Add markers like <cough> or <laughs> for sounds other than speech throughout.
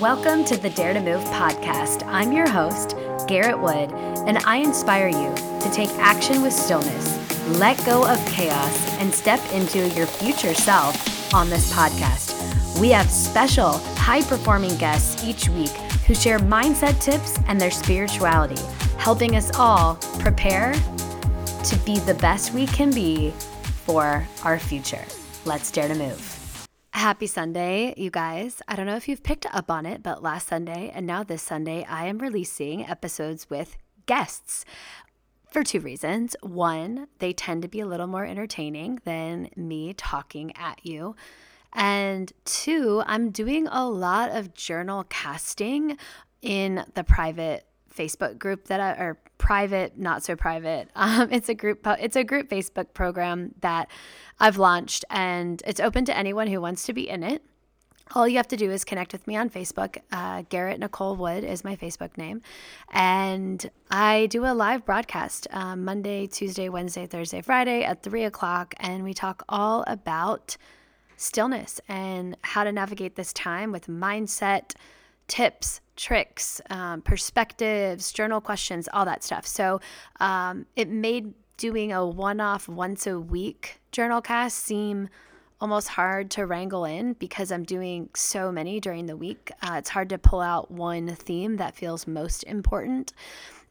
Welcome to the Dare to Move podcast. I'm your host, Garrett Wood, and I inspire you to take action with stillness, let go of chaos, and step into your future self on this podcast. We have special, high performing guests each week who share mindset tips and their spirituality, helping us all prepare to be the best we can be for our future. Let's dare to move. Happy Sunday, you guys. I don't know if you've picked up on it, but last Sunday and now this Sunday, I am releasing episodes with guests for two reasons. One, they tend to be a little more entertaining than me talking at you. And two, I'm doing a lot of journal casting in the private Facebook group that I or private, not so private. <laughs> Um, it's a group. It's a group Facebook program that I've launched, and it's open to anyone who wants to be in it. All you have to do is connect with me on Facebook. Uh, Garrett Nicole Wood is my Facebook name. And I do a live broadcast um, Monday, Tuesday, Wednesday, Thursday, Friday at three o'clock. And we talk all about stillness and how to navigate this time with mindset, tips, tricks, um, perspectives, journal questions, all that stuff. So um, it made doing a one off once a week journal cast seem almost hard to wrangle in because I'm doing so many during the week. Uh, it's hard to pull out one theme that feels most important.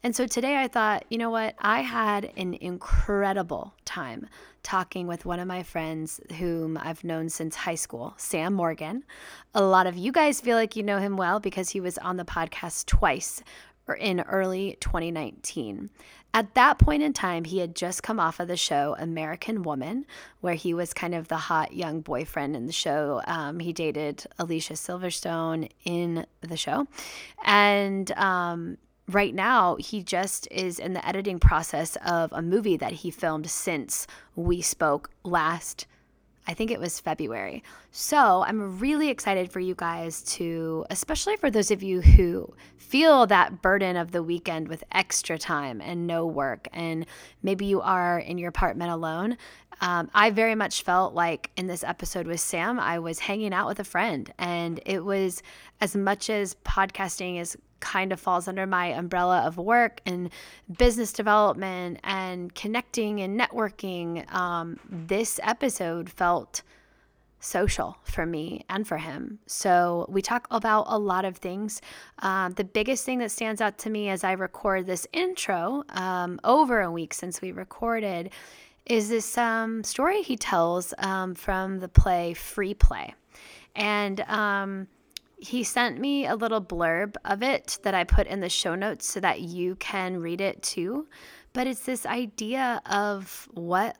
And so today I thought, you know what? I had an incredible time talking with one of my friends whom I've known since high school, Sam Morgan. A lot of you guys feel like you know him well because he was on the podcast twice in early 2019. At that point in time, he had just come off of the show American Woman, where he was kind of the hot young boyfriend in the show. Um, he dated Alicia Silverstone in the show. And um, right now he just is in the editing process of a movie that he filmed since we spoke last I think it was February. So I'm really excited for you guys to, especially for those of you who feel that burden of the weekend with extra time and no work, and maybe you are in your apartment alone. Um, I very much felt like in this episode with Sam, I was hanging out with a friend, and it was as much as podcasting is kind of falls under my umbrella of work and business development and connecting and networking, um, this episode felt social for me and for him. So we talk about a lot of things. Um, the biggest thing that stands out to me as I record this intro um, over a week since we recorded is this um, story he tells um, from the play Free Play. And um, he sent me a little blurb of it that I put in the show notes so that you can read it too. But it's this idea of what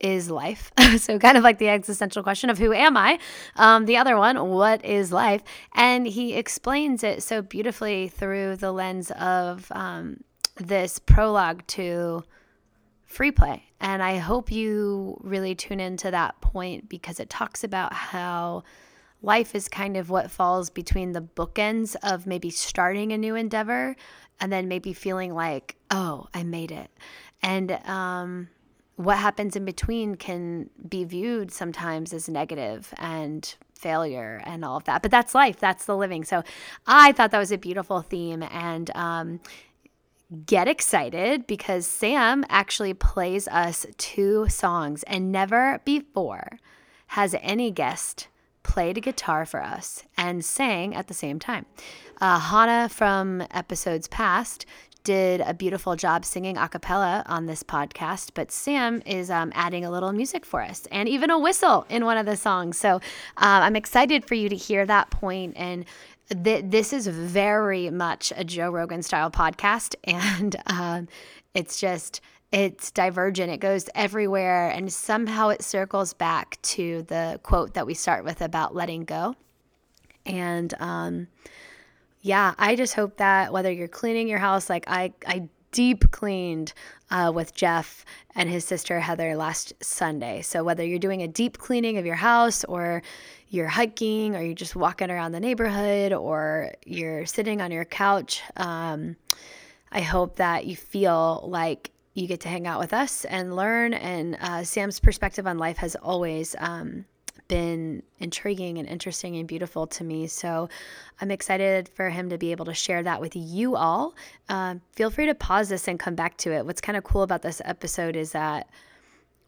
is life? <laughs> so, kind of like the existential question of who am I? Um, the other one, what is life? And he explains it so beautifully through the lens of um, this prologue to free play. And I hope you really tune into that point because it talks about how life is kind of what falls between the bookends of maybe starting a new endeavor and then maybe feeling like, oh, I made it. And um, what happens in between can be viewed sometimes as negative and failure and all of that. But that's life, that's the living. So I thought that was a beautiful theme. And um, get excited because Sam actually plays us two songs, and never before has any guest played a guitar for us and sang at the same time. Uh, Hannah from episodes past did a beautiful job singing a cappella on this podcast, but Sam is um, adding a little music for us and even a whistle in one of the songs. So uh, I'm excited for you to hear that point and th- this is very much a Joe Rogan style podcast, <laughs> and um, it's just it's divergent, it goes everywhere, and somehow it circles back to the quote that we start with about letting go. And um, yeah, I just hope that whether you're cleaning your house, like I, I deep cleaned uh, with Jeff and his sister Heather last Sunday. So whether you're doing a deep cleaning of your house or you're hiking or you're just walking around the neighborhood or you're sitting on your couch, um, I hope that you feel like you get to hang out with us and learn. And uh, Sam's perspective on life has always um, been intriguing and interesting and beautiful to me. So I'm excited for him to be able to share that with you all. Uh, feel free to pause this and come back to it. What's kind of cool about this episode is that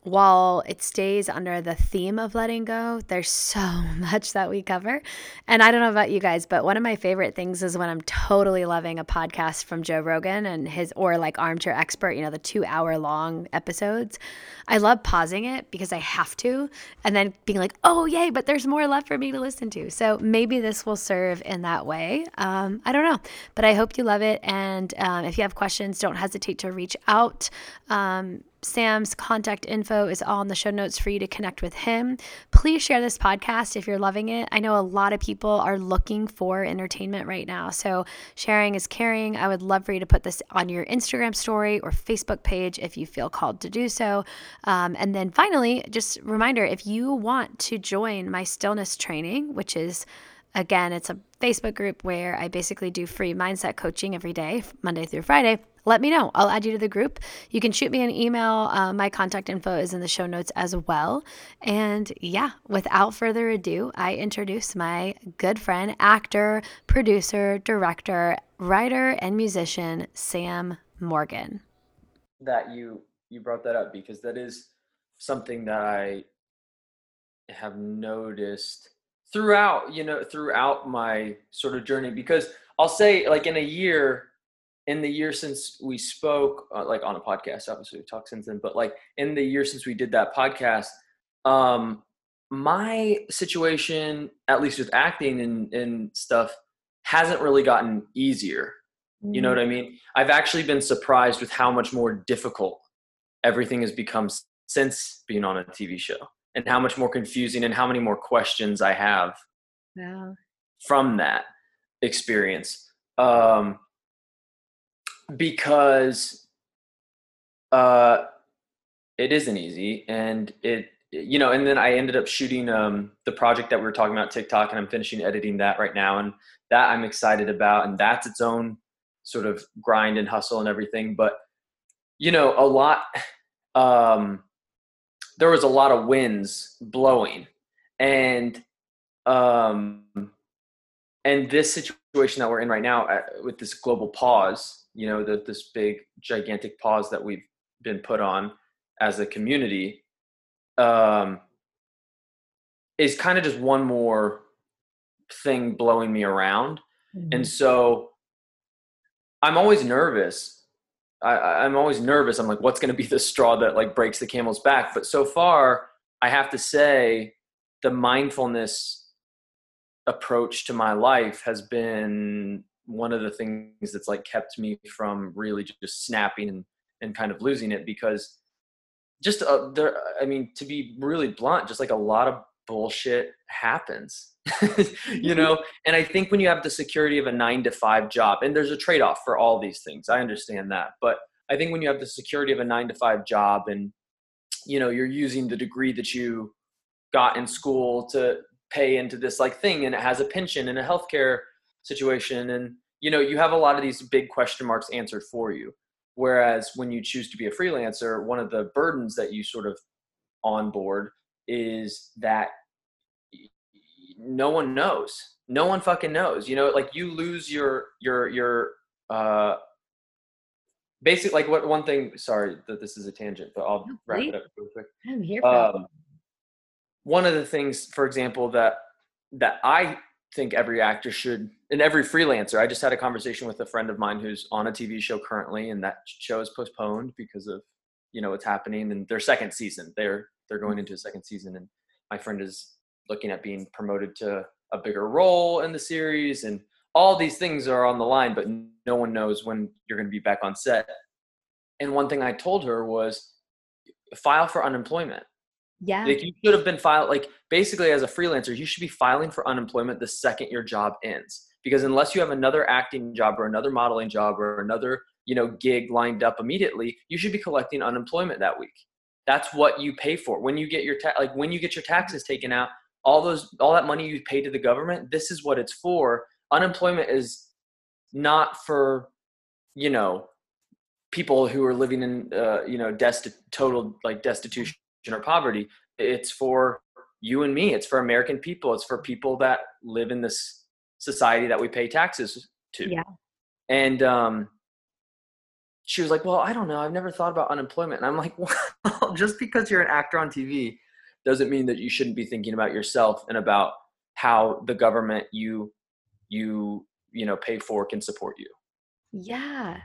while it stays under the theme of letting go, there's so <laughs> much that we cover. And I don't know about you guys, but one of my favorite things is when I'm totally loving a podcast from Joe Rogan and his, or like Armchair Expert, you know, the two hour long episodes. I love pausing it because I have to, and then being like, oh, yay, but there's more left for me to listen to. So maybe this will serve in that way. Um, I don't know, but I hope you love it. And um, if you have questions, don't hesitate to reach out. Um, Sam's contact info is all in the show notes for you to connect with him. Please share this podcast if you're loving it. I know a lot of people are looking for entertainment right now. So sharing is caring. I would love for you to put this on your Instagram story or Facebook page if you feel called to do so. Um, and then finally, just reminder if you want to join my stillness training, which is again, it's a Facebook group where I basically do free mindset coaching every day, Monday through Friday let me know. I'll add you to the group. You can shoot me an email. Uh, my contact info is in the show notes as well. And yeah, without further ado, I introduce my good friend, actor, producer, director, writer, and musician, Sam Morgan. That you you brought that up because that is something that I have noticed throughout, you know, throughout my sort of journey because I'll say like in a year in the year since we spoke, uh, like on a podcast, obviously we've talked since then, but like in the year since we did that podcast, um, my situation, at least with acting and, and stuff, hasn't really gotten easier. You know what I mm. mean? I've actually been surprised with how much more difficult everything has become since being on a TV show and how much more confusing and how many more questions I have from that experience. Um, because uh, it isn't easy, and it you know, and then I ended up shooting um, the project that we were talking about TikTok, and I'm finishing editing that right now, and that I'm excited about, and that's its own sort of grind and hustle and everything. But you know, a lot. <sighs> Um, there was a lot of winds blowing, and um, and this situation that we're in right now uh, with this global pause you know the, this big gigantic pause that we've been put on as a community um, is kind of just one more thing blowing me around. Mm-hmm. and so i'm always nervous. I, i'm always nervous. I'm like what's going to be the straw that like breaks the camel's back? But so far i have to say the mindfulness approach to my life has been one of the things that's like kept me from really just snapping and, and kind of losing it because just uh, there i mean to be really blunt just like a lot of bullshit happens <laughs> you mm-hmm. know and i think when you have the security of a 9 to 5 job and there's a trade-off for all these things i understand that but i think when you have the security of a 9 to 5 job and you know you're using the degree that you got in school to pay into this like thing and it has a pension and a healthcare situation and you know you have a lot of these big question marks answered for you. Whereas when you choose to be a freelancer one of the burdens that you sort of onboard is that no one knows. No one fucking knows you know like you lose your your your uh basic like what one thing sorry that this is a tangent but i'll wrap it up real quick. I'm here for um, one of the things for example that that i think every actor should and every freelancer. I just had a conversation with a friend of mine who's on a tv show currently and that show is postponed because of you know what's happening and their second season. They're they're going into a second season and my friend is looking at being promoted to a bigger role in the series and all these things are on the line but no one knows when you're going to be back on set. And one thing i told her was file for unemployment yeah. Like you should have been filed like basically as a freelancer, you should be filing for unemployment the second your job ends. Because unless you have another acting job or another modeling job or another, you know, gig lined up immediately, you should be collecting unemployment that week. That's what you pay for. When you get your ta- like when you get your taxes taken out, all those all that money you pay to the government, this is what it's for. Unemployment is not for, you know, people who are living in uh, you know, desti- total like destitution or poverty. It's for you and me. It's for American people. It's for people that live in this society that we pay taxes to. Yeah. And um, she was like, "Well, I don't know. I've never thought about unemployment." And I'm like, <laughs> "Well, just because you're an actor on TV doesn't mean that you shouldn't be thinking about yourself and about how the government you you you know pay for can support you." Yeah.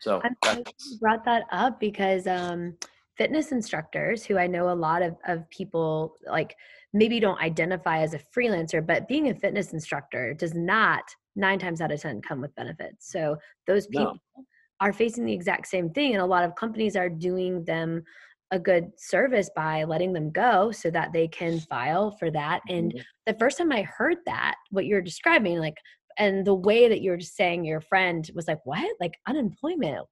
So I'm glad you brought that up because um, fitness instructors, who I know a lot of, of people like maybe don't identify as a freelancer, but being a fitness instructor does not nine times out of 10 come with benefits. So those people no. are facing the exact same thing. And a lot of companies are doing them a good service by letting them go so that they can file for that. And mm-hmm. the first time I heard that, what you're describing, like and the way that you were just saying your friend was like what like unemployment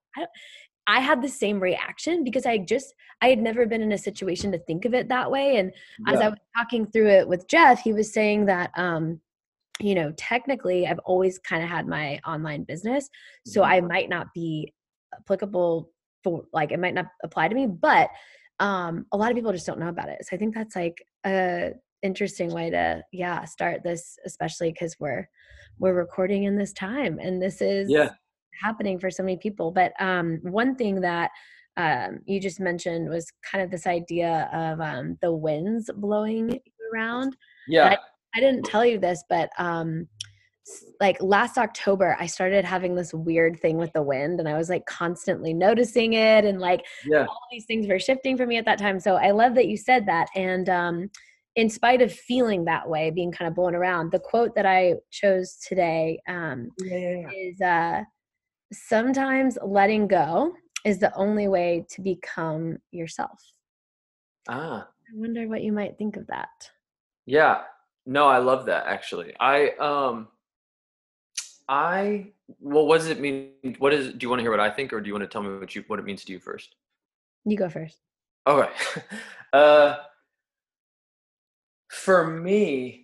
I, had the same reaction because I just I had never been in a situation to think of it that way and yeah. as I was talking through it with Jeff he was saying that um you know technically I've always kind of had my online business so mm-hmm. I might not be applicable for like it might not apply to me but um a lot of people just don't know about it so I think that's like a interesting way to yeah start this especially because we're we're recording in this time and this is yeah happening for so many people but um one thing that um you just mentioned was kind of this idea of um the winds blowing around yeah I, I didn't tell you this but um like last October, I started having this weird thing with the wind, and I was like constantly noticing it, and like yeah. all these things were shifting for me at that time. So I love that you said that. And um, in spite of feeling that way, being kind of blown around, the quote that I chose today um, yeah, is uh, sometimes letting go is the only way to become yourself. Ah. I wonder what you might think of that. Yeah. No, I love that actually. I um I well what does it mean what is do you want to hear what I think or do you want to tell me what you what it means to you first? You go first. Okay. <laughs> uh for me,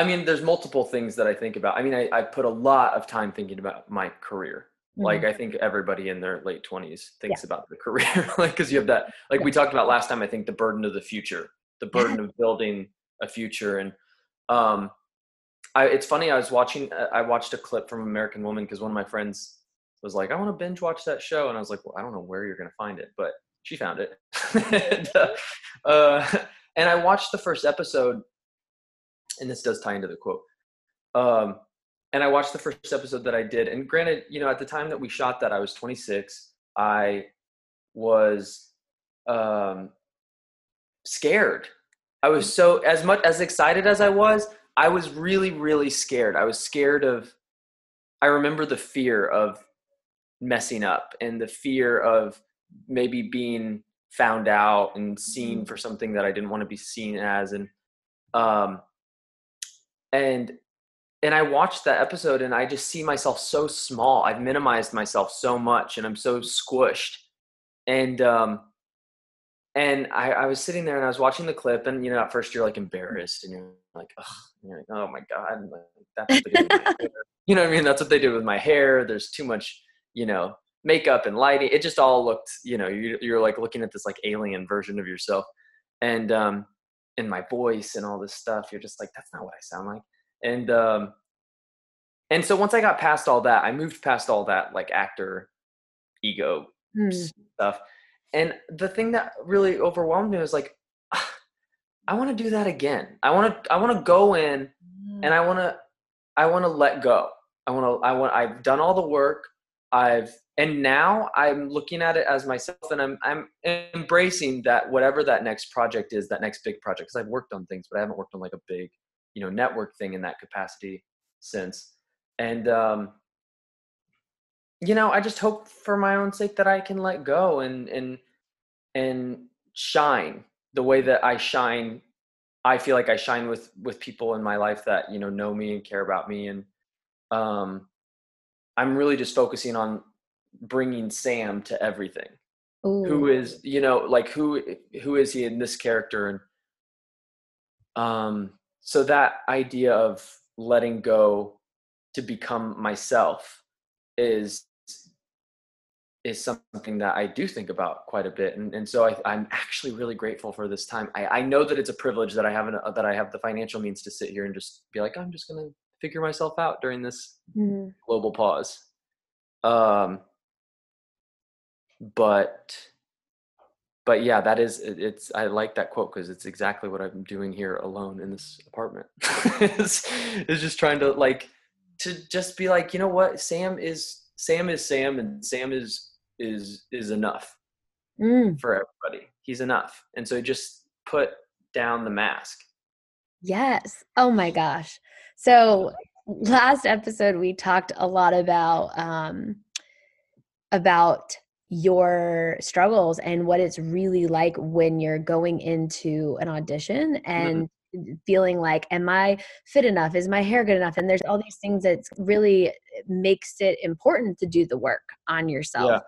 I mean, there's multiple things that I think about. I mean, I, I put a lot of time thinking about my career. Mm-hmm. Like I think everybody in their late 20s thinks yeah. about their career, <laughs> like because you have that, like yeah. we talked about last time. I think the burden of the future, the <laughs> burden of building a future, and um, I, it's funny. I was watching. Uh, I watched a clip from American Woman because one of my friends was like, "I want to binge watch that show," and I was like, "Well, I don't know where you're going to find it, but she found it. <laughs> and, uh, uh, and I watched the first episode, and this does tie into the quote. Um, and I watched the first episode that I did. And granted, you know, at the time that we shot that, I was 26. I was um, scared. I was so as much as excited as I was. I was really, really scared. I was scared of. I remember the fear of messing up and the fear of maybe being found out and seen mm-hmm. for something that I didn't want to be seen as and um and and I watched that episode and I just see myself so small. I've minimized myself so much and I'm so squished. And um and I, I was sitting there and I was watching the clip and you know at first you're like embarrassed and you're like, you're like oh my god, like, that's what they <laughs> you know what I mean? That's what they did with my hair. There's too much, you know, makeup and lighting it just all looked you know you, you're like looking at this like alien version of yourself and um and my voice and all this stuff you're just like that's not what i sound like. And um and so once i got past all that i moved past all that like actor ego mm. stuff. And the thing that really overwhelmed me was like <sighs> i want to do that again. I want to i want to go in mm. and i want to i want to let go. I want to i want i've done all the work i've and now i'm looking at it as myself and i'm i'm embracing that whatever that next project is that next big project because i've worked on things but i haven't worked on like a big you know network thing in that capacity since. And um you know i just hope for my own sake that i can let go and and and shine the way that i shine i feel like i shine with with people in my life that you know know me and care about me and um i'm really just focusing on bringing Sam to everything. Ooh. Who is you know like who who is he in this character and um so that idea of letting go to become myself is is something that I do think about quite a bit. And, and so I, am actually really grateful for this time. I, I know that it's a privilege that I have an, that I have the financial means to sit here and just be like, I'm just going to figure myself out during this mm-hmm. global pause. Um, but, but yeah, that is, it's, I like that quote because it's exactly what I'm doing here alone in this apartment. <laughs> it's, it's just trying to like, to just be like, you know what, Sam is, Sam is Sam and Sam is is is enough mm. for everybody. He's enough. And so just put down the mask. Yes. Oh my gosh. So last episode we talked a lot about um about your struggles and what it's really like when you're going into an audition mm-hmm. and mm-hmm feeling like am i fit enough is my hair good enough and there's all these things that really makes it important to do the work on yourself yeah.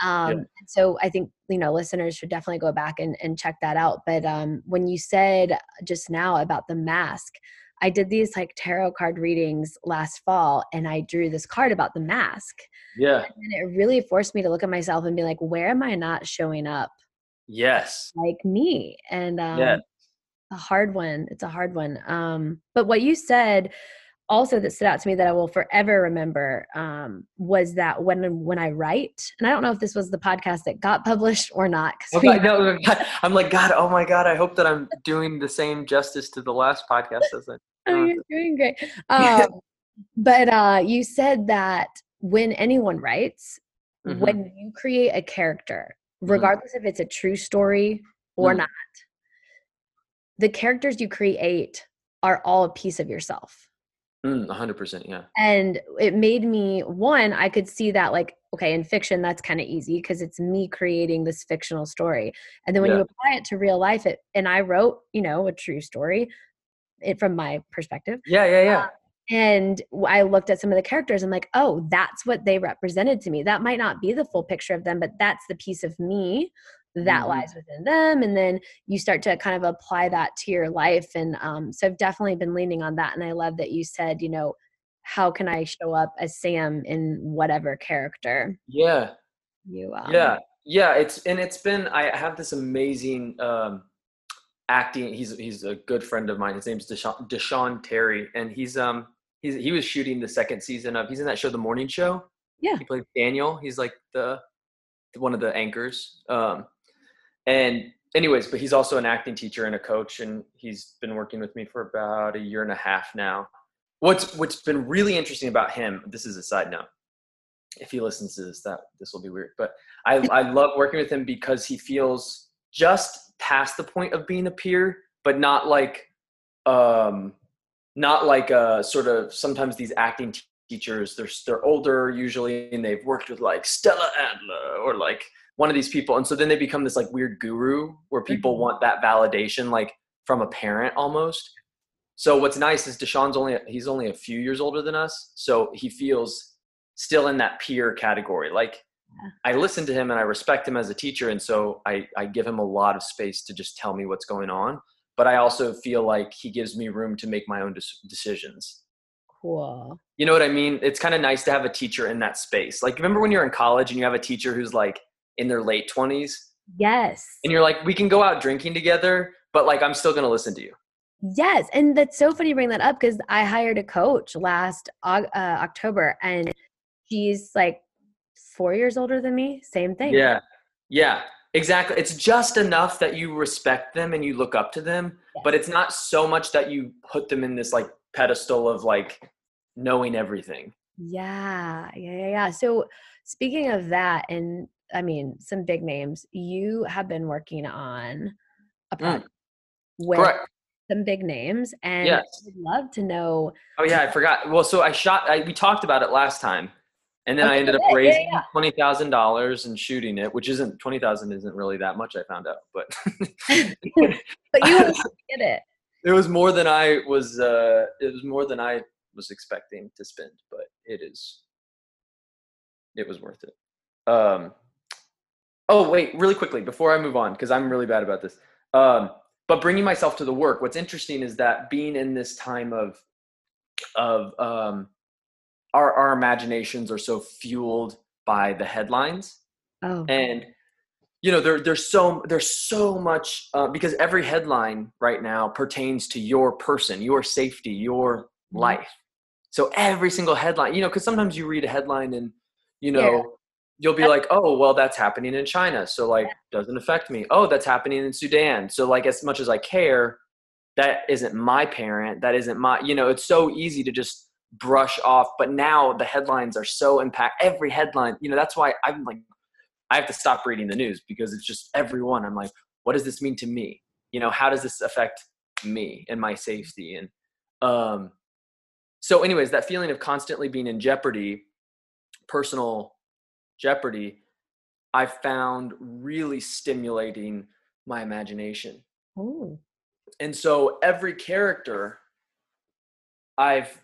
Um, yeah. So I think you know listeners should definitely go back and, and check that out. But um, when you said just now about the mask, I did these like tarot card readings last fall, and I drew this card about the mask. Yeah, and it really forced me to look at myself and be like, where am I not showing up? Yes, like me. And um, yeah. a hard one. It's a hard one. Um, but what you said also that stood out to me that I will forever remember um, was that when when I write, and I don't know if this was the podcast that got <laughs> published or not. Oh, God, no, <laughs> I'm like God. Oh my God! I hope that I'm doing the same justice to the last podcast as I. <laughs> oh, you're doing great. Um, but uh, you said that when anyone writes, mm-hmm. when you create a character, mm-hmm. regardless mm-hmm. if it's a true story or mm-hmm. not, the characters you create are all a piece of yourself Mm, 100%, yeah. And it made me one, I could see that like okay, in fiction that's kind of easy because it's me creating this fictional story. And then when yeah. you apply it to real life it and I wrote, you know, a true story it from my perspective. Yeah, yeah, yeah. Uh, and I looked at some of the characters. I'm like, oh, that's what they represented to me. That might not be the full picture of them, but that's the piece of me that mm-hmm. lies within them and then you start to kind of apply that to your life and um, so i've definitely been leaning on that and i love that you said you know how can i show up as sam in whatever character yeah. you um, yeah. Yeah it's and it's been i have this amazing um acting he's he's a good friend of mine his name's desean, desean terry and he's um he's he was shooting the second season of he's in that show the morning show? Yeah. He played daniel he's like the one of the anchors um and anyways, but he's also an acting teacher and a coach, and he's been working with me for about a year and a half now. What's what's been really interesting about him, this is a side note. If he listens to this, that this will be weird. But I, <laughs> I love working with him because he feels just past the point of being a peer, but not like um not like a sort of sometimes these acting teachers they're they're older usually and they've worked with like Stella Adler or like one of these people and so then they become this like weird guru where people mm-hmm. want that validation like from a parent almost. So what's nice is desean's only he's only a few years older than us so he feels still in that peer category. Like i listen to him and i respect him as a teacher and so i i give him a lot of space to just tell me what's going on but i also feel like he gives me room to make my own decisions. Cool. You know what i mean? It's kind of nice to have a teacher in that space. Like remember when you're in college and you have a teacher who's like in their late 20s. Yes. And you're like, we can go out drinking together, but like, I'm still going to listen to you. Yes. And that's so funny you bring that up because I hired a coach last uh, October and she's like four years older than me. Same thing. Yeah. Yeah. Exactly. It's just enough that you respect them and you look up to them, yes. but it's not so much that you put them in this like pedestal of like knowing everything. Yeah. Yeah. Yeah. yeah. So speaking of that and I mean, some big names. You have been working on a mm. project mm. with Correct. some big names, and yes. I'd love to know. Oh yeah, I forgot. Well, so I shot. I, we talked about it last time, and then okay, I ended up raising yeah, yeah. twenty thousand dollars and shooting it, which isn't twenty thousand isn't really that much. I found out, but <laughs> but you get it. <laughs> It was more than I was. Uh, it was more than I was expecting to spend, but it is. It was worth it. Um, Oh, wait, really quickly before I move on, because I'm really bad about this. Um, but bringing myself to the work, what's interesting is that being in this time of of um, our our imaginations are so fueled by the headlines. Oh. And you know there, there's so there's so much uh, because every headline right now pertains to your person your safety your mm-hmm. life so every single headline you know because sometimes you read a headline and you know. You'll be like oh well that's happening in china so like doesn't affect me oh that's happening in sudan so like as much as i care that isn't my parent that isn't my you know it's so easy to just brush off but now the headlines are so impact every headline you know that's why i'm like I have to stop reading the news because it's just everyone. I'm like, what does this mean to me? You know, how does this affect me and my safety? And um, so, anyways, that feeling of constantly being in jeopardy, personal jeopardy, I found really stimulating my imagination. Ooh. And so, every character I've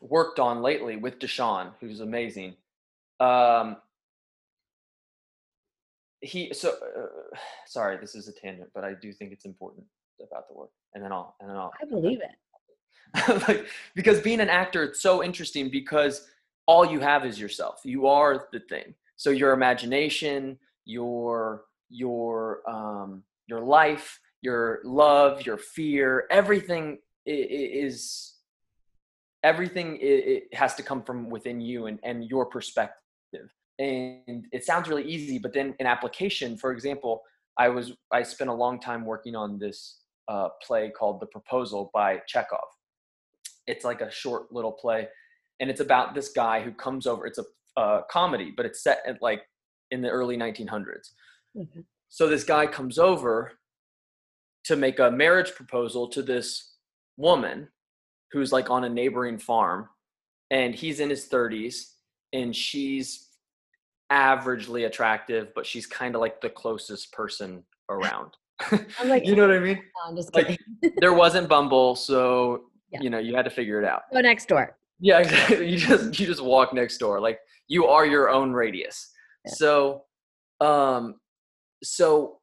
worked on lately with Desean, who's amazing, um, he so uh, sorry this is a tangent but i do think it's important about the work and then i'll and then i'll i believe it <laughs> like, because being an actor it's so interesting because all you have is yourself. You are the thing. So your imagination your your um your life your love your fear everything is everything it has to come from within you and and your perspective. And it sounds really easy but then in application for example i was i spent a long time working on this uh, play called the proposal by chekhov. It's like a short little play and it's about this guy who comes over it's a uh, comedy but it's set at like in the early 1900s mm-hmm. so this guy comes over to make a marriage proposal to this woman who's like on a neighboring farm and he's in his 30s and she's averagely attractive, but she's kind of like the closest person around. <laughs> Like, you know what I mean? I'm just kidding. Like, there wasn't Bumble, so <laughs> yeah. you know you had to figure it out. Go next door. Yeah, <laughs> exactly. You just you just walk next door. Like you are your own radius. Yeah. So, um, so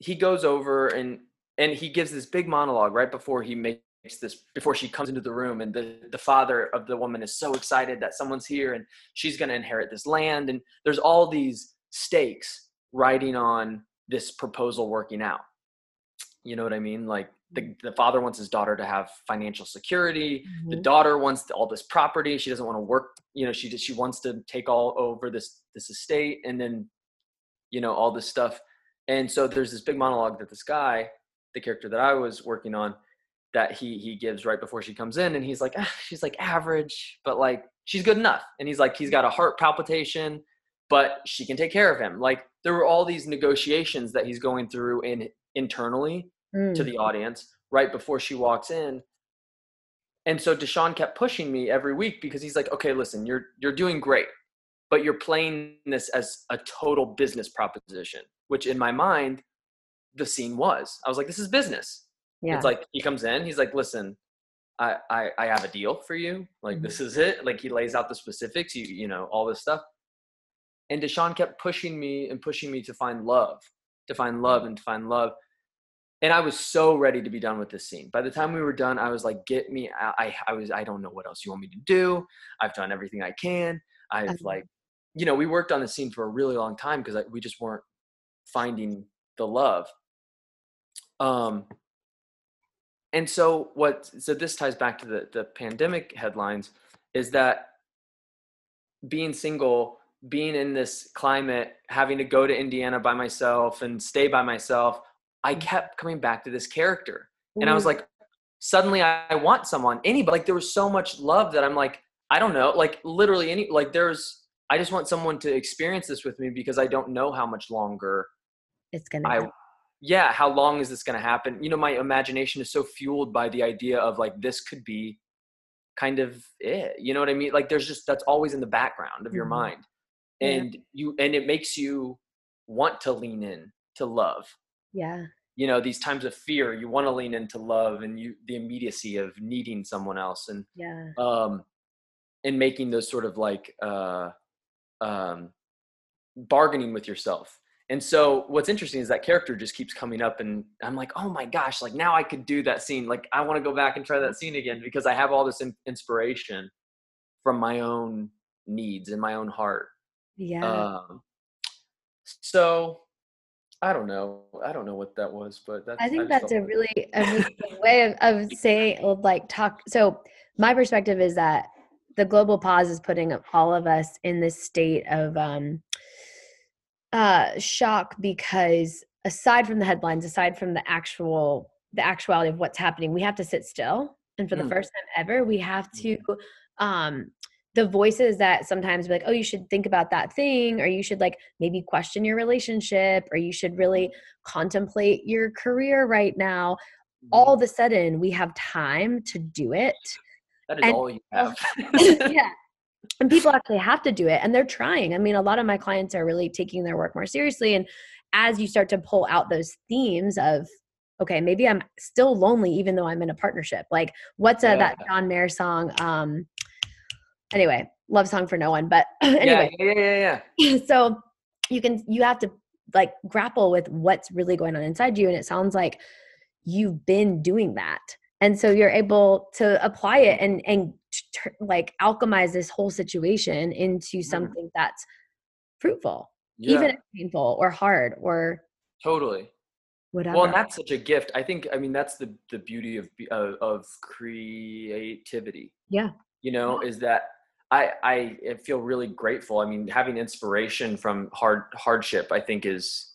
he goes over and and he gives this big monologue right before he makes this before she comes into the room and the, the father of the woman is so excited that someone's here and she's going to inherit this land and there's all these stakes riding on this proposal working out you know what i mean? Like the, the father wants his daughter to have financial security mm-hmm. the daughter wants all this property she doesn't want to work you know she just she wants to take all over this this estate and then you know all this stuff. And so there's this big monologue that this guy the character that i was working on that he he gives right before she comes in and he's like ah, she's like average but like she's good enough. And he's like he's got a heart palpitation but she can take care of him. Like there were all these negotiations that he's going through in internally mm. to the audience right before she walks in and so desean kept pushing me every week because he's like okay listen you're you're doing great but you're playing this as a total business proposition which in my mind the scene was i was like this is business yeah. It's like he comes in, he's like, listen, I, I, I have a deal for you. Like mm-hmm. this is it. Like he lays out the specifics, you you know, all this stuff. And Desean kept pushing me and pushing me to find love, to find love and to find love. And I was so ready to be done with this scene. By the time we were done, I was like, get me. I, I was, I don't know what else you want me to do. I've done everything I can. I've uh-huh. like, you know, we worked on the scene for a really long time because we just weren't finding the love. Um, and so what so this ties back to the the pandemic headlines is that being single being in this climate having to go to indiana by myself and stay by myself i mm. kept coming back to this character and i was mm. like suddenly i want someone anybody like there was so much love that i'm like i don't know like literally any like there's i just want someone to experience this with me because i don't know how much longer it's gonna I, yeah, how long is this going to happen? You know, my imagination is so fueled by the idea of like this could be kind of it. You know what I mean? Like there's just that's always in the background of your mm-hmm. mind. And yeah. you and it makes you want to lean in to love. Yeah. You know, these times of fear, you want to lean into love and you the immediacy of needing someone else and yeah. um and making those sort of like uh um bargaining with yourself and so what's interesting is that character just keeps coming up and I'm like, oh my gosh, like now I could do that scene. Like I want to go back and try that scene again because I have all this in- inspiration from my own needs and my own heart. Yeah. Um, so I don't know. I don't know what that was, but that's. I think just that's a really, a really way of, of <laughs> saying, like talk. So my perspective is that the global pause is putting all of us in this state of um, uh, shock because aside from the headlines, aside from the actual the actuality of what's happening, we have to sit still. And for the Mm. first time ever, we have to um the voices that sometimes be like, oh, you should think about that thing, or you should like maybe question your relationship, or you should really contemplate your career right now. All of a sudden, we have time to do it. that is and- all you <laughs> have. yeah. And people actually have to do it and they're trying. I mean, a lot of my clients are really taking their work more seriously. And as you start to pull out those themes of, okay, maybe I'm still lonely even though I'm in a partnership. Like, what's uh, that John Mayer song? Um, anyway, love song for no one. But <clears throat> anyway, yeah, yeah, yeah. <laughs> so you can you have to like grapple with what's really going on inside you and it sounds like you've been doing that and so you're able to apply it and and t- like alchemize this whole situation into mm-hmm. something that's fruitful Yeah, even if painful or hard or totally. whatever Well, and that's such a gift. I think. I mean, that's the the beauty of be- of, of creativity. Yeah. You know, is that I I feel really grateful. I mean, having inspiration from hard hardship, I think is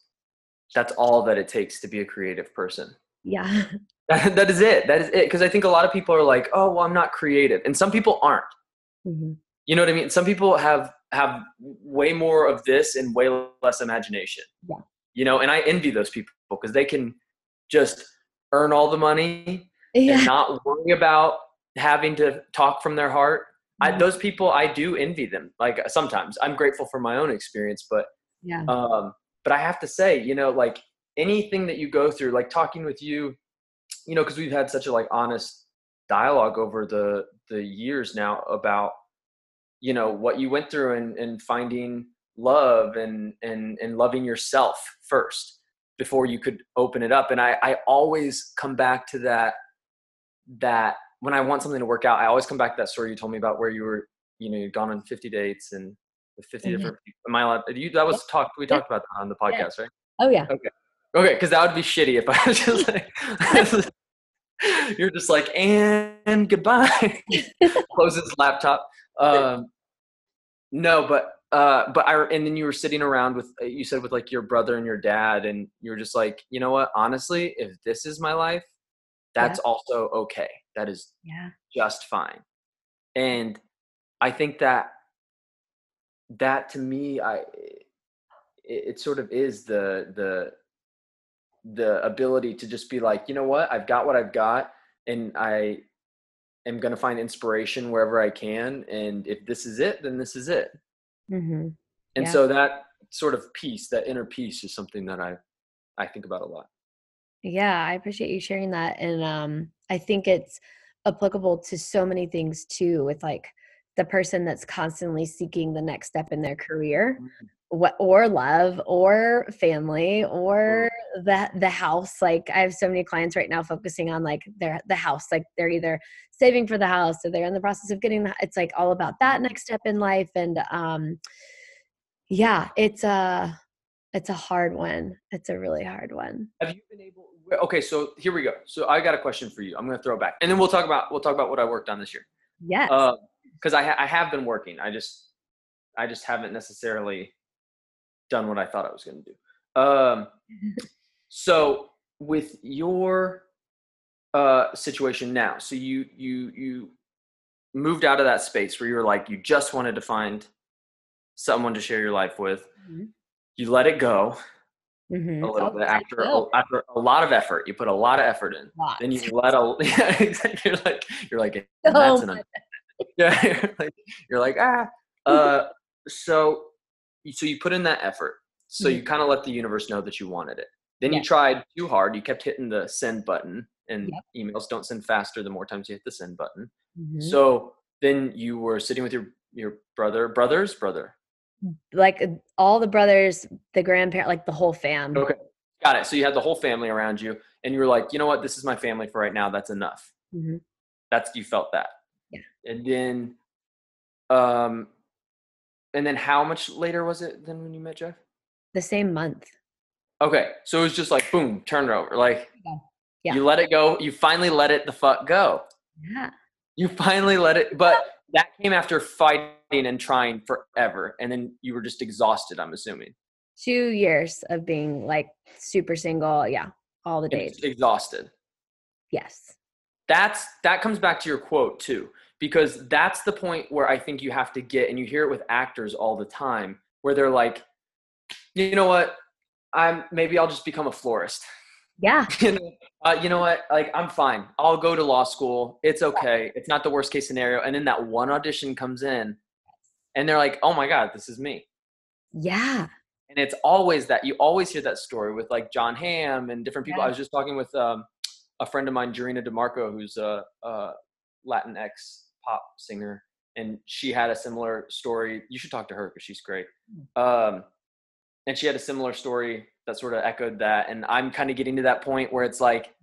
that's all that it takes to be a creative person. yeah <laughs> That, that is it. That is it. Because I think a lot of people are like, oh, well, I'm not creative, and some people aren't. Mhm. You know what I mean? Some people have have way more of this and way less imagination. Yeah. You know, and I envy those people because they can just earn all the money yeah and not worry about having to talk from their heart. I, those people, I do envy them. Like sometimes I'm grateful for my own experience, but yeah um, but I have to say, you know, like anything that you go through, like talking with you, you know, because we've had such a like honest dialogue over the the years now about, you know, what you went through and and finding love and and and loving yourself first before you could open it up. And I I always come back to that that when I want something to work out, I always come back to that story you told me about where you were, you know, you'd gone on 50 dates and with 50 Mhm. different people. Am I allowed? You, that was talked. We Yeah. talked about that on the podcast, right? oh yeah Okay, Okay. because that would be shitty if I was just like, <laughs> you're just like, and goodbye. <laughs> Close his laptop. Um, no, but uh, but I and then you were sitting around with you said with like your brother and your dad, and you were just like, you know what? Honestly, if this is my life, that's also okay. That is yeah just fine. And I think that that to me, I it, it sort of is the the the ability to just be like, you know what, I've got what I've got, and I am going to find inspiration wherever I can. And if this is it, then this is it. hmm And Yeah. so that sort of peace, that inner peace, is something that I I think about a lot. Yeah, I appreciate you sharing that. And um, I think it's applicable to so many things too, with like the person that's constantly seeking the next step in their career, what or love or family or the the house. Like I have so many clients right now focusing on like their the house. Like they're either saving for the house or they're in the process of getting the it's like all about that next step in life. And um yeah, it's a it's a hard one. It's a really hard one. Have you been able? Okay, so here we go. So I got a question for you. I'm going to throw it back, and then we'll talk about we'll talk about what I worked on this year. Yes. because I ha- I have been working. I just I just haven't necessarily done what I thought I was going to do. Um, <laughs> so with your uh, situation now, so you you you moved out of that space where you were like you just wanted to find someone to share your life with. Mhm. You let it go Mhm. a little Oh, bit after a, after a lot of effort. You put a lot of effort in. Then you let a <laughs> yeah. You're like you're like <laughs> Oh that's enough. <laughs> yeah you're like, you're like ah uh so you- so you put in that effort so you kind of let the universe know that you wanted it then you tried too hard you kept hitting the send button and Yep. emails don't send faster the more times you hit the send button Mhm. so then you were sitting with your your brother brothers brother like uh, all the brothers, the grandparent, like the whole fam. okay got it so you had the whole family around you and you were like you know what this is my family for right now that's enough Mhm. that's you felt that Yeah. and then um and then how much later was it than when you met jeff the same month. Okay, so it was just like boom, turn it over. Like Yeah. you let it go. You finally let it the fuck go. Yeah. You finally let it, but that came after fighting and trying forever, and then you were just exhausted. I'm assuming. Two years of being like super single. Yeah. All the days. exhausted. Yes. That's that comes back to your quote too, because that's the point where I think you have to get, and you hear it with actors all the time, where they're like, you know what, I'm maybe I'll just become a florist. Yeah. <laughs> you know, uh, you know what? Like, I'm fine. I'll go to law school. It's okay. It's not the worst case scenario. And then that one audition comes in, and they're like, "Oh my god, this is me." Yeah. And it's always that. You always hear that story with like Jon Hamm and different people. I was just talking with um, a friend of mine, Jarena DeMarco, who's a, a Latinx pop singer, and she had a similar story. You should talk to her because she's great. Um, and she had a similar story that sort of echoed that. And I'm kind of getting to that point where it's like,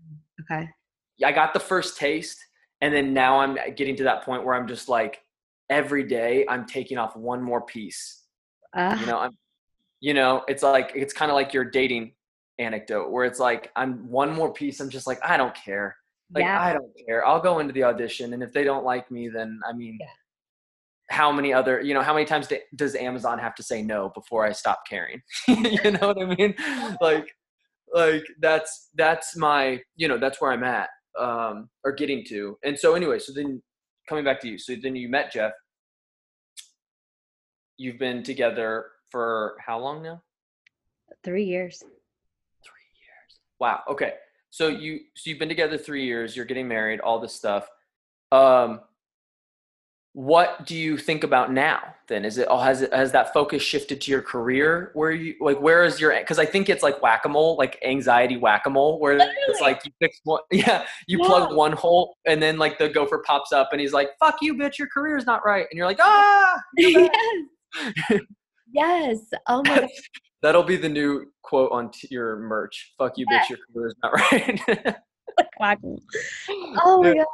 Okay. I got the first taste, and then now I'm getting to that point where I'm just like, every day I'm taking off one more piece. Uh, You know, I'm, you know, it's like it's kind of like your dating anecdote where it's like I'm one more piece. I'm just like I don't care. Like yeah. I don't care. I'll go into the audition, and if they don't like me, then I mean, Yeah. How many other, you know, how many times does Amazon have to say no before I stop caring? <laughs> you know what I mean? Like, like that's that's my, you know, that's where I'm at, um, or getting to. And so anyway, so then coming back to you, so then you met Jeff. You've been together for how long now? Three years. Three years. Wow. Okay. So you so you've been together three years. You're getting married. All this stuff. Um, what do you think about now? Then is it oh, has it has that focus shifted to your career? Where you like where is your because I think it's like whack a mole, like anxiety whack a mole, where it's like you fix one, <laughs> yeah, you Yeah. plug one hole and then like the gopher pops up and he's like, "Fuck you, bitch, your career's not right," and you're like, "Ah." <laughs> you're yes. yes. Oh my god. <laughs> That'll be the new quote on t- your merch. Fuck you, bitch, your career's not right. Oh my Yeah. god.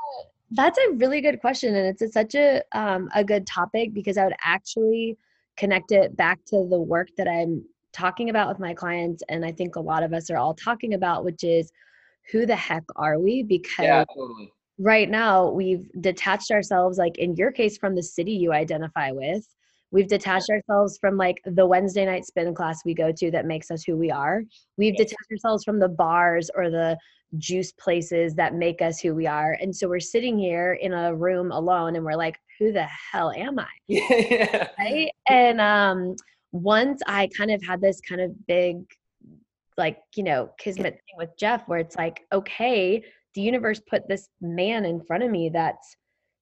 That's a really good question and it's a, such a um a good topic because I would actually connect it back to the work that I'm talking about with my clients and I think a lot of us are all talking about which is who the heck are we? Because yeah, totally. right now we've detached ourselves like in your case from the city you identify with. We've detached ourselves from like the wednesday night spin class we go to that makes us who we are. We've detached ourselves from the bars or the juice places that make us who we are. And so we're sitting here in a room alone and we're like who the hell am i? <laughs> Yeah, right? And um once i kind of had this kind of big like you know kismet thing with jeff where it's like okay the universe put this man in front of me that's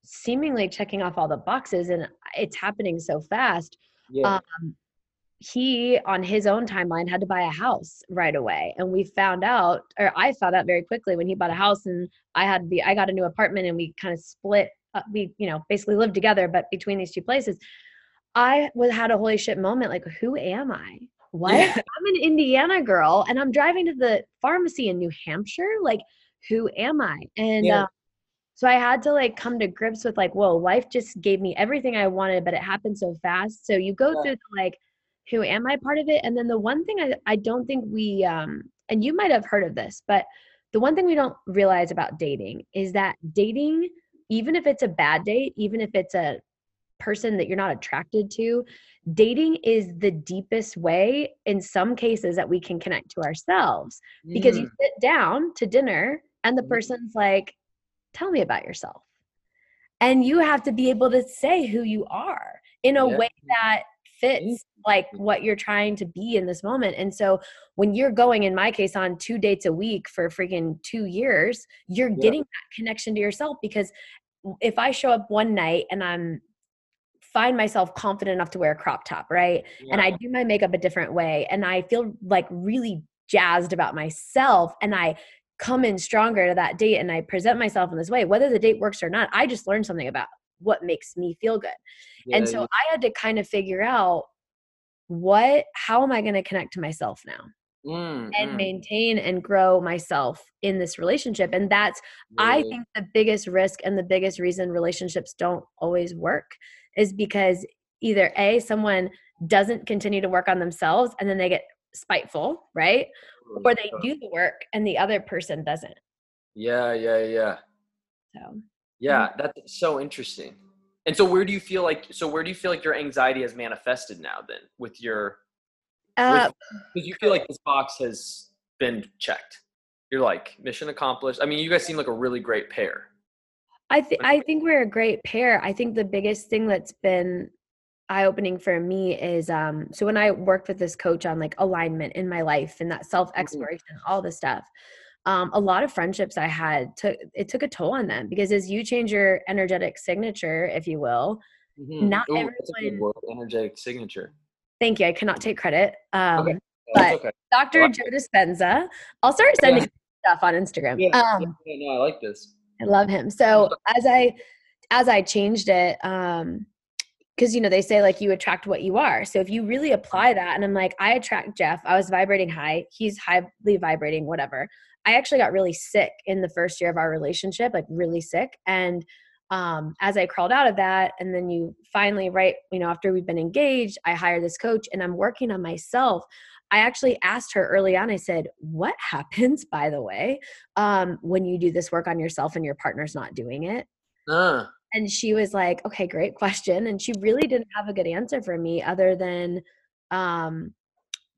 seemingly checking off all the boxes and it's happening so fast. Yeah. um, he on his own timeline had to buy a house right away and we found out or i found out very quickly when he bought a house and i had the i got a new apartment and we kind of split uh, we you know basically lived together but between these two places i was had a holy shit moment like who am i what Yeah. <laughs> i'm an indiana girl and i'm driving to the pharmacy in new hampshire like who am i and Yeah. uh, so I had to like come to grips with like, whoa, life just gave me everything I wanted, but it happened so fast. So you go Yeah. through the, like, who am I part of it? And then the one thing I, I don't think we, um, and you might have heard of this, but the one thing we don't realize about dating is that dating, even if it's a bad date, even if it's a person that you're not attracted to, dating is the deepest way in some cases that we can connect to ourselves because you Mm, sit down to dinner and the Mhm. person's like tell me about yourself and you have to be able to say who you are in a Yeah. way that fits mm-hmm. like what you're trying to be in this moment and so when you're going in my case on two dates a week for freaking two years you're Yeah. getting that connection to yourself because if i show up one night and i'm find myself confident enough to wear a crop top right and. I do my makeup a different way and I feel like really jazzed about myself and I come in stronger to that date and I present myself in this way whether the date works or not I just learned something about what makes me feel good and so you- I had to kind of figure out what how am I going to connect to myself now mm, and mm, maintain and grow myself in this relationship and that's I think the biggest risk and the biggest reason relationships don't always work is because either A, someone doesn't continue to work on themselves and then they get spiteful, right? Or they do the work and the other person doesn't. Yeah, yeah, yeah. So Yeah, that's so interesting. And so where do you feel like so where do you feel like your anxiety has manifested now then with your uh, because you feel like this box has been checked. You're like mission accomplished. I mean, you guys seem like a really great pair. I think I think we're a great pair. I think the biggest thing that's been eye opening for me is um so when I worked with this coach on like alignment in my life and that self exploration, all the stuff. Um, a lot of friendships I had took it took a toll on them because as you change your energetic signature, if you will, Mhm. Not Ooh, that's a good everyone- word, energetic signature. thank you. I cannot take credit. Um, Okay. but okay. Dr. Joe Dispenza, I'll start <laughs> sending stuff on Instagram. Yeah, Um, yeah, no, I like this. I love him. So <laughs> as I as I changed it, um, because you know they say like you attract what you are. So if you really apply that, and I'm like, I attract Jeff. I was vibrating high. He's highly vibrating, whatever. I actually got really sick in the first year of our relationship, like really sick. And um, as I crawled out of that, and then you finally, right, you know, after we've been engaged, I hired this coach and I'm working on myself. I actually asked her early on, I said, What <laughs> happens, by the way, um, when you do this work on yourself and your partner's not doing it? Uh, And she was like, Okay, great question. And she really didn't have a good answer for me other than um,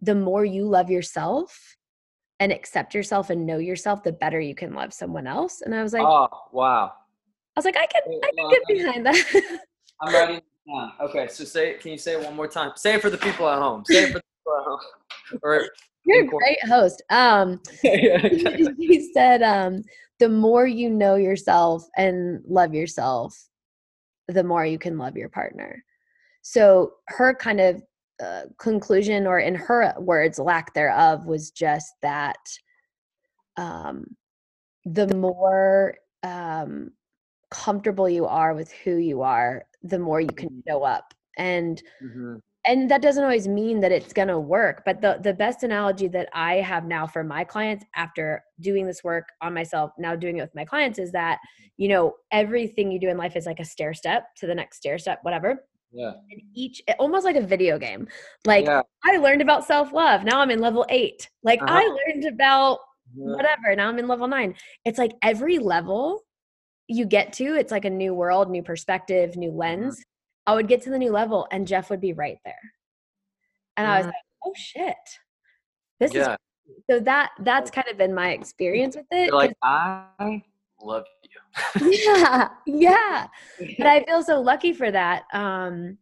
the more you love yourself and accept yourself and know yourself, the better you can love someone else. And I was like, oh wow. I was like, I can, Wait, I can get behind that. <laughs> I'm writing it down. Okay, so say it. Can you say it one more time? Say it for the people at home. Say it for the people at home. <laughs> Or You're a great host. Um, <laughs> yeah, exactly. he said, um, the more you know yourself and love yourself, the more you can love your partner. So her kind of uh, conclusion, or in her words, lack thereof, was just that um, the more um, comfortable you are with who you are, the more you can show up. And Mhm. and that doesn't always mean that it's going to work but the the best analogy that i have now for my clients after doing this work on myself now doing it with my clients is that you know everything you do in life is like a stair step to the next stair step whatever Yeah. and each almost like a video game like yeah. i learned about self-love now i'm in level 8 like i Uh-huh. learned about Yeah. whatever now i'm in level 9 it's like every level you get to it's like a new world new perspective new Mm-hmm. lens i would get to the new level and jeff would be right there and i was Mhm. like oh shit this Yeah. is so that that's kind of been my experience with it You're like, I love you. yeah yeah but <laughs> i feel so lucky for that um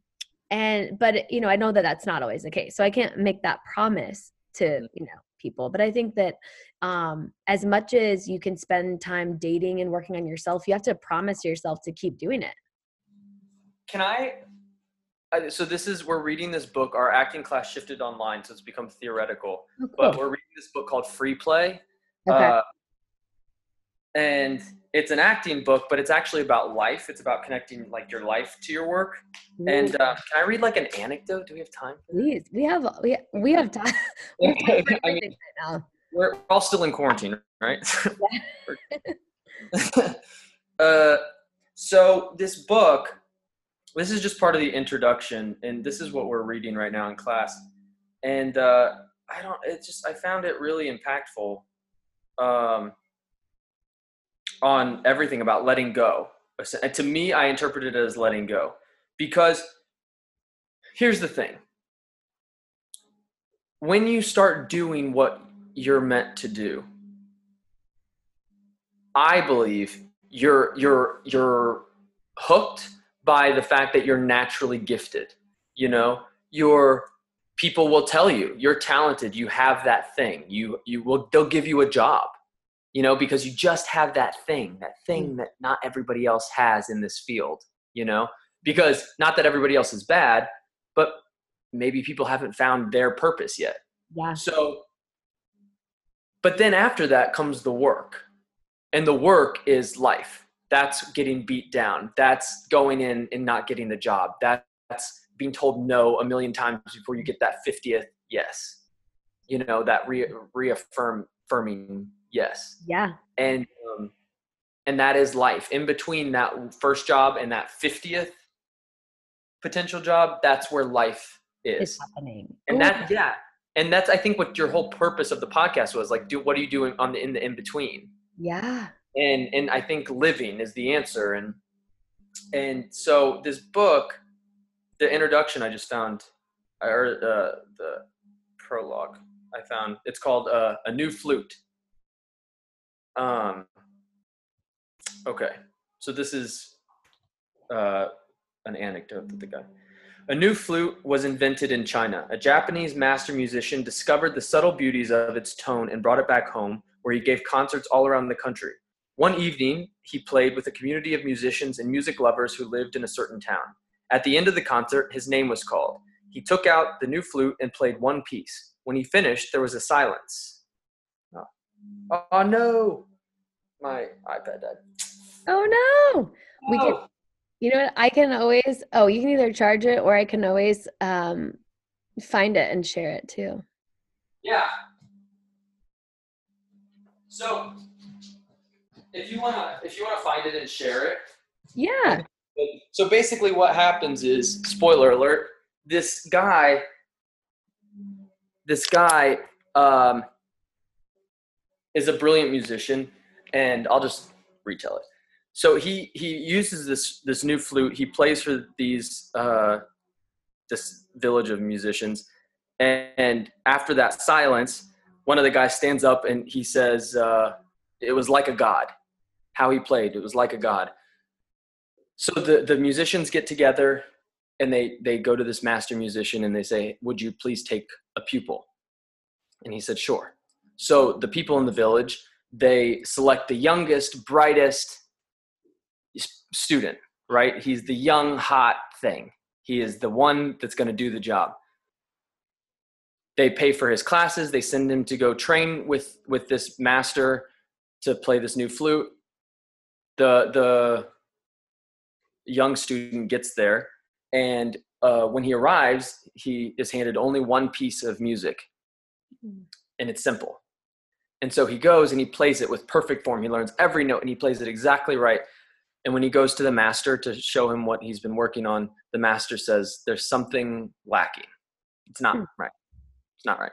and but you know i know that that's not always the case so i can't make that promise to you know people but i think that um as much as you can spend time dating and working on yourself you have to promise yourself to keep doing it Can I? I- So this is we're reading this book. Our acting class shifted online, so it's become theoretical. oh, But we're reading this book called Free Play. okay Uh, and it's an acting book, but it's actually about life. It's about connecting like your life to your work. And uh, can I read like an anecdote? Do we have time? please we have we, we have time <laughs> we have time <laughs> I mean, right now. We're all still in quarantine, right? <laughs> uh, so this book, this is just part of the introduction, and this is what we're reading right now in class. And uh, I don't. It just I found it really impactful um, on everything about letting go. And to me, I interpret it as letting go. Because here's the thing. When you start doing what you're meant to do i believe you're you're you're hooked by the fact that you're naturally gifted you know? Your people will tell you you're talented you have that thing. You you will they'll give you a job you know because you just have that thing that thing mm. that not everybody else has in this field you know because not that everybody else is bad but maybe people haven't found their purpose yet yeah so, but then after that comes the work. And the work is life. That's getting beat down. That's going in and not getting the job. That's being told no a million times before you get that 50th yes. You know, that re- reaffirm, affirming yes. yeah. And, um, and that is life. In between that first job and that 50th potential job, that's where life is. It's happening. And Ooh, that yeah. And that's i think what your whole purpose of the podcast was like do what are you doing on the in the in between Yeah. and and i think living is the answer. And and so this book the introduction i just found or uh, the prologue i found it's called uh, a new flute um okay so this is uh an anecdote that the guy a new flute was invented in China. A Japanese master musician discovered the subtle beauties of its tone and brought it back home, where he gave concerts all around the country. One evening, he played with a community of musicians and music lovers who lived in a certain town. At the end of the concert, his name was called. He took out the new flute and played one piece. When he finished, there was a silence. Oh, no! My iPad died. Oh no. We can Oh. you know what? I can always oh, you can either charge it or I can always um find it and share it too. Yeah. So, if you wanna, if you wanna find it and share it, Yeah. so basically what happens is, spoiler alert, this guy, this guy, um, is a brilliant musician, and I'll just retell it. So he he uses this this new flute. He plays for these uh, this village of musicians, and, and after that silence, one of the guys stands up and he says, uh, "It was like a god." How he played, it was like a god. So the the musicians get together and they they go to this master musician and they say, "Would you please take a pupil?" And he said, "Sure." So the people in the village they select the youngest, brightest student. Right? He's the young, hot thing. He is the one that's going to do the job. They pay for his classes. They send him to go train with with this master to play this new flute. The the young student gets there and uh, when he arrives he is handed only one piece of music and it's simple and so he goes and he plays it with perfect form. He learns every note and he plays it exactly right. And when he goes to the master to show him what he's been working on the master says there's something lacking. It's not Hmm. right. It's not right.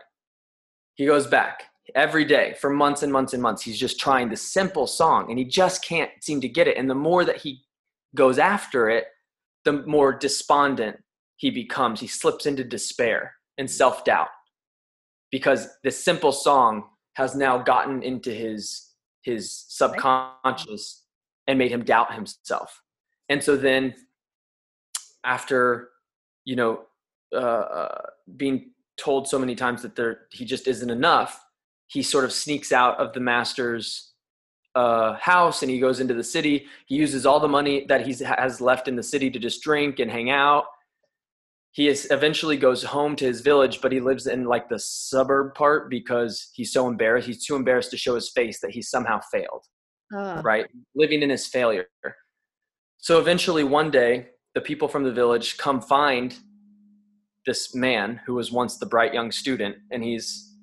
He goes back every day for months and months and months. He's just trying this simple song and he just can't seem to get it. And the more that he goes after it, the more despondent he becomes. He slips into despair and self doubt because this simple song has now gotten into his his subconscious and made him doubt himself. And so then, after you know uh, uh, being told so many times that there he just isn't enough, he sort of sneaks out of the master's uh, house and he goes into the city. He uses all the money that he has left in the city to just drink and hang out. He is eventually goes home to his village, but he lives in like the suburb part because he's so embarrassed. He's too embarrassed to show his face that he somehow failed, Oh. right? Living in his failure. So eventually, one day, the people from the village come find this man who was once the bright young student, and he's,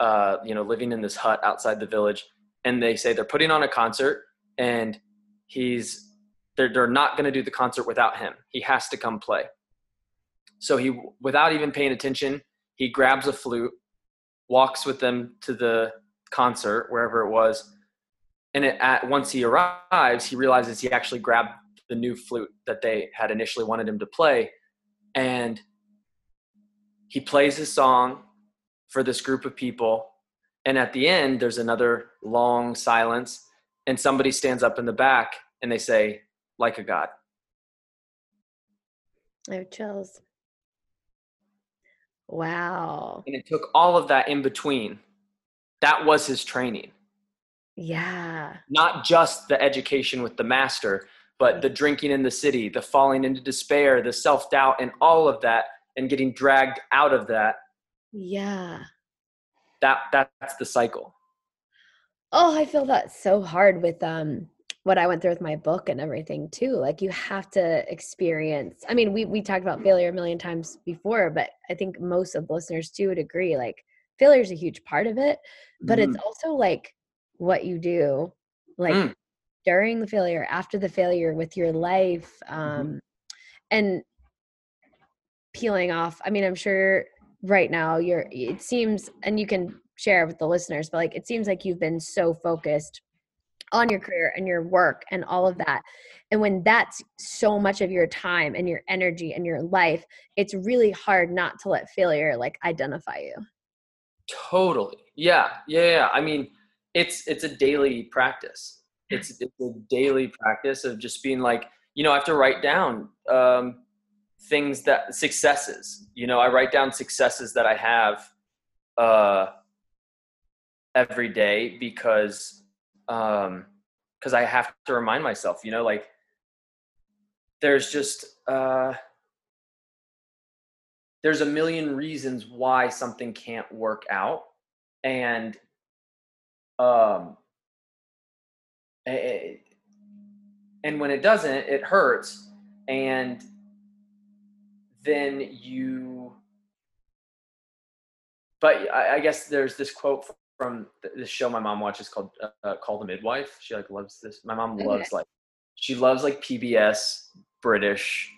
uh, you know, living in this hut outside the village and they say they're putting on a concert and he's they're, they're not going to do the concert without him he has to come play so he without even paying attention he grabs a flute walks with them to the concert wherever it was and it, at once he arrives he realizes he actually grabbed the new flute that they had initially wanted him to play and he plays his song for this group of people and at the end, there's another long silence, and somebody stands up in the back and they say, like a God. I have chills. Wow. And it took all of that in between. That was his training. Yeah. Not just the education with the master, but the drinking in the city, the falling into despair, the self doubt, and all of that, and getting dragged out of that. Yeah. That that's the cycle. Oh, I feel that so hard with um what I went through with my book and everything too. Like you have to experience. I mean, we we talked about failure a million times before, but I think most of the listeners too would agree. Like failure is a huge part of it, but it's also like what you do, like Mm. during the failure, after the failure, with your life, um, and peeling off. I mean, I'm sure right now you're it seems and you can share with the listeners but like it seems like you've been so focused on your career and your work and all of that and when that's so much of your time and your energy and your life it's really hard not to let failure like identify you. Totally. Yeah yeah, yeah. i mean it's it's a daily practice. It's, it's a daily practice of just being like you know i have to write down um, things that successes you know i write down successes that i have uh, every day because um because i have to remind myself you know like there's just uh there's a million reasons why something can't work out and um it, and when it doesn't it hurts and then you but I, I guess there's this quote from this show my mom watches called uh, call the midwife she like loves this my mom loves okay. like she loves like pbs british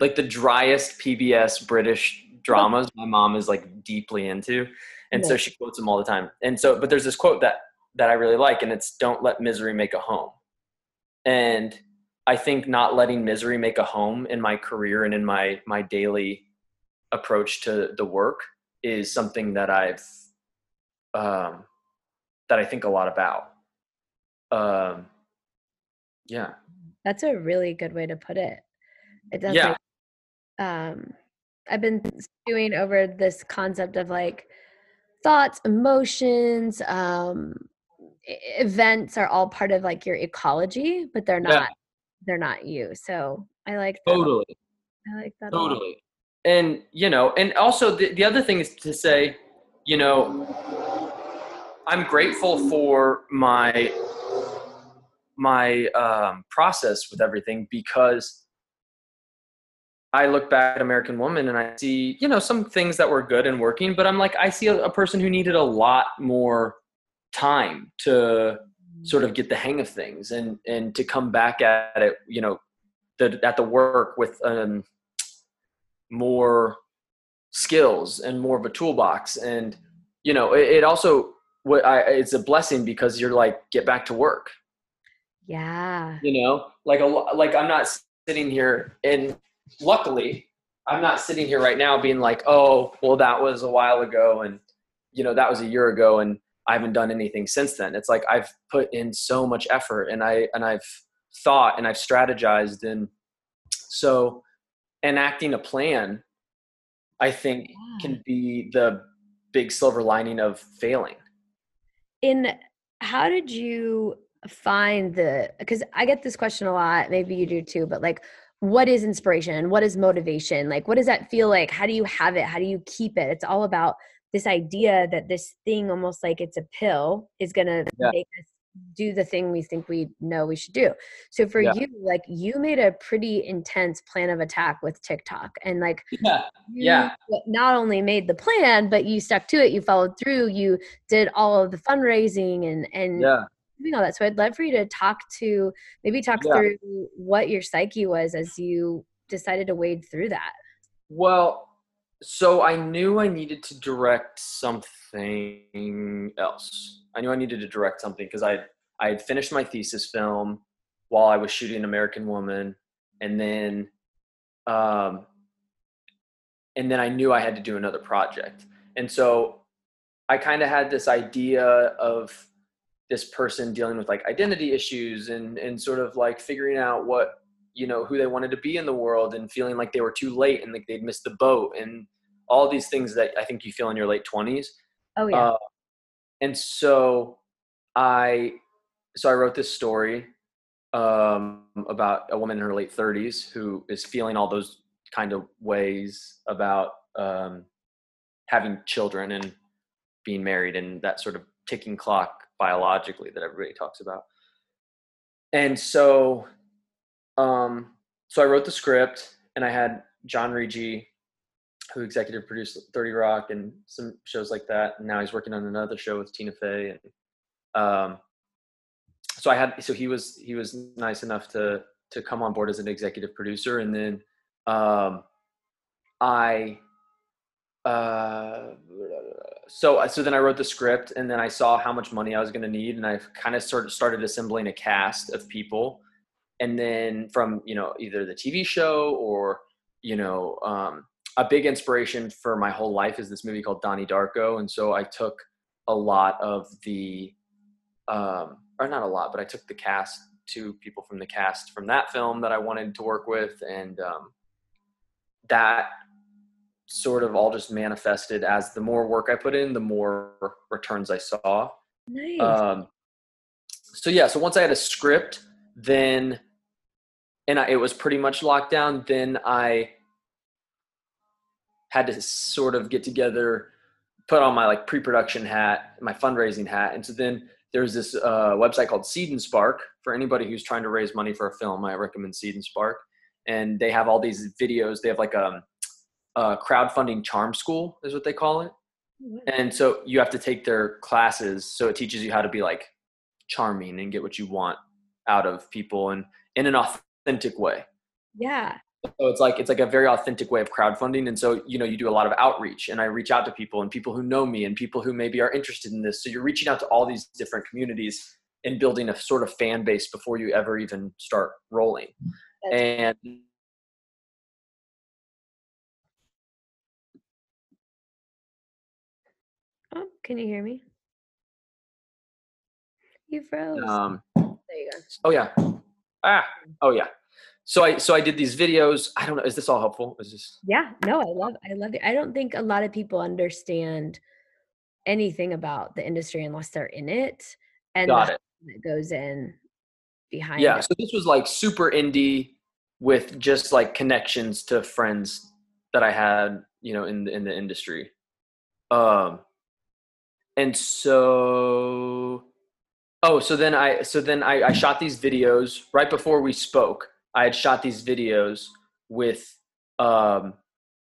like the driest pbs british dramas my mom is like deeply into and yeah. so she quotes them all the time and so but there's this quote that that i really like and it's don't let misery make a home and i think not letting misery make a home in my career and in my my daily approach to the work is something that i've um, that I think a lot about. Um, yeah. That's a really good way to put it. It does. Yeah. Like, um, I've been doing over this concept of like thoughts, emotions, um, events are all part of like your ecology, but they're not. Yeah. They're not you. So I like that. totally. I like that totally. And you know, and also the, the other thing is to say, you know, I'm grateful for my my um, process with everything because I look back at American Woman and I see, you know, some things that were good and working, but I'm like, I see a, a person who needed a lot more time to sort of get the hang of things and and to come back at it, you know, the, at the work with um, more skills and more of a toolbox. And you know it, it also what I, it's a blessing because you're like get back to work. Yeah. You know like a like i'm not sitting here and luckily i'm not sitting here right now being like oh well that was a while ago and you know that was a year ago and i haven't done anything since then. It's like i've put in so much effort and i and i've thought and i've strategized and so enacting a plan i think yeah. can be the big silver lining of failing in how did you find the because i get this question a lot maybe you do too but like what is inspiration what is motivation? Like what does that feel like? How do you have it? How do you keep it? It's all about this idea that this thing almost like it's a pill is going to yeah. make us do the thing we think we know we should do. So for yeah. you, like you made a pretty intense plan of attack with TikTok and like yeah. yeah. not only made the plan, but you stuck to it, you followed through, you did all of the fundraising and and yeah. doing all that. So I'd love for you to talk to maybe talk yeah. through what your psyche was as you decided to wade through that. Well, so I knew I needed to direct something else. I knew I needed to direct something because I I had finished my thesis film while I was shooting American Woman, and then um, and then I knew I had to do another project, and so I kind of had this idea of this person dealing with like identity issues and and sort of like figuring out what you know who they wanted to be in the world and feeling like they were too late and like they'd missed the boat and all these things that I think you feel in your late 20s. Oh yeah. Uh, and so I so I wrote this story um, about a woman in her late 30s who is feeling all those kind of ways about um, having children and being married and that sort of ticking clock biologically that everybody talks about. And so um, so I wrote the script and I had John Riggi who executive produced 30 Rock and some shows like that. And now he's working on another show with Tina Fey. And um, so I had, so he was, he was nice enough to, to come on board as an executive producer. And then um, I uh, so so then I wrote the script, and then I saw how much money I was going to need, and I kind of sort of started assembling a cast of people, and then from you know either the TV show or you know um, a big inspiration for my whole life is this movie called Donnie Darko, and so I took a lot of the, um, or not a lot, but I took the cast to people from the cast from that film that I wanted to work with, and um, that sort of all just manifested as the more work I put in, the more returns I saw. Nice. Um, so yeah, so once I had a script, then and I, it was pretty much locked down. Then I had to sort of get together, put on my like pre-production hat, my fundraising hat, and so then there's this uh, website called Seed and Spark for anybody who's trying to raise money for a film. I recommend Seed and Spark, and they have all these videos. They have like a, a crowdfunding charm school, is what they call it. And so you have to take their classes. So it teaches you how to be like charming and get what you want out of people and in an authentic way. Yeah. So it's like it's like a very authentic way of crowdfunding. And so, you know, you do a lot of outreach and I reach out to people and people who know me and people who maybe are interested in this. So you're reaching out to all these different communities and building a sort of fan base before you ever even start rolling. That's and Oh, can you hear me? You froze. um there you go. oh yeah. Ah, oh yeah. So I so I did these videos. I don't know, is this all helpful? Is this Yeah, no, I love I love it. I don't think a lot of people understand anything about the industry unless they're in it and got it. that goes in behind Yeah. it. So this was like super indie with just like connections to friends that I had, you know, in the in the industry. Um and so oh so then I so then I, I shot these videos right before we spoke. I had shot these videos with um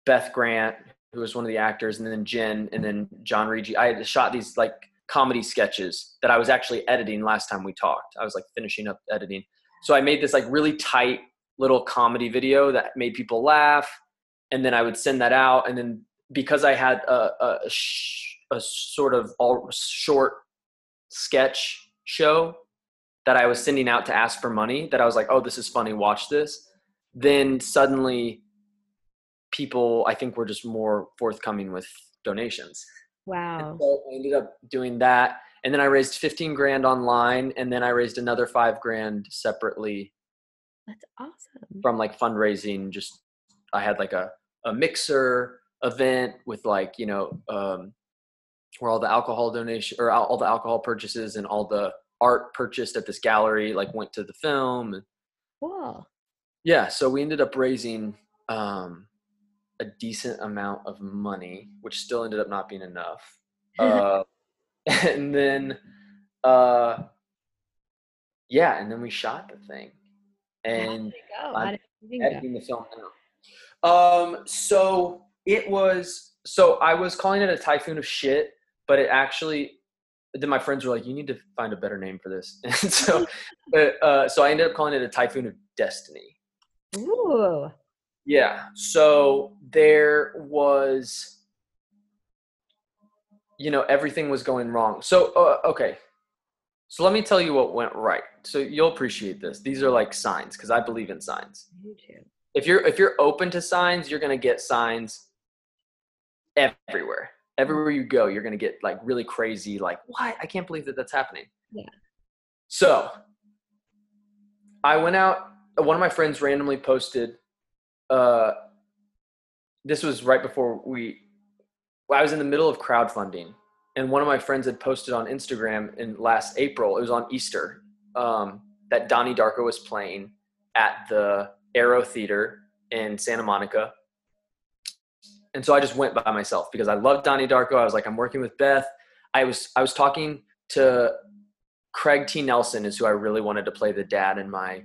Beth Grant, who was one of the actors, and then Jen and then John Riggi. I had shot these like comedy sketches that I was actually editing last time we talked. I was like finishing up editing. So I made this like really tight little comedy video that made people laugh. And then I would send that out. And then because I had a, a, a, sort of all short sketch show that I was sending out to ask for money, that I was like, oh, this is funny, watch this. Then suddenly people, I think, were just more forthcoming with donations. Wow. So I ended up doing that. And then I raised 15 grand online. And then I raised another five grand separately That's awesome. from like fundraising. Just, I had like a, a mixer event with like, you know, um, where all the alcohol donation or all all the alcohol purchases and all the art purchased at this gallery like went to the film. And Cool. yeah. So we ended up raising, um, a decent amount of money, which still ended up not being enough. <laughs> Uh, <laughs> and then, uh, yeah, and then we shot the thing, and? I'm How go? editing the film now. Um, so it was. So I was calling it a typhoon of shit, but it actually. Then my friends were like, "You need to find a better name for this," <laughs> and so, uh, uh, so I ended up calling it a typhoon of destiny. Ooh. Yeah. So there was, you know, everything was going wrong. So, uh, okay. So let me tell you what went right. So you'll appreciate this. These are like signs because I believe in signs. You too. If you're if you're open to signs, you're gonna get signs everywhere. Everywhere you go, you're gonna get like really crazy. Like, what? I can't believe that that's happening. Yeah. So I went out. One of my friends randomly posted uh, this was right before we I was in the middle of crowdfunding and one of my friends had posted on Instagram in last April, it was on Easter, um, that Donnie Darko was playing at the Aero Theater in Santa Monica. And so I just went by myself because I love Donnie Darko. I was like, I'm working with Beth. I was I was talking to Craig T. Nelson is who I really wanted to play the dad in my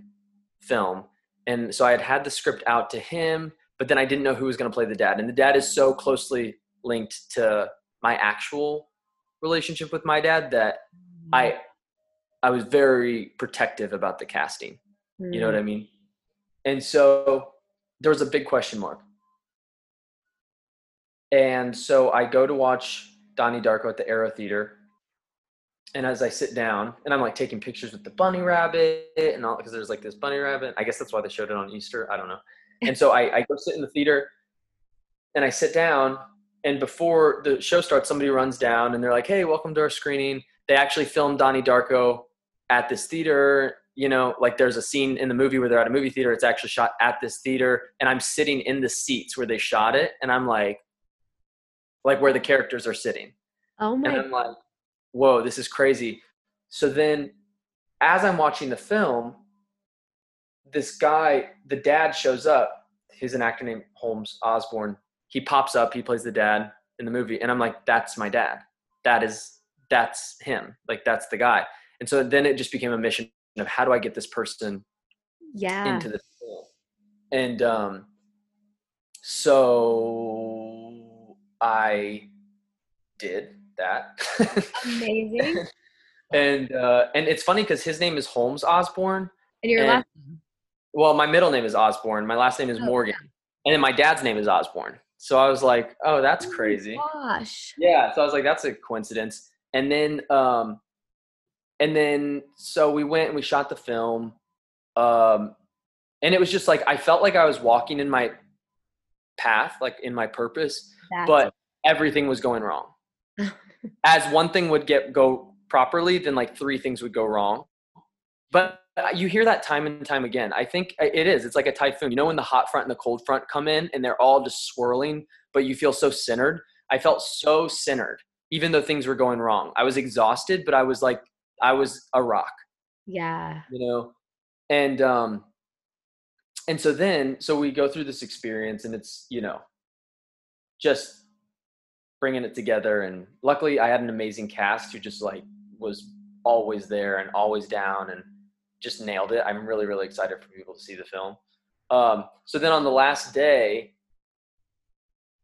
film and so I had had the script out to him, but then I didn't know who was going to play the dad. And the dad is so closely linked to my actual relationship with my dad that mm-hmm. I I was very protective about the casting. You know what mm. I mean? And so there was a big question mark. And so I go to watch Donnie Darko at the Aero Theater. And as I sit down, and I'm like taking pictures with the bunny rabbit and all, because there's like this bunny rabbit. I guess that's why they showed it on Easter. I don't know. <laughs> And so I, I go sit in the theater and I sit down. And before the show starts, somebody runs down and they're like, hey, welcome to our screening. They actually filmed Donnie Darko at this theater you know, like there's a scene in the movie where they're at a movie theater. It's actually shot at this theater, and I'm sitting in the seats where they shot it, and I'm like, like where the characters are sitting. Oh my! And I'm like, whoa, this is crazy. So then, as I'm watching the film, this guy, the dad, shows up. He's an actor named Holmes Osborne. He pops up. He plays the dad in the movie, and I'm like, that's my dad. That is that's him. Like that's the guy. And so then it just became a mission of how do I get this person yeah. into the film. And um, so I did that. Amazing. <laughs> and uh, and it's funny because his name is Holmes Osborne. And your and, last Well, my middle name is Osborne. My last name is Oh, Morgan. And then my dad's name is Osborne. So I was like, oh, that's crazy. Gosh. Yeah. So I was like, that's a coincidence. And then um, and then so we went and we shot the film um and it was just like i felt like i was walking in my path like in my purpose That's but everything was going wrong. <laughs> As one thing would get go properly then like three things would go wrong. But you hear that time and time again. I think it is. It's like a typhoon. You know when the hot front and the cold front come in and they're all just swirling but you feel so centered? I felt so centered even though things were going wrong. I was exhausted but i was like I was a rock, yeah. you know? And, um, and so then, so we go through this experience and it's, you know, just bringing it together. And luckily I had an amazing cast who just like was always there and always down and just nailed it. I'm really, really excited for people to see the film. Um, so then on the last day,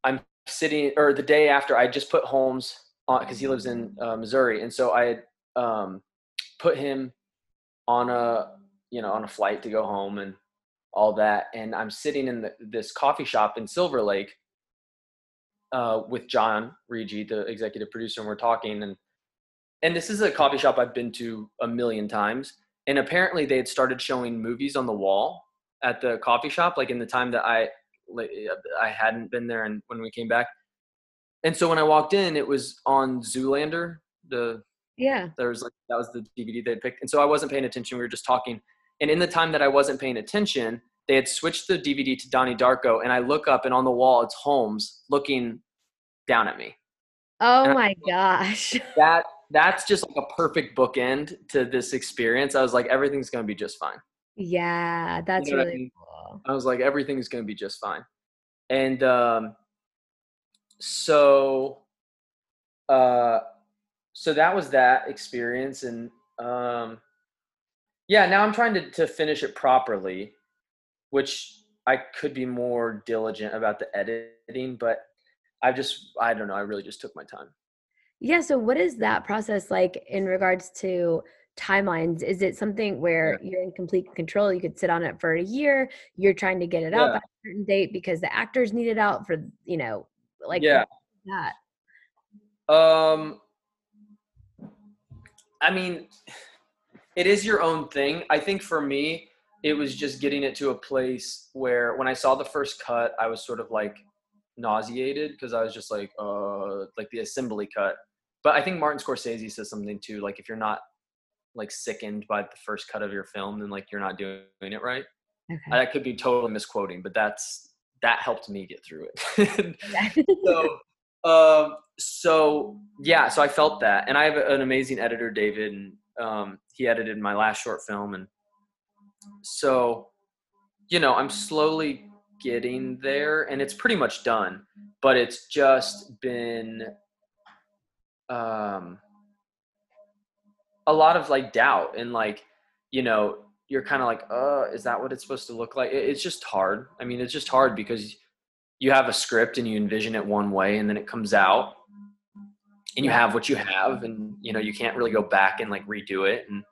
I'm sitting, or the day after, I just put Holmes on because he lives in uh, Missouri, and so I um, put him on a you know on a flight to go home and all that and i'm sitting in the, this coffee shop in silver lake uh, with john riggi the executive producer and we're talking and and this is a coffee shop i've been to a million times and apparently they had started showing movies on the wall at the coffee shop like in the time that i like, i hadn't been there and when we came back and so when i walked in it was on zoolander the Yeah. there was like that was the DVD they picked, and so I wasn't paying attention. We were just talking, and in the time that I wasn't paying attention, they had switched the DVD to Donnie Darko, and I look up, and on the wall it's Holmes looking down at me. Oh And I- my gosh. <laughs> That that's just like a perfect bookend to this experience. I was like, everything's gonna be just fine. Yeah, that's know what I really mean? cool. I was like, everything's gonna be just fine. And um, so, uh, so that was that experience, and um, yeah, now I'm trying to to finish it properly, which I could be more diligent about the editing, but I just I don't know. I really just took my time. Yeah, so what is that process like in regards to timelines? Is it something where you're in complete control? You could sit on it for a year, you're trying to get it out Yeah. by a certain date because the actors need it out for, you know, like Yeah. that. Um, I mean, it is your own thing. I think for me, it was just getting it to a place where when I saw the first cut, I was sort of like nauseated because I was just like, uh, like the assembly cut. But I think Martin Scorsese says something too, like if you're not like sickened by the first cut of your film, then like you're not doing it right. Okay. I could be totally misquoting, but that's that helped me get through it. <laughs> So um so yeah so i felt that and i have an amazing editor david and um he edited my last short film. And so you know i'm slowly getting there and it's pretty much done but it's just been um a lot of like doubt and like you know you're kind of like uh is that what it's supposed to look like? It's just hard. I mean it's just hard because you have a script and you envision it one way and then it comes out and you have what you have and you know you can't really go back and like redo it and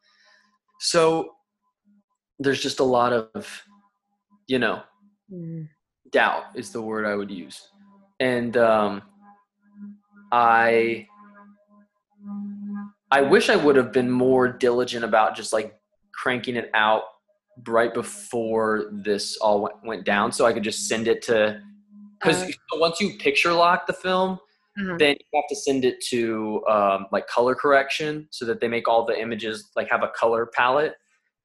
so there's just a lot of you know Mm, doubt is the word i would use. And um, I I wish I would have been more diligent about just like cranking it out right before this all went, went down, so I could just send it to because Uh, once you picture lock the film, uh-huh. then you have to send it to um, like color correction so that they make all the images like have a color palette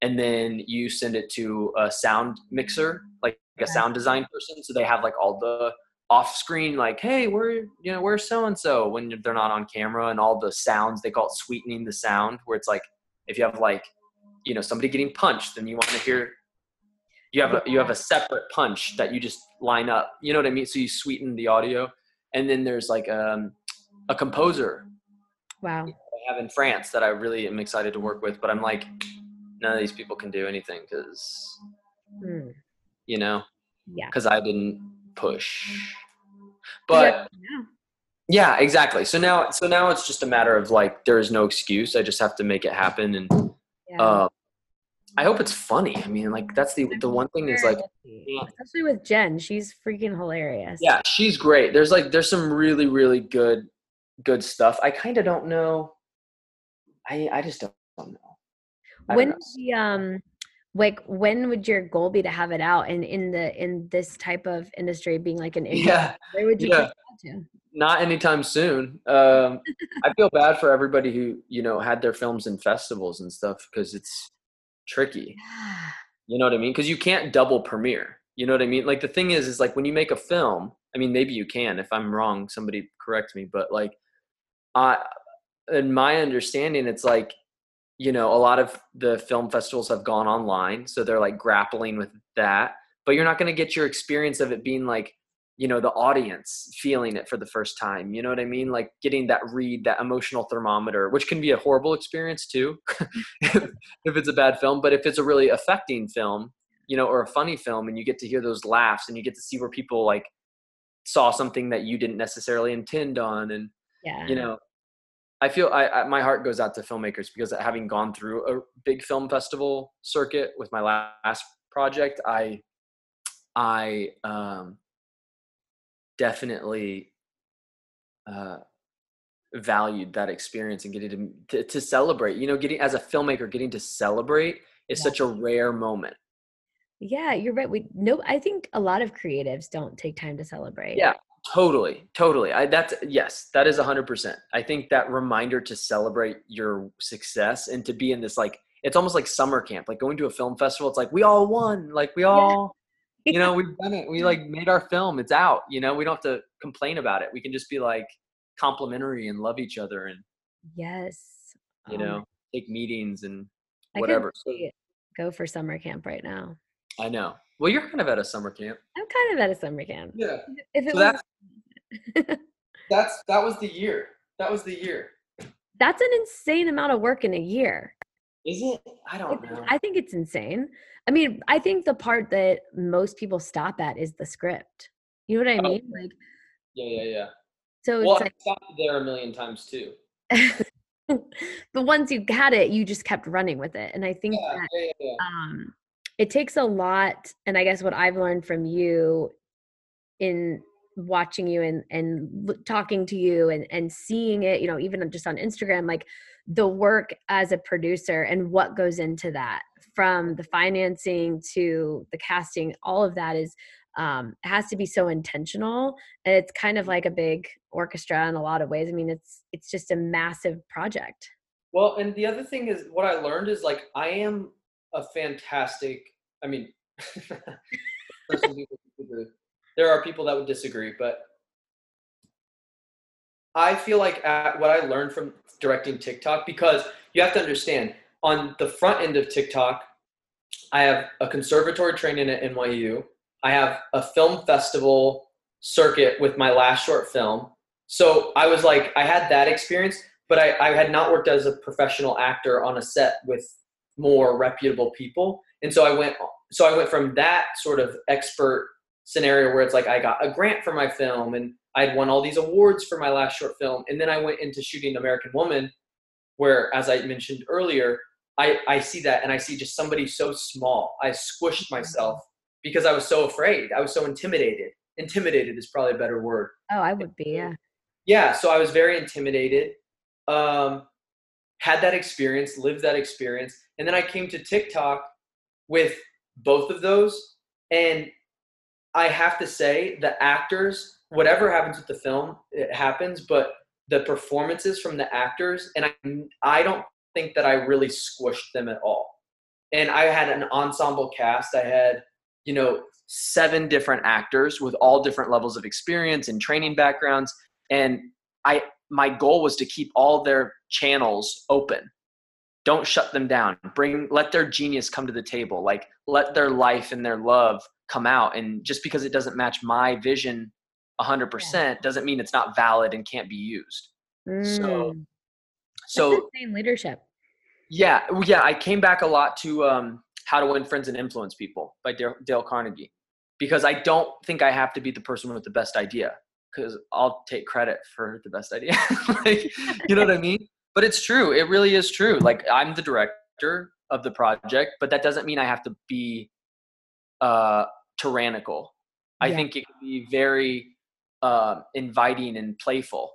and then you send it to a sound mixer like a sound design person so they have like all the off screen like hey where you know where's so and so when they're not on camera and all the sounds they call it sweetening the sound where it's like if you have like you know somebody getting punched then you want to hear you have a you have a separate punch that you just line up you know what i mean? So you sweeten the audio and then there's like um, a composer wow. I have in France that I really am excited to work with, but I'm like, none of these people can do anything because Hmm. you know, Yeah. because I didn't push. But yeah. yeah, exactly. So now, so now it's just a matter of like, there is no excuse. I just have to make it happen, and yeah. uh, I hope it's funny. I mean, like that's the the one thing is like, especially with Jen, she's freaking hilarious. yeah, she's great. There's like, there's some really, really good, good stuff. I kind of don't know. I I just don't, don't know. I don't When know. the um like when would your goal be to have it out and in the in this type of industry being like an indie, Yeah. where would you yeah. take it out to? not anytime soon. Um, I feel bad for everybody who you know had their films in festivals and stuff because it's tricky. You know what I mean? Because you can't double premiere. You know what I mean? Like the thing is, is like when you make a film. I mean, maybe you can. If I'm wrong, somebody correct me. But like, I, in my understanding, it's like, you know, a lot of the film festivals have gone online, so they're like grappling with that. But you're not going to get your experience of it being like you know the audience feeling it for the first time you know what i mean like getting that read that emotional thermometer which can be a horrible experience too <laughs> if it's a bad film but if it's a really affecting film you know or a funny film and you get to hear those laughs and you get to see where people like saw something that you didn't necessarily intend on and Yeah. you know i feel I, I my heart goes out to filmmakers because having gone through a big film festival circuit with my last project i i um definitely uh valued that experience and getting to, to to celebrate you know getting as a filmmaker getting to celebrate is Yeah. such a rare moment Yeah, you're right. We no, I think a lot of creatives don't take time to celebrate. Yeah, totally, totally. I that's yes, that is a hundred percent. I think that reminder to celebrate your success and to be in this like it's almost like summer camp, like going to a film festival. It's like we all won, like we all, you know, we've done it. We <laughs> like made our film. It's out. You know, we don't have to complain about it. We can just be like complimentary and love each other and Yes. you Um, know take meetings and whatever. So, go for summer camp right now. I know. Well, you're kind of at a summer camp. I'm kind of at a summer camp. Yeah. If it So was, that's <laughs> that's that was the year. That was the year. that's an insane amount of work in a year. Is it? I don't It's- know. I think it's insane. I mean, I think the part that most people stop at is the script. You know what I Oh. mean? Like, Yeah, yeah, yeah. so Well, it's I stopped there a million times too. <laughs> but once you got it, you just kept running with it. And I think Yeah, that yeah, yeah. um, it takes a lot and i guess what i've learned from you in watching you and and talking to you and and seeing it you know even just on instagram like the work as a producer and what goes into that from the financing to the casting all of that is um has to be so intentional and it's kind of like a big orchestra in a lot of ways i mean it's it's just a massive project Well, and the other thing is what I learned is like I am a fantastic. I mean, <laughs> there are people that would disagree, but I feel like what I learned from directing TikTok because you have to understand on the front end of TikTok, I have a conservatory training at NYU. I have a film festival circuit with my last short film. So I was like, I had that experience, but I, I had not worked as a professional actor on a set with more reputable people. And so I went so I went from that sort of expert scenario where it's like I got a grant for my film and I'd won all these awards for my last short film. And then I went into shooting American Woman, where as I mentioned earlier, I, I see that and I see just somebody so small. I squished myself because I was so afraid. I was so intimidated. intimidated is probably a better word. Oh, I would be, yeah. Yeah, so I was very intimidated. Um, had that experience, lived that experience, and then I came to TikTok with both of those. And I have to say, the actors, whatever happens with the film, it happens, but the performances from the actors, and I, I don't think that I really squished them at all. And I had an ensemble cast. I had, you know, seven different actors with all different levels of experience and training backgrounds. And I, my goal was to keep all their channels open don't shut them down bring let their genius come to the table like let their life and their love come out and just because it doesn't match my vision 100% yeah. doesn't mean it's not valid and can't be used mm. so so same leadership yeah yeah i came back a lot to um, how to win friends and influence people by dale, dale carnegie because i don't think i have to be the person with the best idea because i'll take credit for the best idea <laughs> like, you know what i <laughs> mean but it's true. It really is true. Like I'm the director of the project, but that doesn't mean I have to be uh, tyrannical. I yeah. think it can be very uh, inviting and playful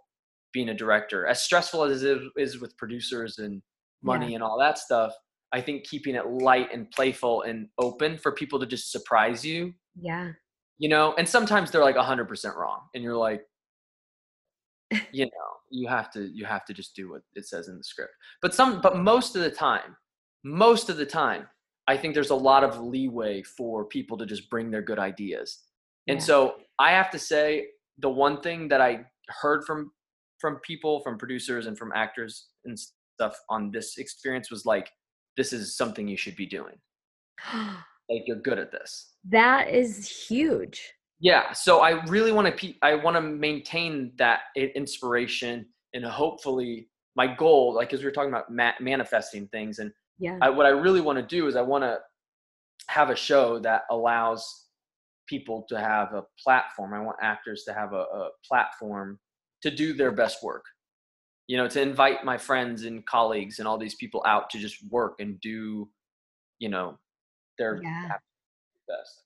being a director. As stressful as it is with producers and money yeah. and all that stuff, I think keeping it light and playful and open for people to just surprise you. Yeah. You know, and sometimes they're like 100% wrong. And you're like, <laughs> you know, you have to you have to just do what it says in the script but some but most of the time most of the time i think there's a lot of leeway for people to just bring their good ideas and yeah. so i have to say the one thing that i heard from from people from producers and from actors and stuff on this experience was like this is something you should be doing. <gasps> Like you're good at this. That is huge. Yeah so i really want to i want to maintain that inspiration and hopefully my goal like as we were talking about ma- manifesting things and yeah. I, what i really want to do is i want to have a show that allows people to have a platform. I want actors to have a, a platform to do their best work you know to invite my friends and colleagues and all these people out to just work and do you know their yeah. best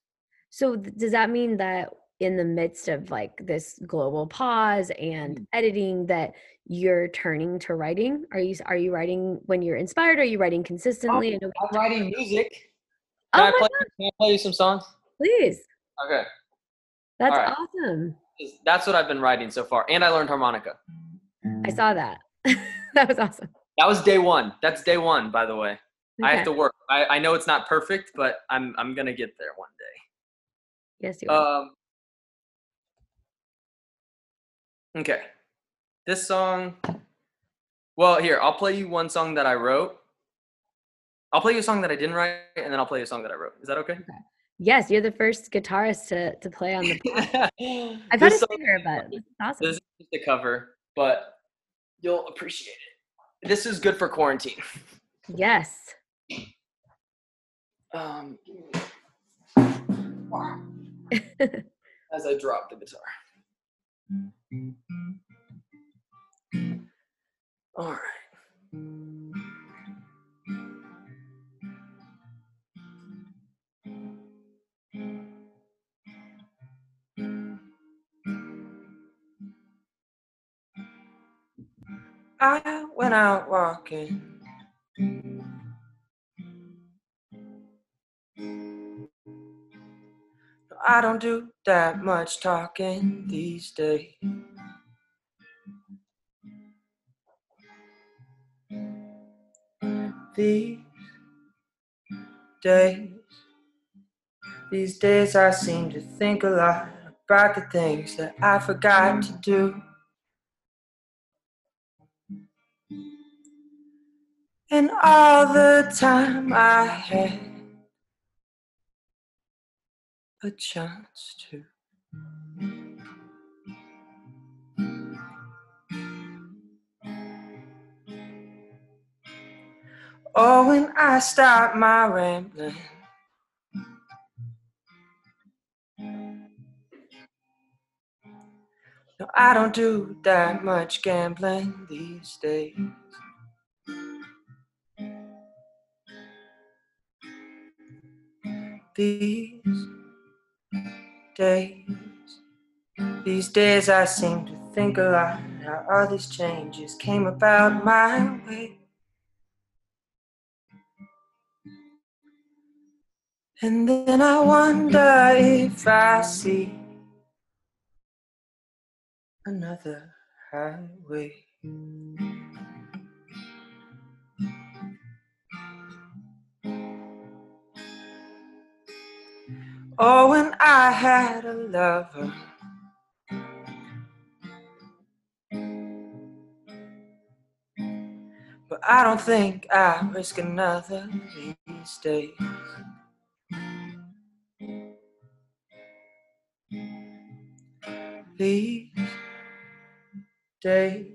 so does that mean that in the midst of like this global pause and mm. editing that you're turning to writing? Are you are you writing when you're inspired? Are you writing consistently? Oh, I'm writing music. Can, oh I play, can I play you some songs? Please. Okay. That's right. awesome. That's what I've been writing so far. And I learned harmonica. I saw that. <laughs> that was awesome. That was day one. That's day one, by the way. Okay. I have to work. I, I know it's not perfect, but I'm I'm gonna get there one day. Yes, you are. Um, okay. This song. Well, here, I'll play you one song that I wrote. I'll play you a song that I didn't write, and then I'll play you a song that I wrote. Is that okay? okay. Yes, you're the first guitarist to, to play on the <laughs> <laughs> I've had a singer, but it's awesome. This is just a cover, but you'll appreciate it. This is good for quarantine. Yes. <laughs> Um, as I drop the guitar. All right. I went out walking. I don't do that much talking these days. These days, these days I seem to think a lot about the things that I forgot to do. And all the time I had a chance to. Oh, when I stop my rambling. No, I don't do that much gambling these days. These days. These days I seem to think a lot how all these changes came about my way. And then I wonder if I see another highway. Oh, when I had a lover. But I don't think I risk another these days. These days,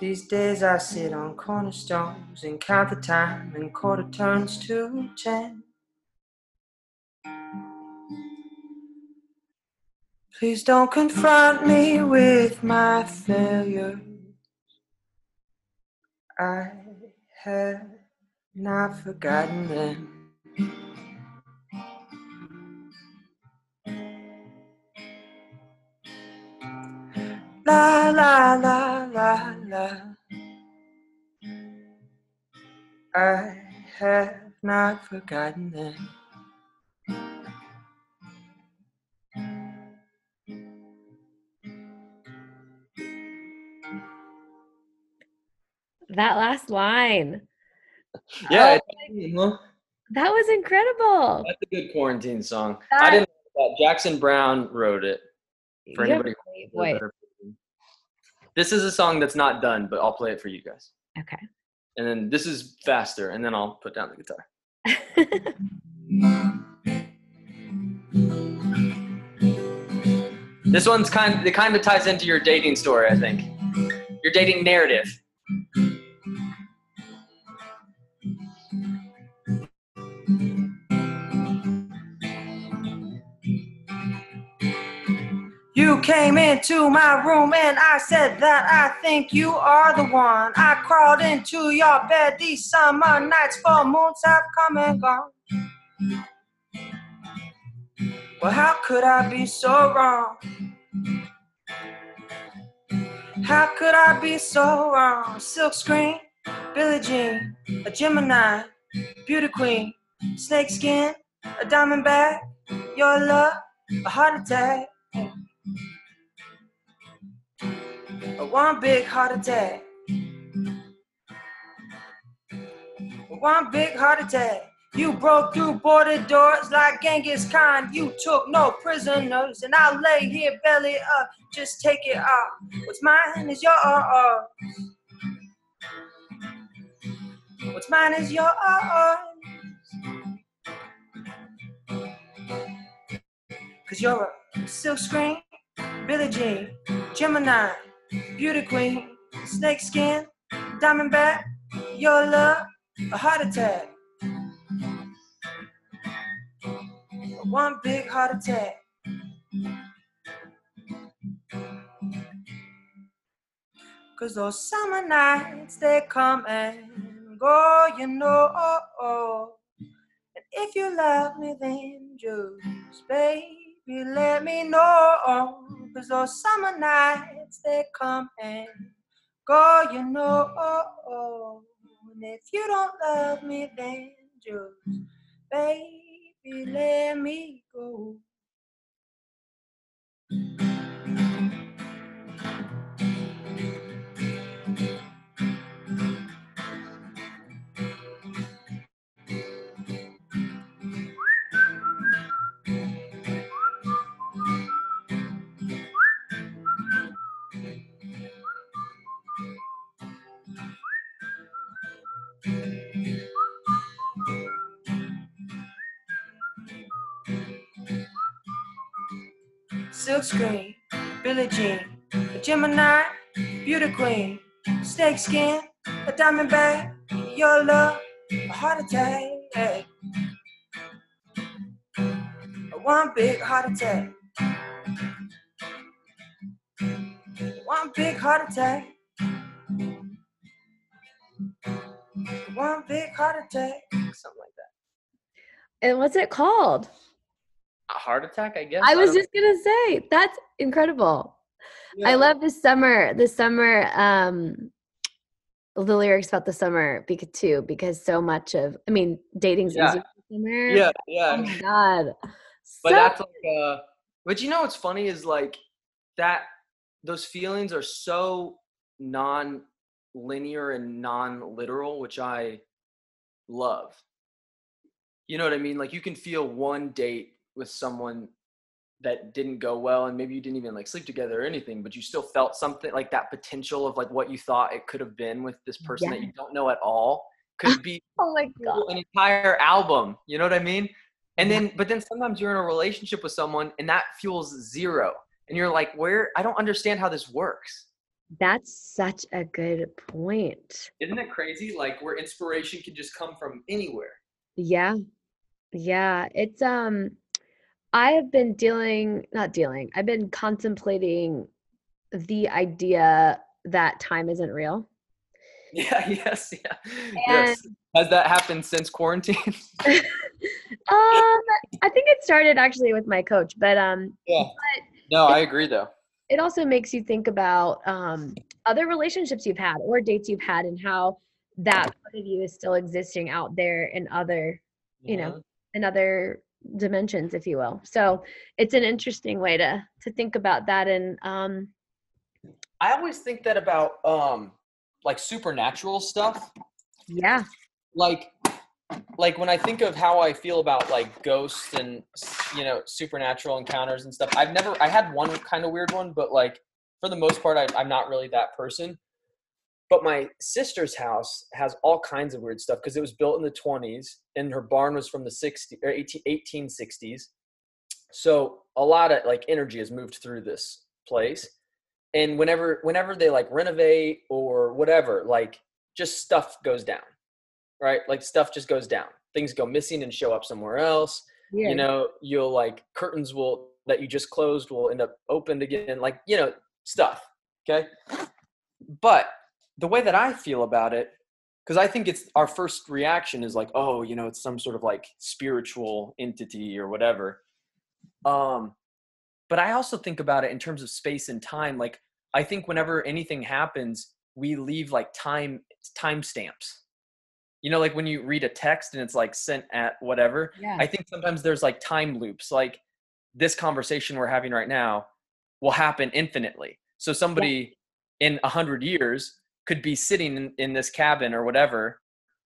these days I sit on cornerstones and count the time and quarter turns to ten. Please don't confront me with my failure. I have not forgotten them. La la la la la. I have not forgotten them. That last line. Yeah, Oh, that was incredible. that's a good quarantine song. That- I didn't know that. Jackson Browne wrote it. For anybody a great who knows voice. better. This is a song that's not done, but I'll play it for you guys. Okay. And then this is faster, and then I'll put down the guitar. <laughs> This one's kind it kind of ties into your dating story, I think. Your dating narrative. You came into my room and I said that I think you are the one. I crawled into your bed these summer nights, full moons have come and gone. Well, how could I be so wrong? How could I be so wrong? Silk screen, Billie Jean, a Gemini, beauty queen, snake skin, a diamond bag, your love, a heart attack. One big heart attack. One big heart attack. You broke through border doors like Genghis Khan. You took no prisoners, and I'll lay here belly up. Just take it off. What's mine is yours. What's mine is yours. Cause you're a silk screen, Billie Jean, Gemini, beauty queen, snake skin, diamondback, your love, a heart attack. One big heart attack. Cause those summer nights they come and go, you know. And if you love me, then just baby, let me know. Cause those summer nights they come and go, you know. And if you don't love me, then just baby, let me go. Silk screen, Billie Jean, a Gemini, beauty queen, snake skin, a diamond bag, your love, a heart attack. One big heart attack. One big heart attack. One big heart attack. Something like that. and what's it called? A heart attack, I guess. I was don't- just gonna say that's incredible. Yeah. I love this summer. This summer, um, the lyrics about the summer because too because so much of I mean dating's Yeah. in summer. Yeah, Oh yeah. my god. but So- that's like uh but you know what's funny is like that those feelings are so non-linear and non-literal which i love you know what i mean like you can feel one date with someone that didn't go well and maybe you didn't even like sleep together or anything but you still felt something like that potential of like what you thought it could have been with this person that you don't know at all <laughs> could be oh my god. an entire album. You know what I mean? And then, but then sometimes you're in a relationship with someone and that fuels zero. And you're like, where? I don't understand how this works. That's such a good point. Isn't it crazy? Like, where inspiration can just come from anywhere. Yeah. Yeah. It's um I have been dealing not dealing. I've been contemplating the idea that time isn't real. <laughs> Yeah, yes, yeah. yes. Has that happened since quarantine? <laughs> um I think it started actually with my coach, but um yeah. But No, I agree though. it also makes you think about um other relationships you've had or dates you've had and how that part of you is still existing out there in other you know Mhm. in other dimensions if you will so it's an interesting way to to think about that and um I always think that about um like supernatural stuff. yeah like like when I think of how I feel about like ghosts and you know supernatural encounters and stuff, I've never I had one kind of weird one, but like for the most part, I, I'm not really that person. But my sister's house has all kinds of weird stuff because it was built in the 20s and her barn was from the 60 or 18, 1860s. So a lot of like energy has moved through this place. And whenever whenever they like renovate or whatever, like just stuff goes down right? Like stuff just goes down. Things go missing and show up somewhere else. You know, you'll like curtains will that you just closed will end up opened again, like, you know, stuff. Okay. But the way that I feel about it, because I think it's our first reaction is like, oh, you know, it's some sort of like spiritual entity or whatever. Um, but I also think about it in terms of space and time. Like, I think whenever anything happens, we leave like time time stamps you know like when you read a text and it's like sent at whatever yeah i think sometimes there's like time loops like this conversation we're having right now will happen infinitely so somebody in a hundred years could be sitting in, in this cabin or whatever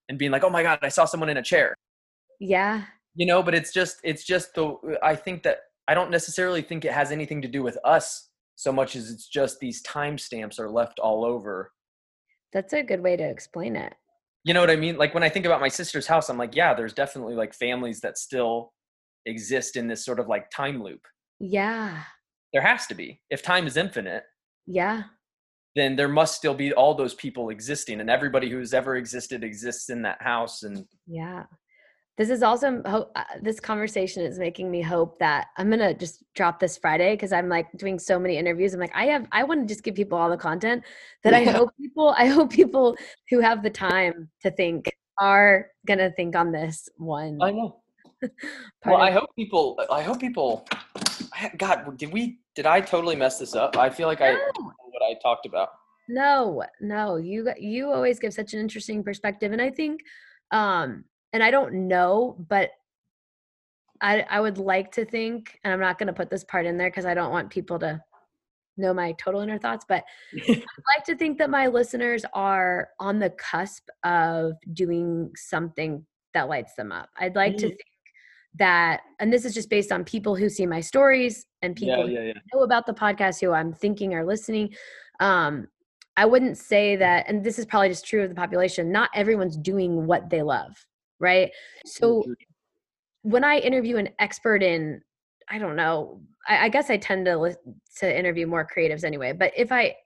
and being like oh my god i saw someone in a chair yeah you know but it's just it's just the i think that i don't necessarily think it has anything to do with us so much as it's just these timestamps are left all over that's a good way to explain it you know what I mean? Like when I think about my sister's house, I'm like, yeah, there's definitely like families that still exist in this sort of like time loop. yeah There has to be. If time is infinite, yeah then there must still be all those people existing and everybody who's ever existed exists in that house and yeah this is also uh, this conversation is making me hope that i'm gonna just drop this friday because i'm like doing so many interviews i'm like i have i want to just give people all the content that i hope people i hope people who have the time to think are gonna think on this one I know. <laughs> Well, I hope people I hope people God, did we did I totally mess this up? I feel like I No. know what I talked about. No, no, you you always give such an interesting perspective, and I think, um, and I don't know, but I I would like to think, and I'm not going to put this part in there because I don't want people to know my total inner thoughts, but <laughs> I'd like to think that my listeners are on the cusp of doing something that lights them up. I'd like to Mhm. think that, and this is just based on people who see my stories and people yeah, who yeah, yeah. know about the podcast who I'm thinking are listening. Um, I wouldn't say that, and this is probably just true of the population, not everyone's doing what they love, right? So when I interview an expert in, I don't know, I, I guess I tend to to interview more creatives anyway, but if i-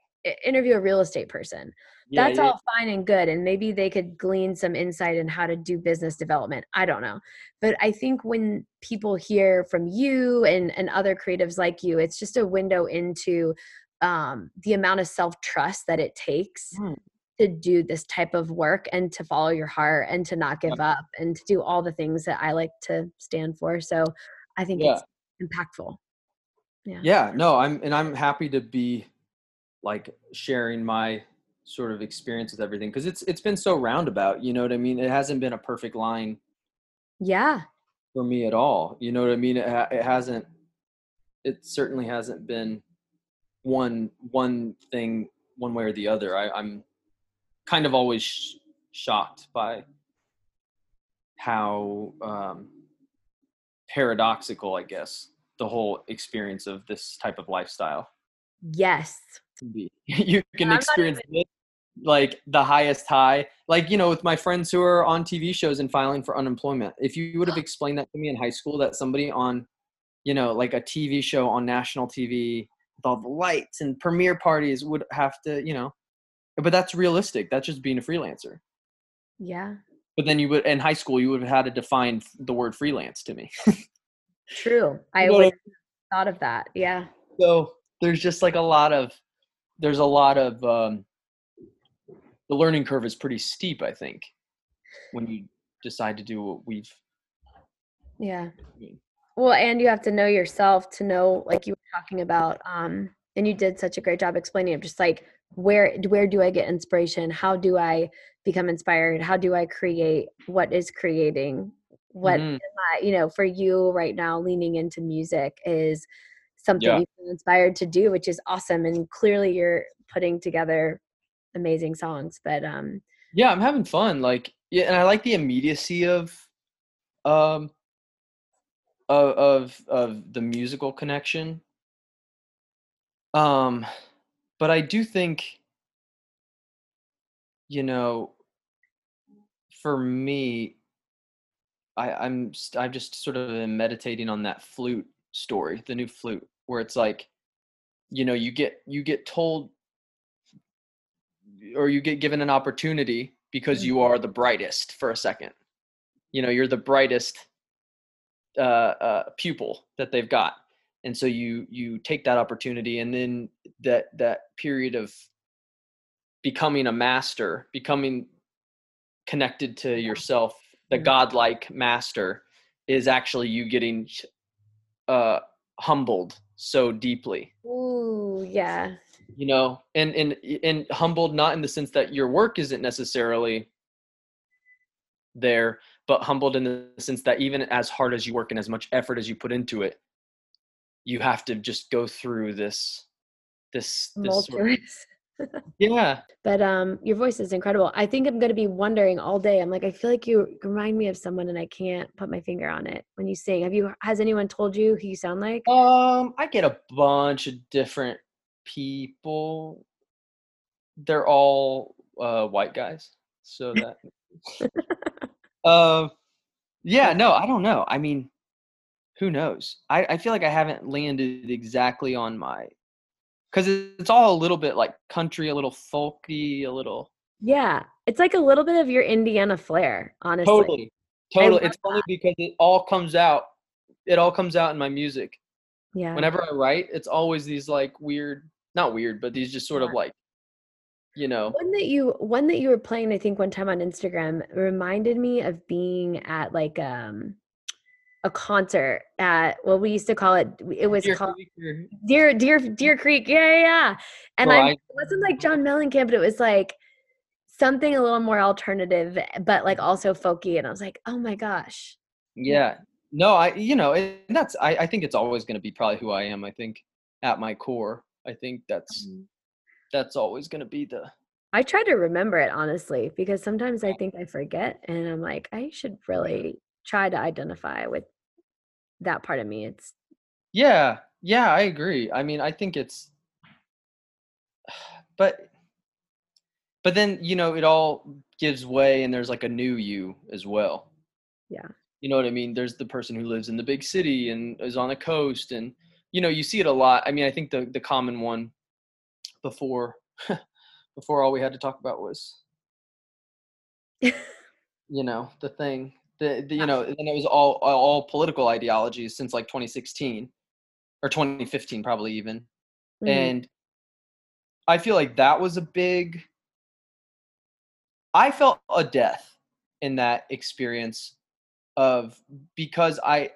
interview a real estate person, Yeah, that's yeah. all fine and good and maybe they could glean some insight in how to do business development i don't know but i think when people hear from you and and other creatives like you it's just a window into um, the amount of self-trust that it takes Mm. to do this type of work and to follow your heart and to not give up and to do all the things that i like to stand for so i think Yeah. it's impactful. Yeah. Yeah, no, I'm and I'm happy to be like sharing my sort of experience with everything because it's it's been so roundabout, you know what I mean? It hasn't been a perfect line Yeah. for me at all. You know what I mean? It, it hasn't it certainly hasn't been one one thing one way or the other. I, I'm kind of always sh- shocked by how um, paradoxical, I guess, the whole experience of this type of lifestyle Yes. Can be. <laughs> you can not experience like the highest high, like you know, with my friends who are on TV shows and filing for unemployment. If you would have explained that to me in high school, that somebody on, you know, like a TV show on national TV with all the lights and premiere parties would have to, you know, but that's realistic. That's just being a freelancer. Yeah. But then you would in high school you would have had to define the word freelance to me. True. <laughs> I would thought of that. Yeah. so there's just like a lot of there's a lot of um the learning curve is pretty steep i think when you decide to do what we've Yeah. Well, and you have to know yourself to know, like you were talking about, um, and you did such a great job explaining it. Just like where where do I get inspiration? How do I become inspired? How do I create? What is creating? What Mhm. am I, you know, for you right now, leaning into music is something Yeah. you feel inspired to do, which is awesome. And clearly, you're putting together amazing songs. But um, yeah i'm having fun like yeah and i like the immediacy of um of of, of the musical connection um but i do think you know for me i i'm st- I'm just sort of meditating on that flute story the new flute where it's like you know you get you get told or you get given an opportunity because you are the brightest for a second. You know you're the brightest uh, uh, pupil that they've got. And so you you take that opportunity and then that that period of becoming a master becoming connected to yourself the Mhm. godlike master is actually you getting uh humbled so deeply ooh, yeah, you know and and and humbled not in the sense that your work isn't necessarily there but humbled in the sense that even as hard as you work and as much effort as you put into it you have to just go through this this this sort of. Yeah <laughs> But um, your voice is incredible. I think I'm gonna be wondering all day. I'm like, I feel like you remind me of someone, and I can't put my finger on it when you sing. Have you? Has anyone told you who you sound like? um i get a bunch of different people they're all uh white guys so that uh, <laughs> yeah no i don't know i mean who knows i i feel like i haven't landed exactly on my because it's all a little bit like country a little folky a little Yeah, it's like a little bit of your Indiana flair, honestly. totally totally it's funny because it all comes out it all comes out in my music Yeah. whenever i write it's always these like weird not weird but these just sort of like you know one that you one that you were playing, I think, one time on Instagram reminded me of being at like um a concert at well, we used to call it. It was Deer called Creek Deer Deer Deer Creek. Yeah, yeah. yeah. And Bro, I, it wasn't like John Mellencamp, but it was like something a little more alternative, but like also folky. And I was like, oh my gosh. yeah no i you know and that's i, I think it's always going to be probably who i am i think at my core i think that's Mm. that's always going to be the I try to remember it honestly because sometimes I think I forget, and I'm like, I should really try to identify with that part of me. It's yeah yeah i agree i mean i think it's <sighs> but but then you know it all gives way and there's like a new you as well Yeah. you know what i mean there's the person who lives in the big city and is on the coast and you know you see it a lot i mean i think the the common one before <laughs> before all we had to talk about was <laughs> you know the thing the, the you know and it was all all political ideologies since like 2016 or 2015 probably even. Mhm. and i feel like that was a big i felt a death in that experience of because i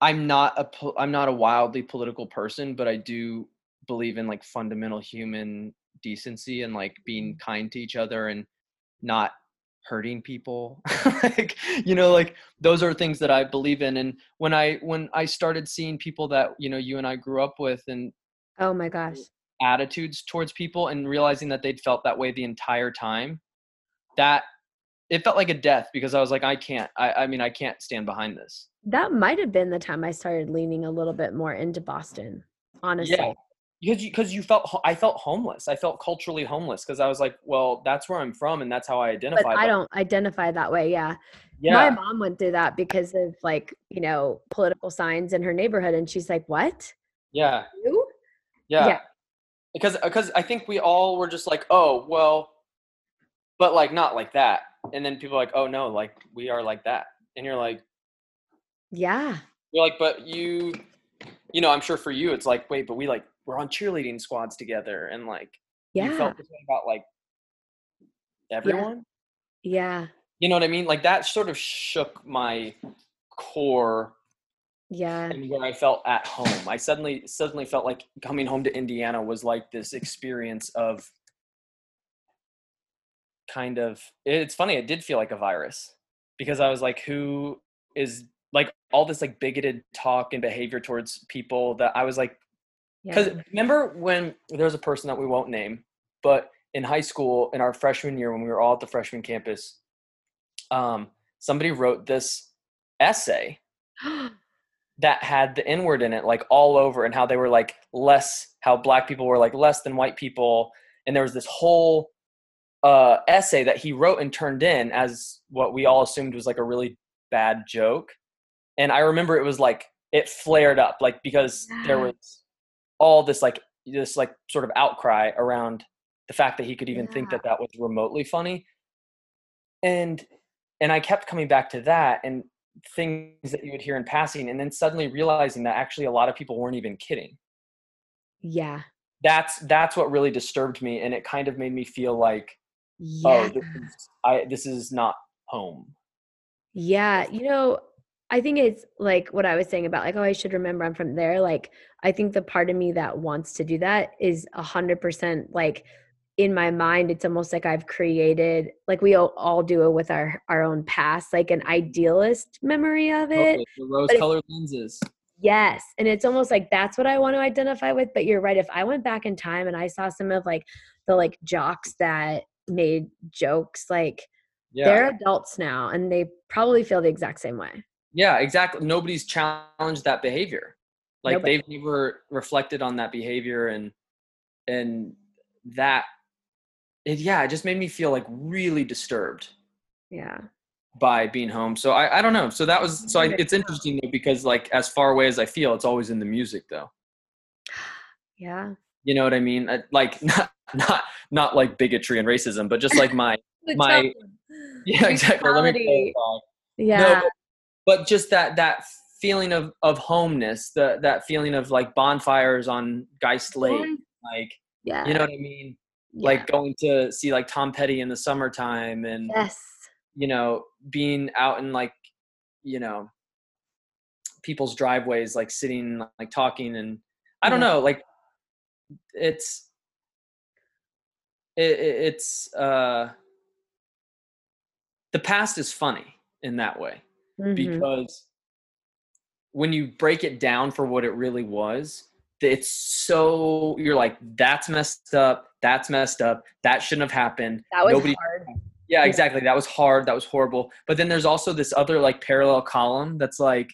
I'm not a I'm not a wildly political person, but I do believe in like fundamental human decency and like being kind to each other and not hurting people <laughs> like you know like those are things that i believe in and when i when i started seeing people that you know you and i grew up with and Oh my gosh. attitudes towards people and realizing that they'd felt that way the entire time that it felt like a death because i was like i can't i, I mean i can't stand behind this That might have been the time I started leaning a little bit more into Boston, honestly. Yeah. Because you because you felt i felt homeless i felt culturally homeless because i was like well that's where i'm from and that's how i identify But I don't identify that way. Yeah. yeah My mom went through that because of like, you know, political signs in her neighborhood. And she's like, what? yeah You? yeah Yeah. because because i think we all were just like oh well but like not like that and then people are like oh no like we are like that and you're like Yeah. you're like but you you know i'm sure for you it's like wait but we like we're on cheerleading squads together and like you Yeah. felt this way about like everyone Yeah. you know what i mean like that sort of shook my core Yeah. and where i felt at home i suddenly suddenly felt like coming home to indiana was like this experience of kind of it's funny it did feel like a virus because i was like who is all this like bigoted talk and behavior towards people that i was like because Yeah. remember when there was a person that we won't name, but in high school, in our freshman year, when we were all at the freshman campus, um, somebody wrote this essay <gasps> that had the N word in it, like all over, and how they were like less, how black people were like less than white people. And there was this whole uh, essay that he wrote and turned in as what we all assumed was like a really bad joke. And I remember it was like, it flared up, like because there was all this like this like sort of outcry around the fact that he could even think that that was remotely funny. And and i kept coming back to that and things that you would hear in passing and then suddenly realizing that actually a lot of people weren't even kidding. Yeah. that's that's what really disturbed me and it kind of made me feel like oh, Yeah. oh this is, i this is not home. Yeah, you know, I think it's like what I was saying about like, oh, I should remember I'm from there. Like, I think the part of me that wants to do that is a hundred percent like in my mind. It's almost like I've created, like we all, all do it with our our own past, like an idealist memory of oh, it. Okay, the rose colored lenses Yes. And it's almost like that's what I want to identify with. But you're right. If I went back in time and I saw some of like the like jocks that made jokes, like yeah they're adults now and they probably feel the exact same way. Yeah, exactly. Nobody's challenged that behavior. Like Nobody. they've never reflected on that behavior and and that it yeah, it just made me feel like really disturbed Yeah. by being home. So I I don't know. So that was so I, it's interesting though because like as far away as I feel, it's always in the music though. <gasps> Yeah. You know what I mean? Uh, Like <laughs> not not not like bigotry and racism, but just like my <laughs> My- <laughs> yeah exactly. Let me Yeah. No, but, just that that feeling of of homeness, the that feeling of like bonfires on Geist Lake, like yeah. you know what I mean? yeah. Like going to see like Tom Petty in the summertime, and yes. you know being out in like you know people's driveways, like sitting like talking, and I don't Yeah. know, like it's it, it- it's uh the past is funny in that way Mhm. because when you break it down for what it really was it's so you're like that's messed up that's messed up that shouldn't have happened that was nobody hard. <laughs> yeah exactly that was hard that was horrible but then there's also this other like parallel column that's like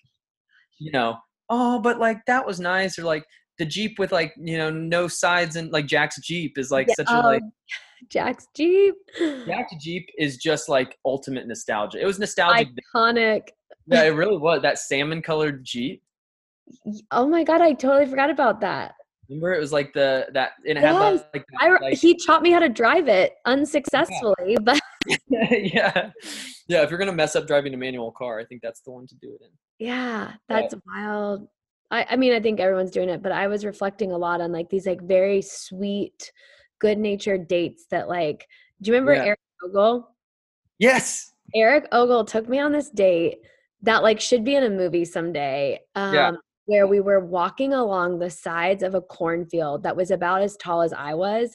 you know oh but like that was nice or like the jeep with like you know no sides and like jack's jeep is like Yeah, such a like oh, <laughs> Jack's Jeep. jack's jeep is just like ultimate nostalgia it was nostalgic Iconic. yeah it really was that salmon colored jeep Oh my god, I totally forgot about that. Remember, it was like the that and it had Yes, like, re- like he taught me how to drive it unsuccessfully, but <laughs> yeah yeah. If you're gonna mess up driving a manual car, I think that's the one to do it in. yeah, that's wild. I, I mean, I think everyone's doing it, but I was reflecting a lot on like these like very sweet, good natured dates that like. Do you remember Yeah. Eric Ogle? Yes. Eric Ogle took me on this date that like should be in a movie someday. Um, Yeah. Where we were walking along the sides of a cornfield that was about as tall as I was.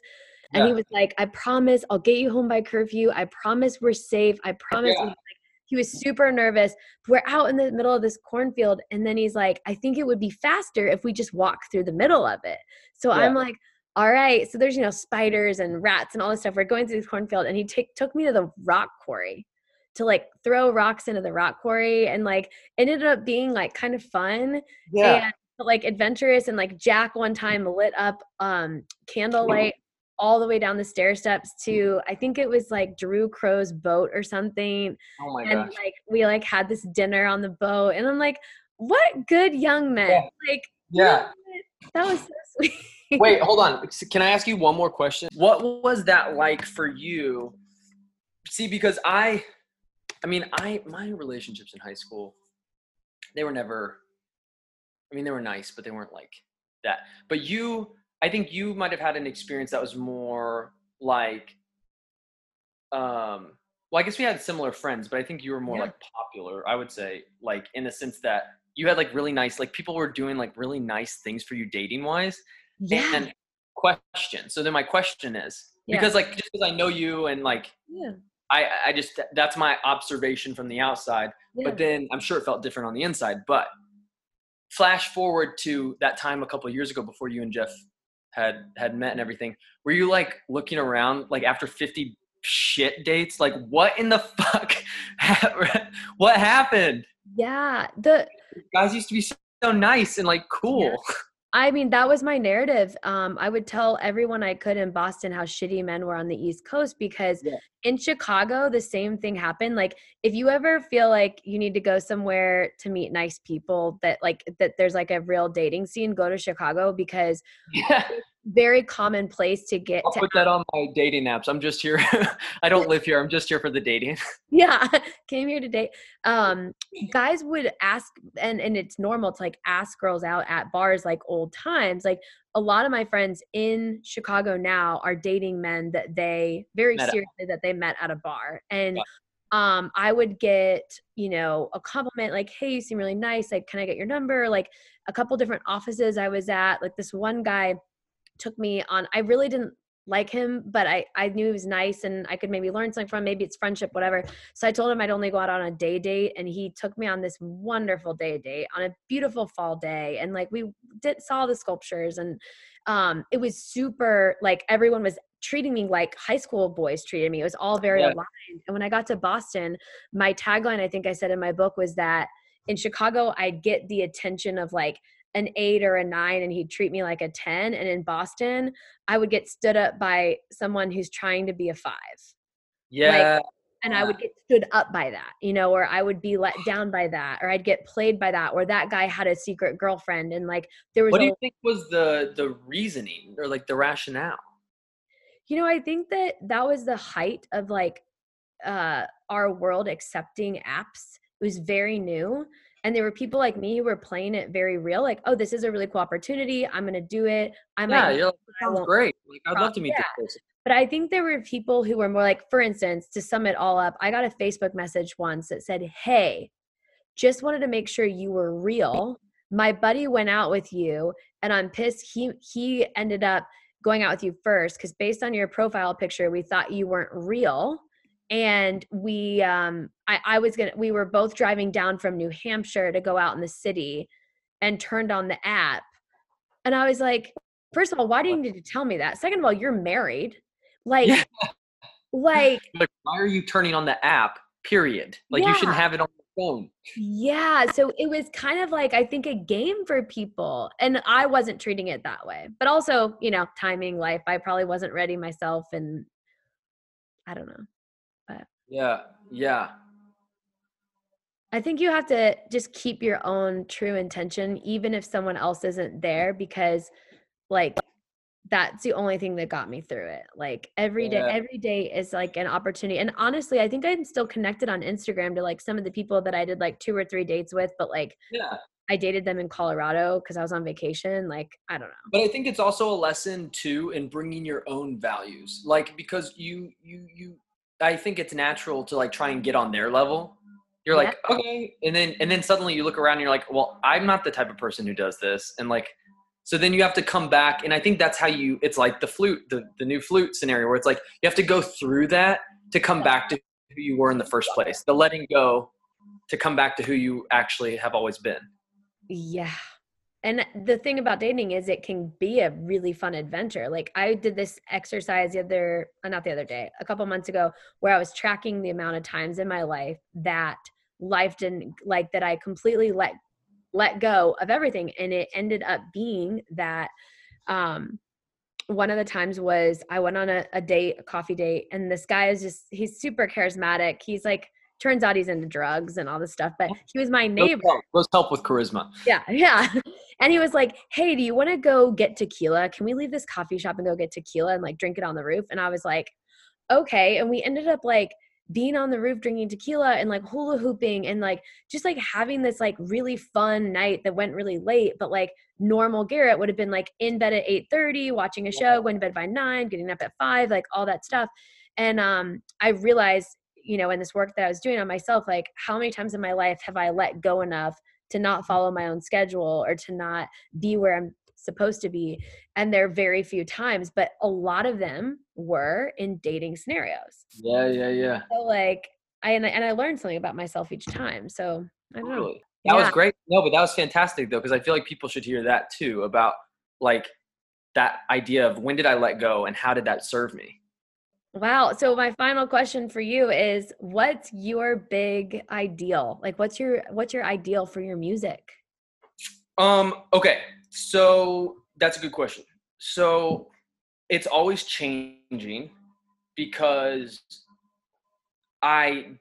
And he was like, I promise I'll get you home by curfew. I promise we're safe. I promise. Yeah. He was super nervous. We're out in the middle of this cornfield. And then he's like, I think it would be faster if we just walk through the middle of it. So Yeah. I'm like, all right. So there's, you know, spiders and rats and all this stuff. We're going through this cornfield. And he take, took me to the rock quarry to like throw rocks into the rock quarry. And like ended up being like kind of fun Yeah. and like adventurous and like jack one time lit up um candlelight all the way down the stair steps to i think it was like drew crow's boat or something oh my and gosh. like we like had this dinner on the boat and i'm like what good young men Yeah. like Yeah. that was so <laughs> sweet <laughs> Wait, hold on. Can I ask you one more question? What was that like for you? See, because I, I mean, I my relationships in high school, they were never. I mean, they were nice, but they weren't like that. But you, I think you might have had an experience that was more like. Um. Well, I guess we had similar friends, but I think you were more Yeah. like popular. I would say, like in the sense that you had like really nice, like people were doing like really nice things for you dating wise. Yeah And question. So then my question is Yeah. because like just because I know you and like yeah I I just that's my observation from the outside. yeah But then I'm sure it felt different on the inside. But flash forward to that time a couple of years ago before you and Jeff had had met and everything. Were you like looking around like after 50 shit dates? Like what in the <laughs> fuck? what happened? yeah the Guys used to be so nice and like cool. I mean, that was my narrative. Um, I would tell everyone I could in Boston how shitty men were on the East Coast because Yeah. in Chicago, the same thing happened. Like, if you ever feel like you need to go somewhere to meet nice people, that like that there's like a real dating scene, go to Chicago because <laughs> Yeah. Very common place to get I'll to. put that on my dating apps. I'm just here. <laughs> I don't live here. I'm just here for the dating. <laughs> Yeah, <laughs> came here to date. Um, guys would ask, and and it's normal to like ask girls out at bars like old times. Like a lot of my friends in Chicago now are dating men that they very Met at- seriously that they met at a bar, and Yeah. um, I would get you know a compliment like, "Hey, you seem really nice. Like, can I get your number?" Like a couple different offices I was at. Like this one guy took me on. I really didn't like him, but I I knew he was nice and I could maybe learn something from. him. Maybe it's friendship, whatever. So I told him I'd only go out on a day date, and he took me on this wonderful day date on a beautiful fall day, and like we did saw the sculptures, and um, it was super. Like everyone was treating me like high school boys treated me. It was all very Yeah. aligned. And when I got to Boston, my tagline I think I said in my book was that in Chicago I'd get the attention of like an eight or a nine and he'd treat me like a 10 and in boston i would get stood up by someone who's trying to be a five Yeah. Like, and i would get stood up by that you know or i would be let down by that or i'd get played by that or that guy had a secret girlfriend and like there was what do a, you think was the the reasoning or like the rationale? you know i think that that was the height of like uh our world accepting apps it was very new and there were people like me who were playing it very real like oh this is a really cool opportunity i'm gonna do it i Yeah, might you're like, I sounds great. Like, I'd love to meet yeah. this person. But I think there were people who were more like, for instance, to sum it all up, I got a Facebook message once that said, Hey, just wanted to make sure you were real. My buddy went out with you, and I'm pissed he he ended up going out with you first because based on your profile picture, we thought you weren't real. And we um I, I was gonna we were both driving down from New Hampshire to go out in the city and turned on the app. And I was like, first of all, why do you need to tell me that? Second of all, you're married. Like, Yeah. like, Like, why are you turning on the app? Period. Like, you shouldn't have it on your phone. yeah. So it was kind of like, I think, a game for people. And I wasn't treating it that way. But also, you know, timing, life, I probably wasn't ready myself. And I don't know. Yeah. Yeah. I think you have to just keep your own true intention, even if someone else isn't there, because like that's the only thing that got me through it. Like every day, Yeah. every day is like an opportunity. And honestly, I think I'm still connected on Instagram to like some of the people that I did like two or three dates with, but like Yeah. I dated them in Colorado because I was on vacation. Like, I don't know. But I think it's also a lesson too in bringing your own values. Like because you you you I think it's natural to like try and get on their level. You're like okay and then and then suddenly you look around and you're like well i'm not the type of person who does this and like so then you have to come back and i think that's how you it's like the flute the, the new flute scenario where it's like you have to go through that to come back to who you were in the first place the letting go to come back to who you actually have always been. Yeah. And the thing about dating is it can be a really fun adventure. Like I did this exercise the other uh, not the other day, a couple months ago where I was tracking the amount of times in my life that life didn't like that I completely let let go of everything and it ended up being that um one of the times was I went on a, a date, a coffee date, and this guy is just he's super charismatic. He's like turns out he's into drugs and all this stuff, but he was my neighbor. help, those help with charisma Yeah, <laughs> yeah. And he was like, "Hey, do you want to go get tequila? Can we leave this coffee shop and go get tequila and like drink it on the roof?" And I was like, "Okay." And we ended up like being on the roof drinking tequila and like hula hooping and like just like having this like really fun night that went really late, but like normal Garrett would have been like in bed at 8:30 watching a show, going to bed by 9, getting up at 5, like all that stuff. And um I realized, you know, in this work that I was doing on myself like how many times in my life have I let go enough to not mm-hmm. follow my own schedule or to not be where I'm supposed to be. And there are very few times, but a lot of them were in dating scenarios. yeah yeah yeah So like I and I, and I learned something about myself each time. So I don't know. Totally. That was great. No, but that was fantastic though, because I feel like people should hear that too about like that idea of when did I let go and how did that serve me? Wow. So my final question for you is what's your big ideal? Like what's your what's your ideal for your music? Um, okay. So that's a good question. So it's always changing because I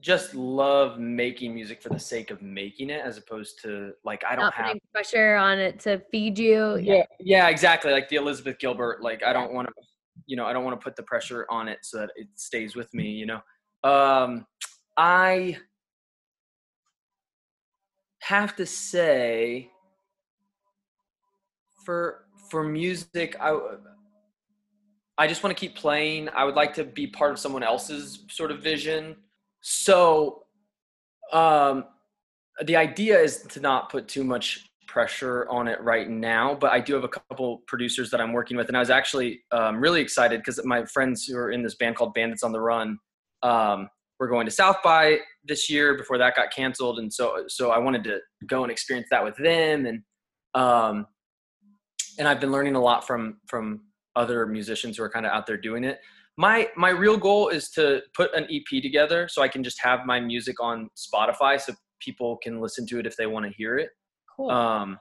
just love making music for the sake of making it as opposed to like I don't Not have pressure on it to feed you. yeah yeah exactly like the elizabeth gilbert like i don't want to you know i don't want to put the pressure on it so that it stays with me you know. Um i have to say for for music i i just want to keep playing. I would like to be part of someone else's sort of vision. So um the idea is to not put too much pressure on it right now but i do have a couple producers that i'm working with and i was actually um, really excited because my friends who are in this band called bandits on the run um, we're going to south by this year before that got canceled and so so i wanted to go and experience that with them and um, and i've been learning a lot from from other musicians who are kind of out there doing it. My my real goal is to put an ep together so i can just have my music on spotify so people can listen to it if they want to hear it Cool. um,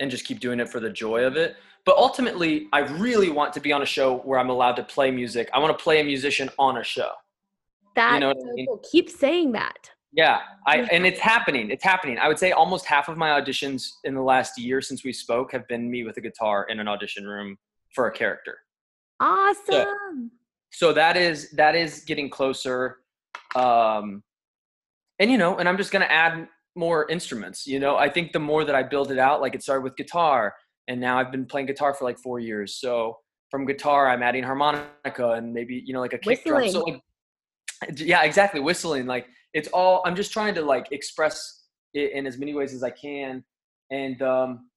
and just keep doing it for the joy of it. But ultimately, I really want to be on a show where I'm allowed to play music. I want to play a musician on a show. That's know what I mean? cool. Keep saying that. Yeah, I and it's happening. It's happening. I would say almost half of my auditions in the last year since we spoke have been me with a guitar in an audition room for a character. Awesome. So that is that is getting closer. Um, and you know, and I'm just gonna add more instruments. You know, I think the more that I build it out, like it started with guitar, and now I've been playing guitar for like four years. So from guitar, I'm adding harmonica and maybe you know like a kick drum. So like, yeah, exactly, whistling. Like it's all. I'm just trying to like express it in as many ways as I can, and um,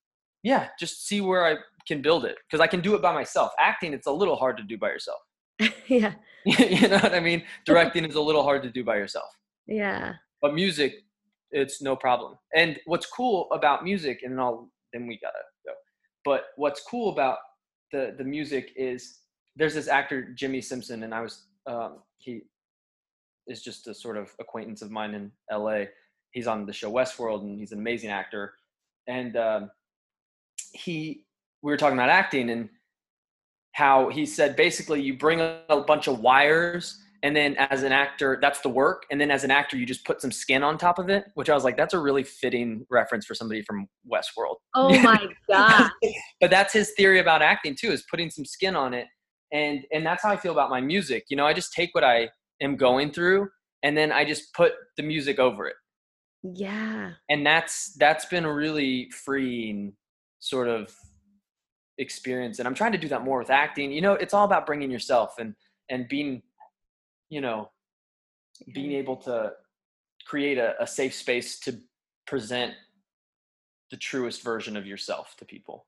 yeah, just see where I can build it because I can do it by myself. Acting, it's a little hard to do by yourself. <laughs> <laughs> yeah. you know what I mean? Directing is a little hard to do by yourself. Yeah. But music, it's no problem. And what's cool about music, and then I'll then we gotta go. But what's cool about the the music is there's this actor Jimmi Simpson, and I was um, he is just a sort of acquaintance of mine in L.A. He's on the show Westworld, and he's an amazing actor. And um, he we were talking about acting and how he said basically you bring a, a bunch of wires and then as an actor that's the work. And then as an actor you just put some skin on top of it which i was like that's a really fitting reference for somebody from westworld. Oh <laughs> my god. but that's his theory about acting too is putting some skin on it. And and that's how i feel about my music. You know i just take what i am going through and then i just put the music over it. Yeah. and that's that's been a really freeing sort of experience. And i'm trying to do that more with acting. You know it's all about bringing yourself and and being you know being able to create a, a safe space to present the truest version of yourself to people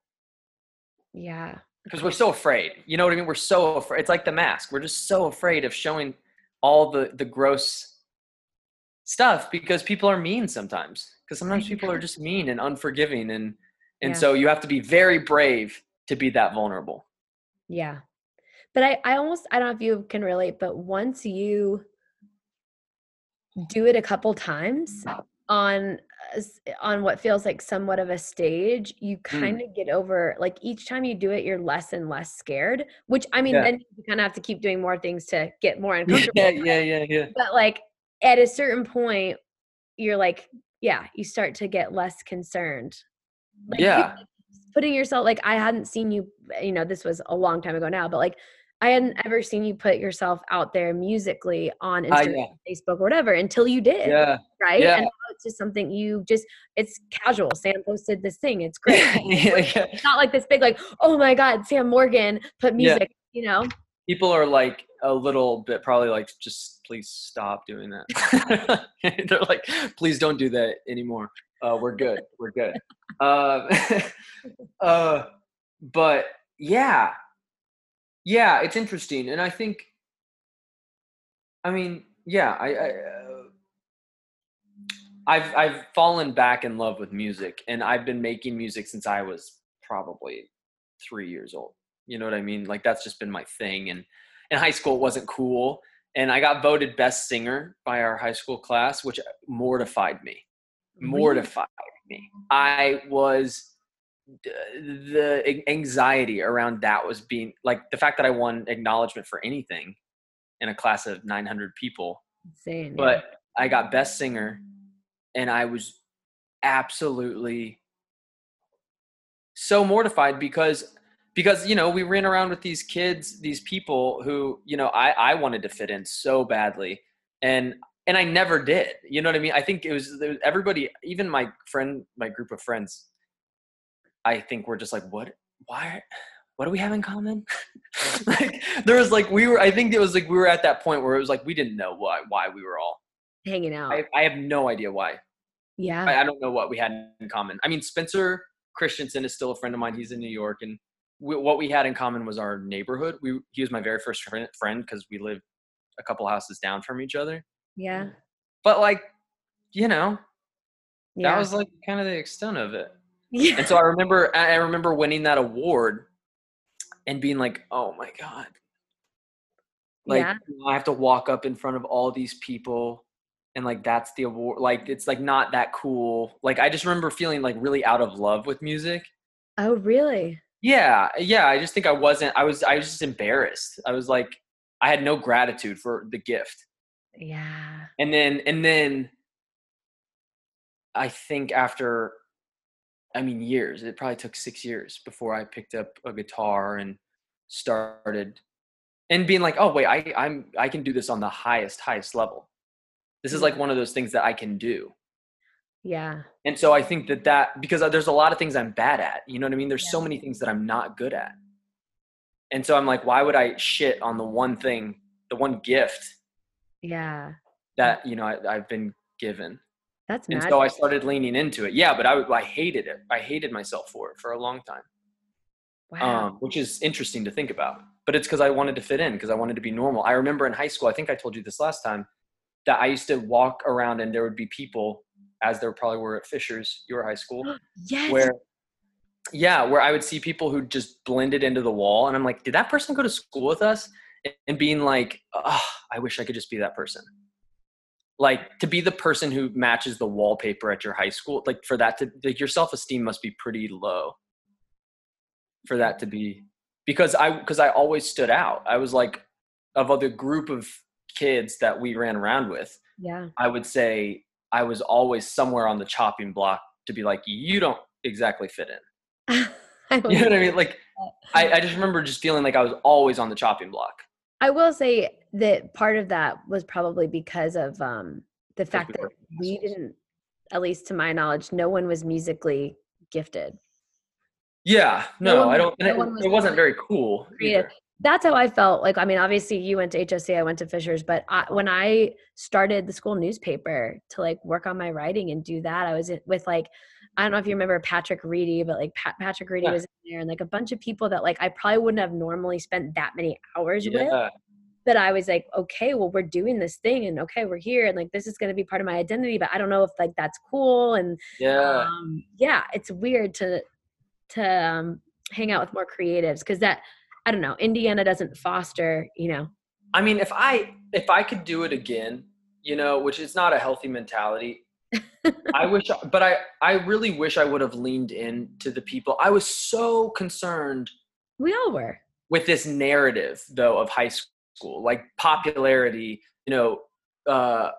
Yeah. because we're so afraid you know what i mean we're so afraid it's like the mask we're just so afraid of showing all the the gross stuff because people are mean sometimes because sometimes people are just mean and unforgiving and and Yeah. so you have to be very brave to be that vulnerable Yeah. But I, I almost, I don't know if you can relate, but once you do it a couple times on uh, on what feels like somewhat of a stage, you hmm. kind of get over like each time you do it, you're less and less scared. Which I mean, Yeah. then you kind of have to keep doing more things to get more <laughs> uncomfortable. yeah yeah yeah yeah But like at a certain point, you're like, yeah, you start to get less concerned. Like, yeah putting yourself like I hadn't seen you eh, you know this was a long time ago now but like I hadn't ever seen you put yourself out there musically on Instagram, yeah. Facebook or whatever until you did yeah. right? Yeah. and it's just something you just it's casual. Sam posted this thing it's <laughs> great. Yeah, it's not like this big like oh my god Sam Morgan put music you know? People are like a little bit probably like just please stop doing that. <laughs> They're like please don't do that anymore. Uh, we're good we're good. Uh, <laughs> uh, but yeah yeah it's interesting and i think i mean yeah i, I uh, I've I've fallen back in love with music, and I've been making music since I was probably three years old. You know what I mean? Like that's just been my thing. And in high school, it wasn't cool, and I got voted best singer by our high school class, which mortified me. Mortified me. I was the anxiety around that was being like the fact that I won acknowledgement for anything in a class of 900 people Insane, yeah. but I got best singer and I was absolutely so mortified because because you know we ran around with these kids these people who you know I I wanted to fit in so badly and and I never did you know what I mean I think it was, there was everybody even my friend my group of friends I think we're just like what why what do we have in common <laughs> <laughs> like there was like we were I think it was like we were at that point where it was like we didn't know why why we were all hanging out I, I have no idea why. yeah I, I don't know what we had in common. I mean, Spencer Christensen is still a friend of mine. He's in New York, and we, what we had in common was our neighborhood. We he was my very first friend because we lived a couple houses down from each other. yeah But like, you know, yeah that was like kind of the extent of it. Yeah. And so I remember I remember winning that award and being like, oh my god, like Yeah. I have to walk up in front of all these people and like that's the award like it's like not that cool. Like i just remember feeling like really out of love with music. Oh really? Yeah yeah i just think i wasn't i was i was just embarrassed. I was like i had no gratitude for the gift. Yeah. And then and then i think after i mean years it probably took six years before i picked up a guitar and started and being like oh wait i i'm i can do this on the highest highest level. This is mm-hmm. like one of those things that i can do. Yeah. And so i think that that because uh, there's a lot of things i'm bad at you know what i mean? There's so many things that i'm not good at. And so i'm like why would i shit on the one thing the one gift yeah. that you know I, i've been given that's and magic so I started leaning into it. Yeah, but I, I hated it. I hated myself for it for a long time, wow um, which is interesting to think about. But it's because I wanted to fit in, because I wanted to be normal. I remember in high school, I think I told you this last time, that I used to walk around and there would be people, as there probably were at Fisher's, your high school, <gasps> yes where, yeah, where I would see people who just blended into the wall. And I'm like, did that person go to school with us? And being like, oh, I wish I could just be that person like to be the person who matches the wallpaper at your high school like for that to like your self-esteem must be pretty low for that to be because i because i always stood out. I was like of other group of kids that we ran around with yeah. I would say i was always somewhere on the chopping block to be like you don't exactly fit in. <laughs> You know what i mean? Like i, I just remember just feeling like i was always on the chopping block I will say that part of that was probably because of um the fact that we didn't at least to my knowledge no one was musically gifted yeah No no one i don't no it, was it wasn't very cool creative. either. that's how I felt. Like, I mean, obviously you went to HSE, I went to Fishers, but I, when I started the school newspaper to like work on my writing and do that, I was with like, I don't know if you remember Patrick Reedy, but like Pat, Patrick Reedy Yeah. was in there and like a bunch of people that like I probably wouldn't have normally spent that many hours with. Yeah. That I was like, okay, well, we're doing this thing and okay, we're here and like this is going to be part of my identity, but I don't know if like that's cool. And Yeah. um, yeah, it's weird to to um, hang out with more creatives because that I don't know. Indiana doesn't foster, you know. I mean, if I if I could do it again, you know, which is not a healthy mentality. I <laughs> wish, but I I really wish I would have leaned in to the people. I was so concerned We all were. with this narrative though of high school, like popularity. You know, uh,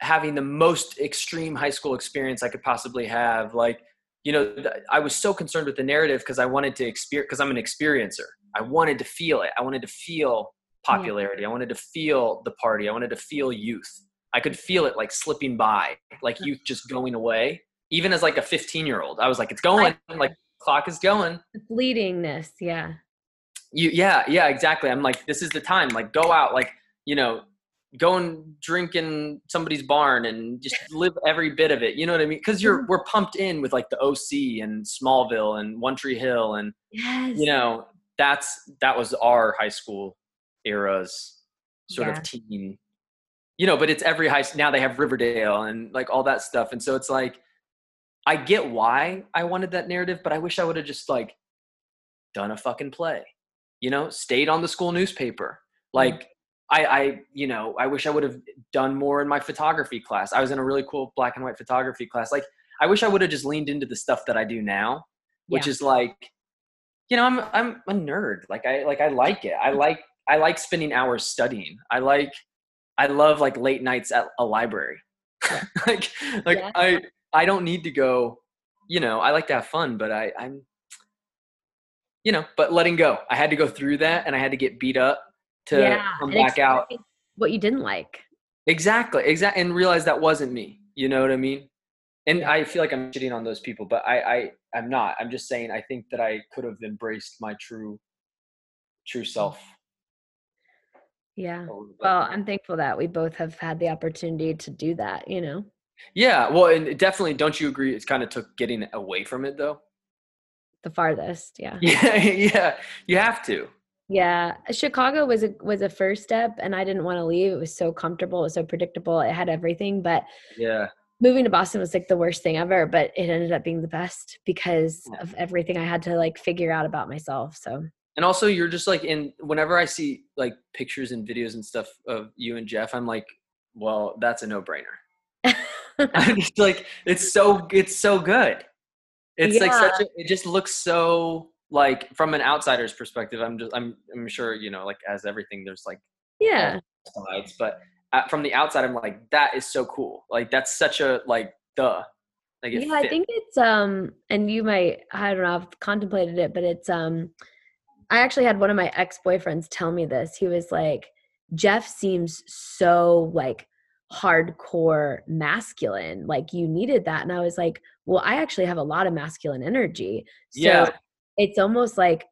having the most extreme high school experience I could possibly have. Like, you know, I was so concerned with the narrative because I wanted to experience. Because I'm an experiencer. I wanted to feel it. I wanted to feel popularity. I wanted to feel the party. I wanted to feel youth. I could feel it like slipping by, like youth just going away. Even as like a 15 year old, I was like, it's going. Like clock is going The fleetingness, yeah. you yeah yeah exactly i'm like this is the time like go out like you know go and drink in somebody's barn and just <laughs> live every bit of it you know what i mean because you're mm-hmm. we're pumped in with like the oc and smallville and one tree hill and Yes. you know that's that was our high school era's sort Yeah. of teen you know but it's every high now they have riverdale and like all that stuff. And so it's like i get why i wanted that narrative but i wish i would have just like done a fucking play you know stayed on the school newspaper. Mm-hmm. Like i i you know i wish i would have done more in my photography class. I was in a really cool black and white photography class. Like i wish i would have just leaned into the stuff that i do now which Yeah. is like you know i'm i'm a nerd. Like i like i like it. I mm-hmm. like i like spending hours studying. I like i love like late nights at a library <laughs> like like Yeah. i i don't need to go you know i like to have fun but i i'm you know but letting go i had to go through that and i had to get beat up to yeah. come back out What you didn't like. exactly exactly and realize that wasn't me you know what i mean and Yeah. i feel like i'm shitting on those people but i i i'm not i'm just saying i think that i could have embraced my true true mm. self Yeah. a little bit Well. I'm thankful that we both have had the opportunity to do that, you know. yeah well and definitely don't you agree it's kind of took getting away from it though The farthest, yeah. yeah <laughs> yeah you have to Yeah, Chicago was a was a first step, and I didn't want to leave. It was so comfortable, it was so predictable, it had everything. But yeah moving to Boston was like the worst thing ever, but it ended up being the best because of everything I had to like figure out about myself. So and also you're just like in whenever i see like pictures and videos and stuff of you and jeff i'm like well that's a no-brainer. <laughs> I'm just like it's so it's so good. It's like such a it just looks so like from an outsider's perspective i'm just i'm i'm sure you know like as everything there's like yeah, sides but uh, from the outside i'm like that is so cool. Like that's such a like duh. Like yeah. I think it's um, and you might I don't know. I've contemplated it, but it's um, I actually had one of my ex boyfriends tell me this. He was like, Jeff seems so like hardcore masculine. Like you needed that, and I was like, well, I actually have a lot of masculine energy. So Yeah. it's almost like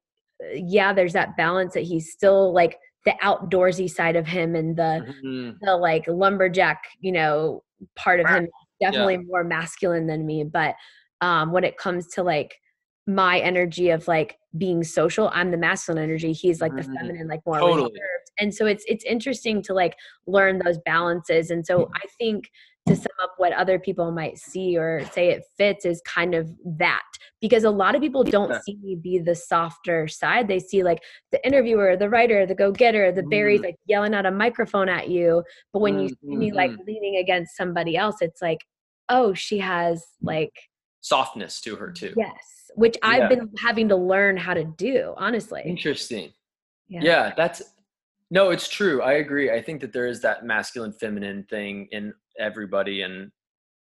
uh, yeah there's that balance that he's still like the outdoorsy side of him and the Mhm. the like lumberjack you know part of him definitely more masculine than me but um when it comes to like my energy of like being social i'm the masculine energy he's like the mm-hmm. feminine like more Totally. reserved and so it's it's interesting to like learn those balances and so mm-hmm. i think to sum up what other people might see or say it fits is kind of that because a lot of people don't Yeah. see me be the softer side they see like the interviewer the writer the go-getter the berries Mm. like yelling out a microphone at you but when you see me like leaning against somebody else it's like oh she has like softness to her too yes which i've been having to learn how to do honestly. Interesting. Yeah, yeah that's no it's true i agree i think that there is that masculine feminine thing in everybody and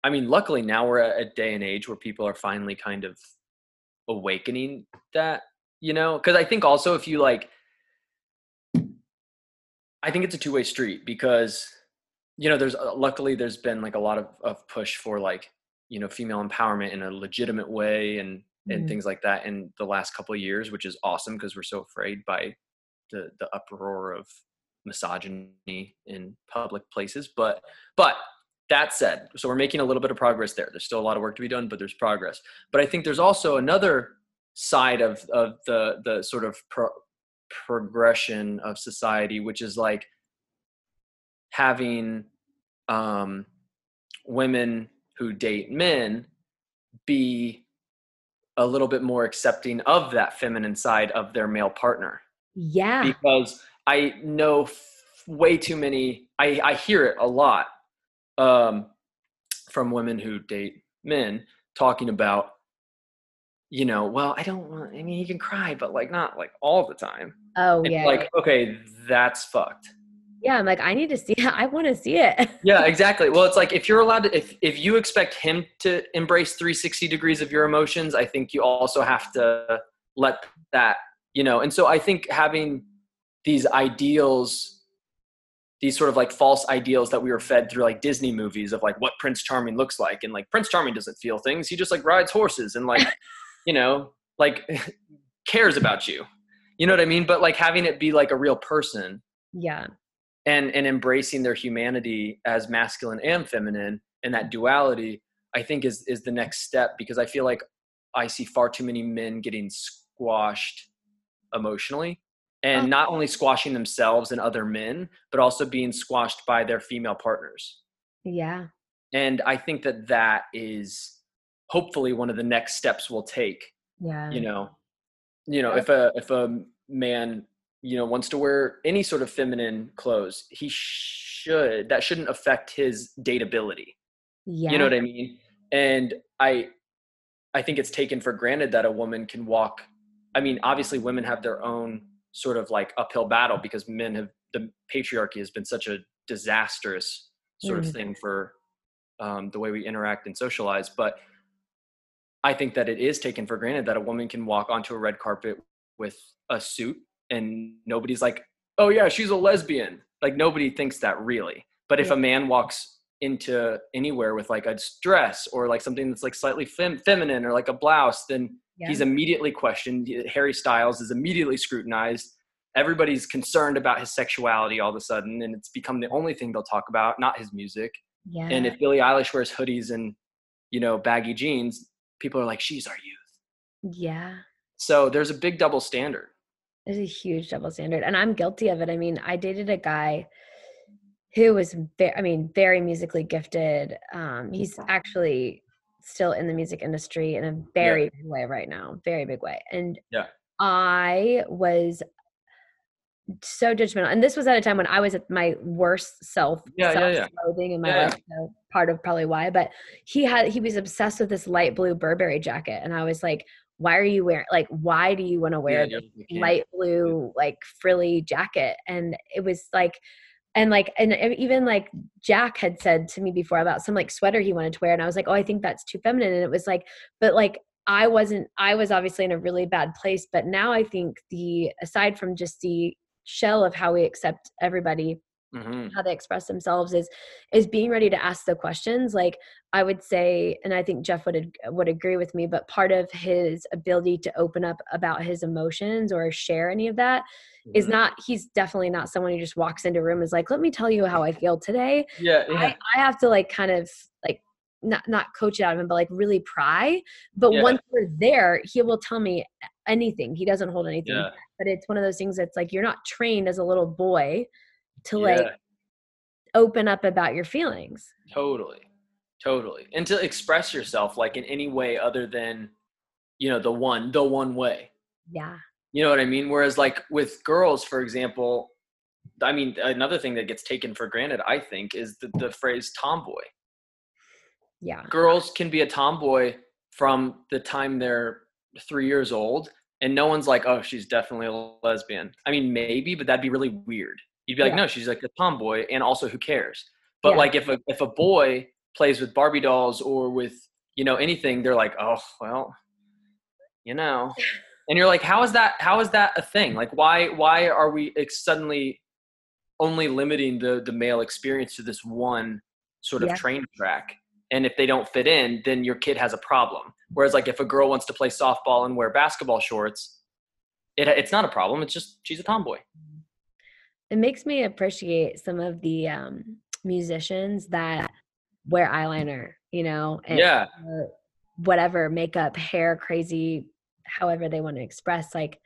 i mean luckily now we're at a day and age where people are finally kind of awakening that you know because i think also if you like i think it's a two-way street because you know there's uh, luckily there's been like a lot of, of push for like you know female empowerment in a legitimate way and and Mhm. things like that in the last couple of years which is awesome because we're so afraid by the the uproar of misogyny in public places but but that said so we're making a little bit of progress there there's still a lot of work to be done but there's progress but i think there's also another side of of the the sort of pro- progression of society which is like having um women who date men be a little bit more accepting of that feminine side of their male partner Yeah. because I know f- way too many. I I hear it a lot um, from women who date men talking about, you know, well, I don't want. I mean, he can cry, but like not like all the time. oh It's yeah. like okay, that's fucked. Yeah. I'm like, I need to see it. <laughs> I want to see it. <laughs> Yeah, exactly. Well, it's like if you're allowed to, if if you expect him to embrace 360 degrees of your emotions, I think you also have to let that, you know. And so I think having these ideals, these sort of like false ideals that we were fed through like Disney movies of like what Prince Charming looks like, and like Prince Charming doesn't feel things; he just like rides horses and like, <laughs> you know, like cares about you. You know what I mean? But like having it be like a real person yeah. And and embracing their humanity as masculine and feminine and that duality i think is is the next step because i feel like i see far too many men getting squashed emotionally and Oh. not only squashing themselves and other men but also being squashed by their female partners Yeah. and i think that that is hopefully one of the next steps we'll take Yeah. you know you know if a if a man you know wants to wear any sort of feminine clothes he should that shouldn't affect his dateability Yeah. you know what i mean and i i think it's taken for granted that a woman can walk i mean obviously women have their own sort of like uphill battle because men have the patriarchy has been such a disastrous sort of Mm. thing for um, the way we interact and socialize but I think that it is taken for granted that a woman can walk onto a red carpet with a suit and nobody's like, oh yeah, she's a lesbian. Like nobody thinks that really. But if Yeah. a man walks into anywhere with like a dress or like something that's like slightly fem- feminine or like a blouse, then Yeah. he's immediately questioned. Harry Styles is immediately scrutinized. Everybody's concerned about his sexuality all of a sudden, and it's become the only thing they'll talk about, not his music. yeah. And if Billie Eilish wears hoodies and you know baggy jeans, people are like, "She's our youth." yeah. So there's a big double standard. There's a huge double standard, and I'm guilty of it. I mean, I dated a guy who was, very, I mean, very musically gifted. Um, he's actually still in the music industry in a very big way right now, very big way. And Yeah. I was so judgmental, and this was at a time when I was at my worst self, Yeah, yeah, yeah. in my Yeah, yeah. life. So part of probably why, but he had he was obsessed with this light blue Burberry jacket, and I was like, "Why are you wearing? Like, why do you want to wear Yeah, you light blue like frilly jacket? And it was like and like and even like jack had said to me before about some like sweater he wanted to wear and i was like oh i think that's too feminine. And it was like but like i wasn't i was obviously in a really bad place but now i think the aside from just the shell of how we accept everybody Mhm. how they express themselves is is being ready to ask the questions like i would say and i think jeff would would agree with me but part of his ability to open up about his emotions or share any of that is Mhm. not he's definitely not someone who just walks into a room and is like let me tell you how i feel today Yeah, yeah. I, I have to like kind of like not not coach it out of him but like really pry but Yeah. once we're there he will tell me anything he doesn't hold anything Yeah. but it's one of those things that's like you're not trained as a little boy to like open up about your feelings. Totally. Totally. And to express yourself like in any way other than, you know, the one, the one way. Yeah. You know what I mean? Whereas like with girls, for example, I mean, another thing that gets taken for granted, I think, is the, the phrase tomboy. Yeah. Girls can be a tomboy from the time they're three years old, and no one's like, oh, she's definitely a lesbian. I mean, maybe, but that'd be really weird. You'd be like, Yeah. no, she's like a tomboy, and also who cares? But Yeah. like if a if a boy plays with Barbie dolls or with you know anything, they're like, oh well, you know. And you're like, how is that? How is that a thing? Like, why why are we suddenly only limiting the the male experience to this one sort of Yeah. train track? And if they don't fit in, then your kid has a problem. Whereas, like, if a girl wants to play softball and wear basketball shorts, it, it's not a problem. It's just she's a tomboy. It makes me appreciate some of the um, musicians that wear eyeliner, you know, and Yeah. whatever makeup, hair, crazy, however they want to express. Like,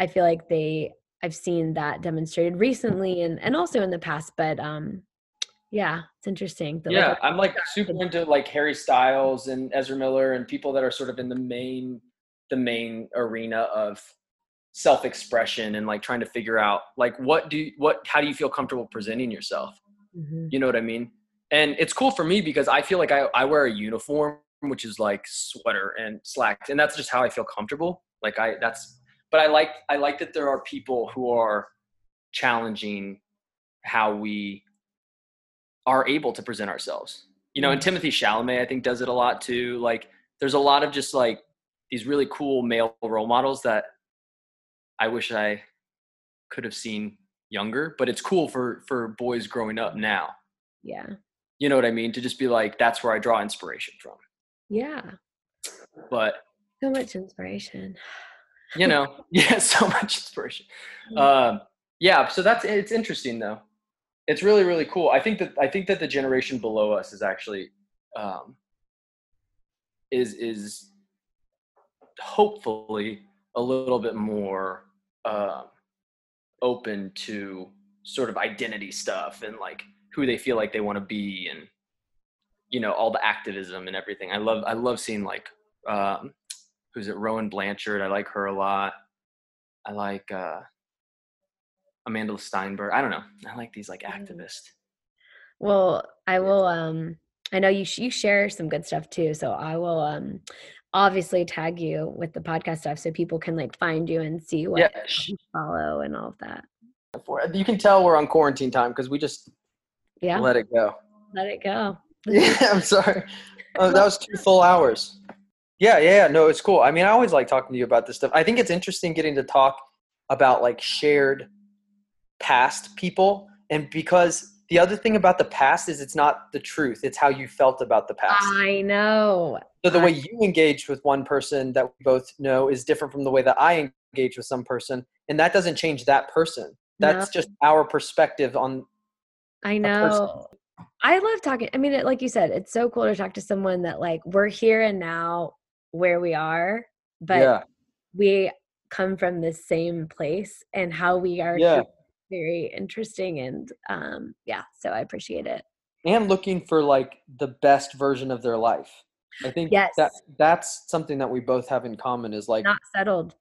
I feel like they, I've seen that demonstrated recently and and also in the past. But um, yeah, it's interesting. like, yeah, I'm like <laughs> super into like Harry Styles and Ezra Miller and people that are sort of in the main the main arena of self-expression and like trying to figure out like what do what how do you feel comfortable presenting yourself? Mhm. You know what I mean? And it's cool for me because I feel like I, I wear a uniform, which is like sweater and slacks, and that's just how I feel comfortable. Like I that's but I like I like that there are people who are challenging how we are able to present ourselves. You know, and Timothée Chalamet I think does it a lot too. Like there's a lot of just like these really cool male role models that I wish I could have seen younger, but it's cool for for boys growing up now. Yeah. You know what I mean? To just be like, that's where I draw inspiration from. Yeah. But So much inspiration. you know, <laughs> yeah, so much inspiration. Um, yeah, so that's it's interesting though. It's really really cool. I think that I think that the generation below us is actually um, is is hopefully a little bit more um, open to sort of identity stuff and like who they feel like they want to be and you know all the activism and everything. I love I love seeing like um, who's it Rowan Blanchard. I like her a lot. I like uh, Amandla Stenberg. I don't know. I like these like Mm. activists. Well, I will. Um, I know you sh- you share some good stuff too, so I will um obviously tag you with the podcast stuff so people can like find you and see what Yeah, you follow and all of that. you can tell we're on quarantine time because we just Yeah, let, it go. Let it go. <laughs> Yeah, I'm sorry. Oh, that was two full hours. Yeah, yeah, yeah. No, it's cool. I mean, I always like talking to you about this stuff. I think it's interesting getting to talk about like shared past people. And because the other thing about the past is it's not the truth, it's how you felt about the past. I know. So the way you engage with one person that we both know is different from the way that I engage with some person, and that doesn't change that person. That's No. just our perspective on. I know. I love talking. I mean, it, like you said, it's so cool to talk to someone that like we're here and now where we are, but yeah, we come from the same place and how we are Yeah. Very interesting and um yeah so i appreciate it and looking for like the best version of their life. I think Yes. that that's something that we both have in common is like not settled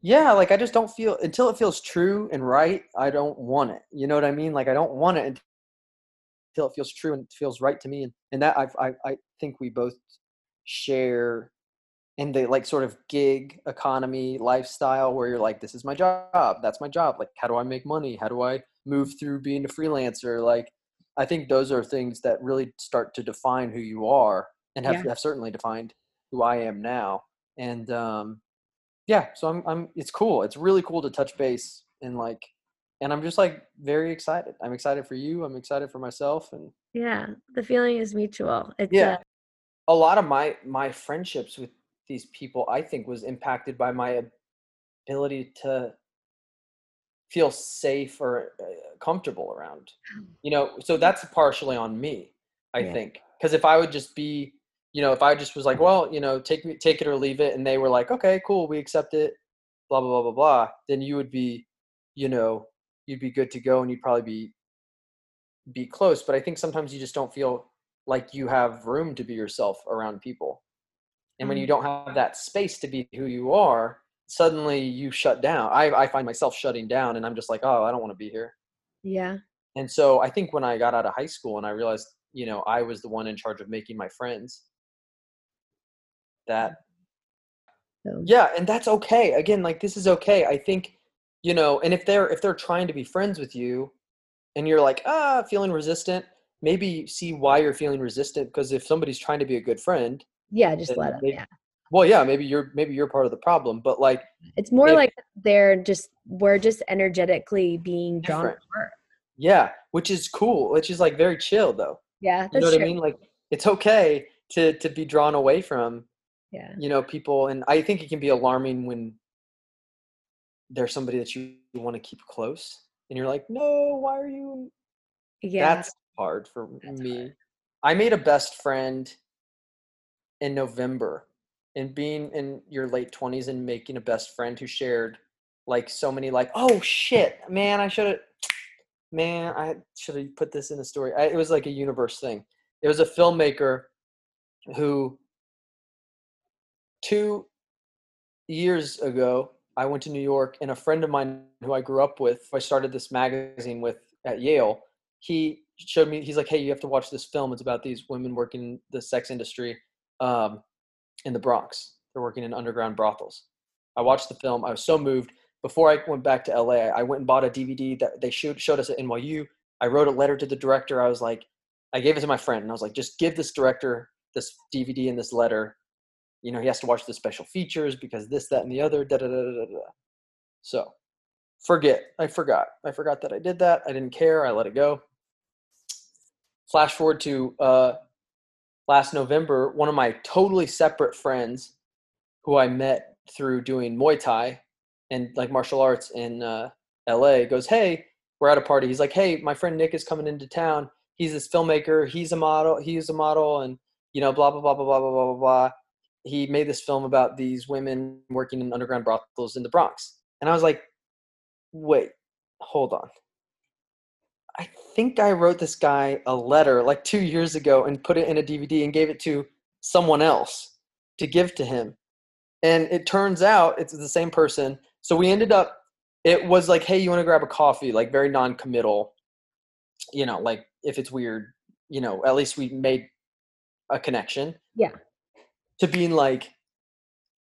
yeah, like I just don't feel until it feels true and right, I don't want it. You know what I mean? Like I don't want it until it feels true and feels right to me and, and that I I I think we both share in the like sort of gig economy lifestyle where you're like this is my job that's my job like how do i make money? How do i move through being a freelancer? Like i think those are things that really start to define who you are and have, Yeah. have certainly defined who i am now and um yeah so i'm i'm it's cool it's really cool to touch base and like and i'm just like very excited i'm excited for you i'm excited for myself and yeah the feeling is mutual it's yeah. uh, a lot of my my friendships with these people i think was impacted by my ability to feel safe or uh, comfortable around. You know so that's partially on me i Yeah. think because if i would just be you know if i just was like well you know take me take it or leave it and they were like okay cool we accept it blah blah blah blah blah then you would be you know you'd be good to go and you'd probably be be close but i think sometimes you just don't feel like you have room to be yourself around people and when you Mm. don't have that space to be who you are suddenly you shut down. I, I find myself shutting down and i'm just like oh i don't want to be here. Yeah. And so i think when i got out of high school and i realized you know i was the one in charge of making my friends that so yeah and that's okay. Again like this is okay. I think you know and if they're if they're trying to be friends with you and you're like ah feeling resistant maybe see why you're feeling resistant because if somebody's trying to be a good friend yeah just let them maybe- yeah well yeah maybe you're maybe you're part of the problem but like it's more if- like they're just we're just energetically being drawn Different. yeah which is cool which is like very chill though yeah you know what true. i mean like it's okay to to be drawn away from yeah you know people and i think it can be alarming when they're somebody that you want to keep close and you're like no why are you Yeah. that's hard for That's me hard. i made a best friend in november and being in your late 20s and making a best friend who shared like so many like oh shit man i should have man i should have put this in the story. I, it was like a universe thing. It was a filmmaker who two years ago i went to new york and a friend of mine who i grew up with i started this magazine with at yale he showed me he's like hey you have to watch this film. It's about these women working in the sex industry um, in the bronx. They're working in underground brothels. I watched the film. I was so moved. Before i went back to la i went and bought a dvd that they showed, showed us at nyu i wrote a letter to the director. I was like i gave it to my friend and i was like just give this director this dvd and this letter. You know he has to watch the special features because this that and the other da da da da da. So forget. I forgot. I forgot that i did that. I didn't care. I let it go. Flash forward to uh, last November, one of my totally separate friends who I met through doing Muay Thai and like martial arts in uh, LA goes, Hey, we're at a party. He's like, Hey, my friend Nick is coming into town. He's this filmmaker. He's a model. He's a model. And, you know, blah, blah, blah, blah, blah, blah, blah, blah, blah. He made this film about these women working in underground brothels in the Bronx. And I was like, Wait, hold on. I think I wrote this guy a letter like two years ago and put it in a DVD and gave it to someone else to give to him. And it turns out it's the same person. So we ended up, it was like, hey, you want to grab a coffee? Like very non committal. You know, like if it's weird, you know, at least we made a connection. Yeah. To being like,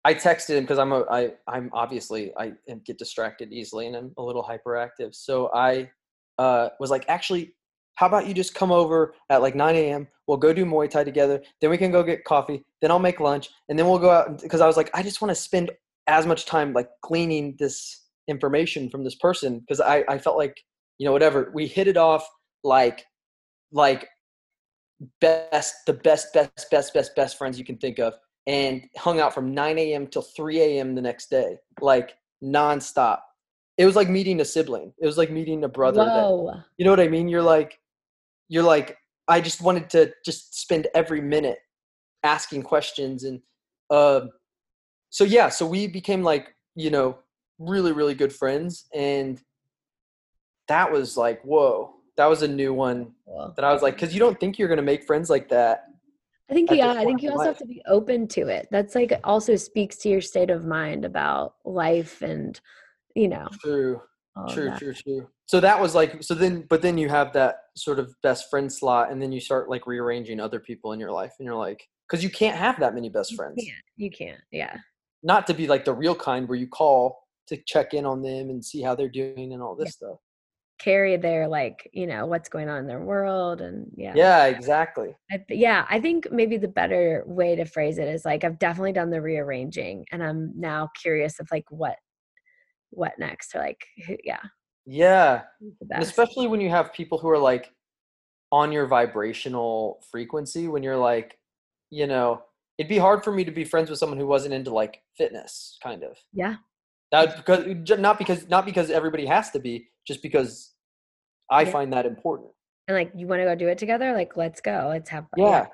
I texted him because I'm a I I'm obviously I get distracted easily and I'm a little hyperactive. So I uh, was like, actually, how about you just come over at like 9 a.m. We'll go do Muay Thai together. Then we can go get coffee. Then I'll make lunch, and then we'll go out because I was like, I just want to spend as much time like gleaning this information from this person because I I felt like you know whatever we hit it off like like best the best best best best best friends you can think of and hung out from 9 a.m. till 3 a.m. the next day like nonstop it was like meeting a sibling it was like meeting a brother that Whoa. you know what I mean? You're like, you're like, I just wanted to just spend every minute asking questions and, um, so yeah, so we became like, you know, really, really good friends, and that was like, whoa, that was a new one that I was like, because you don't think you're gonna make friends like that. I think yeah, I think you also have to be open to it. That's like also speaks to your state of mind about life and you know. True, true, true, true. So that was like, so then, but then you have that sort of best friend slot, and then you start like rearranging other people in your life, and you're like, because you can't have that many best You friends. can't. You can't. Yeah. not to be like the real kind where you call to check in on them and see how they're doing and all this stuff. Carry their like, you know, what's going on in their world and yeah. Yeah, exactly. I, th- yeah, I think maybe the better way to phrase it is like I've definitely done the rearranging and I'm now curious of like what what next or like yeah, Yeah. who's the And best. especially when you have people who are like on your vibrational frequency when you're like, you know, it'd be hard for me to be friends with someone who wasn't into like fitness kind of. Yeah. That because not because not because everybody has to be, just because I Yeah. find that important. And like you want to go do it together? Like let's go. Let's have Yeah.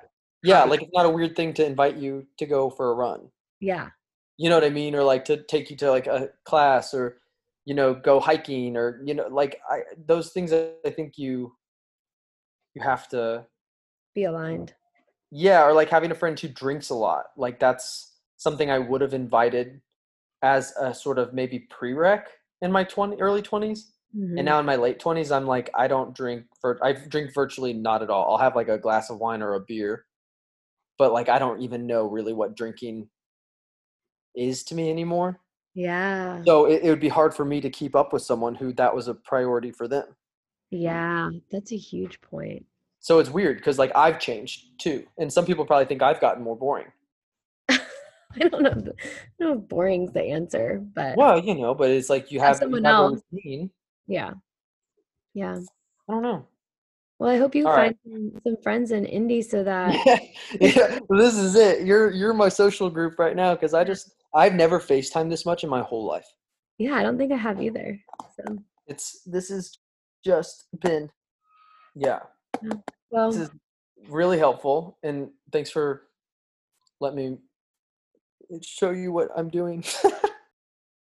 Yeah, <laughs> like it's not a weird thing to invite you to go for a run. Yeah. You know what i mean or like to take you to like a class or you know go hiking or you know like i those things i I think you you have to Be aligned. yeah or like having a friend who drinks a lot like that's something i would have invited as a sort of maybe prereq in my 20 early 20s Mhm. and now in my late 20s i'm like i don't drink vir- i drink virtually not at all i'll have like a glass of wine or a beer but like i don't even know really what drinking is to me anymore yeah. so it, it would be hard for me to keep up with someone who that was a priority for them Yeah. That's a huge point. so it's weird because like i've changed too and some people probably think i've gotten more boring <laughs> I don't know. if- I don't know if boring's the answer, but well you know but it's like you Have have, you someone have else. yeah. Yeah. i don't know Well, I hope you All find right. some, some friends in Indy so <laughs> that yeah, <laughs> yeah, this is it you're you're my social group right now because i just i've never facetimed this much in my whole life Yeah, I don't think I have either. So, It's this has just been yeah. well, This is really helpful and thanks for letting me show you what I'm doing. <laughs>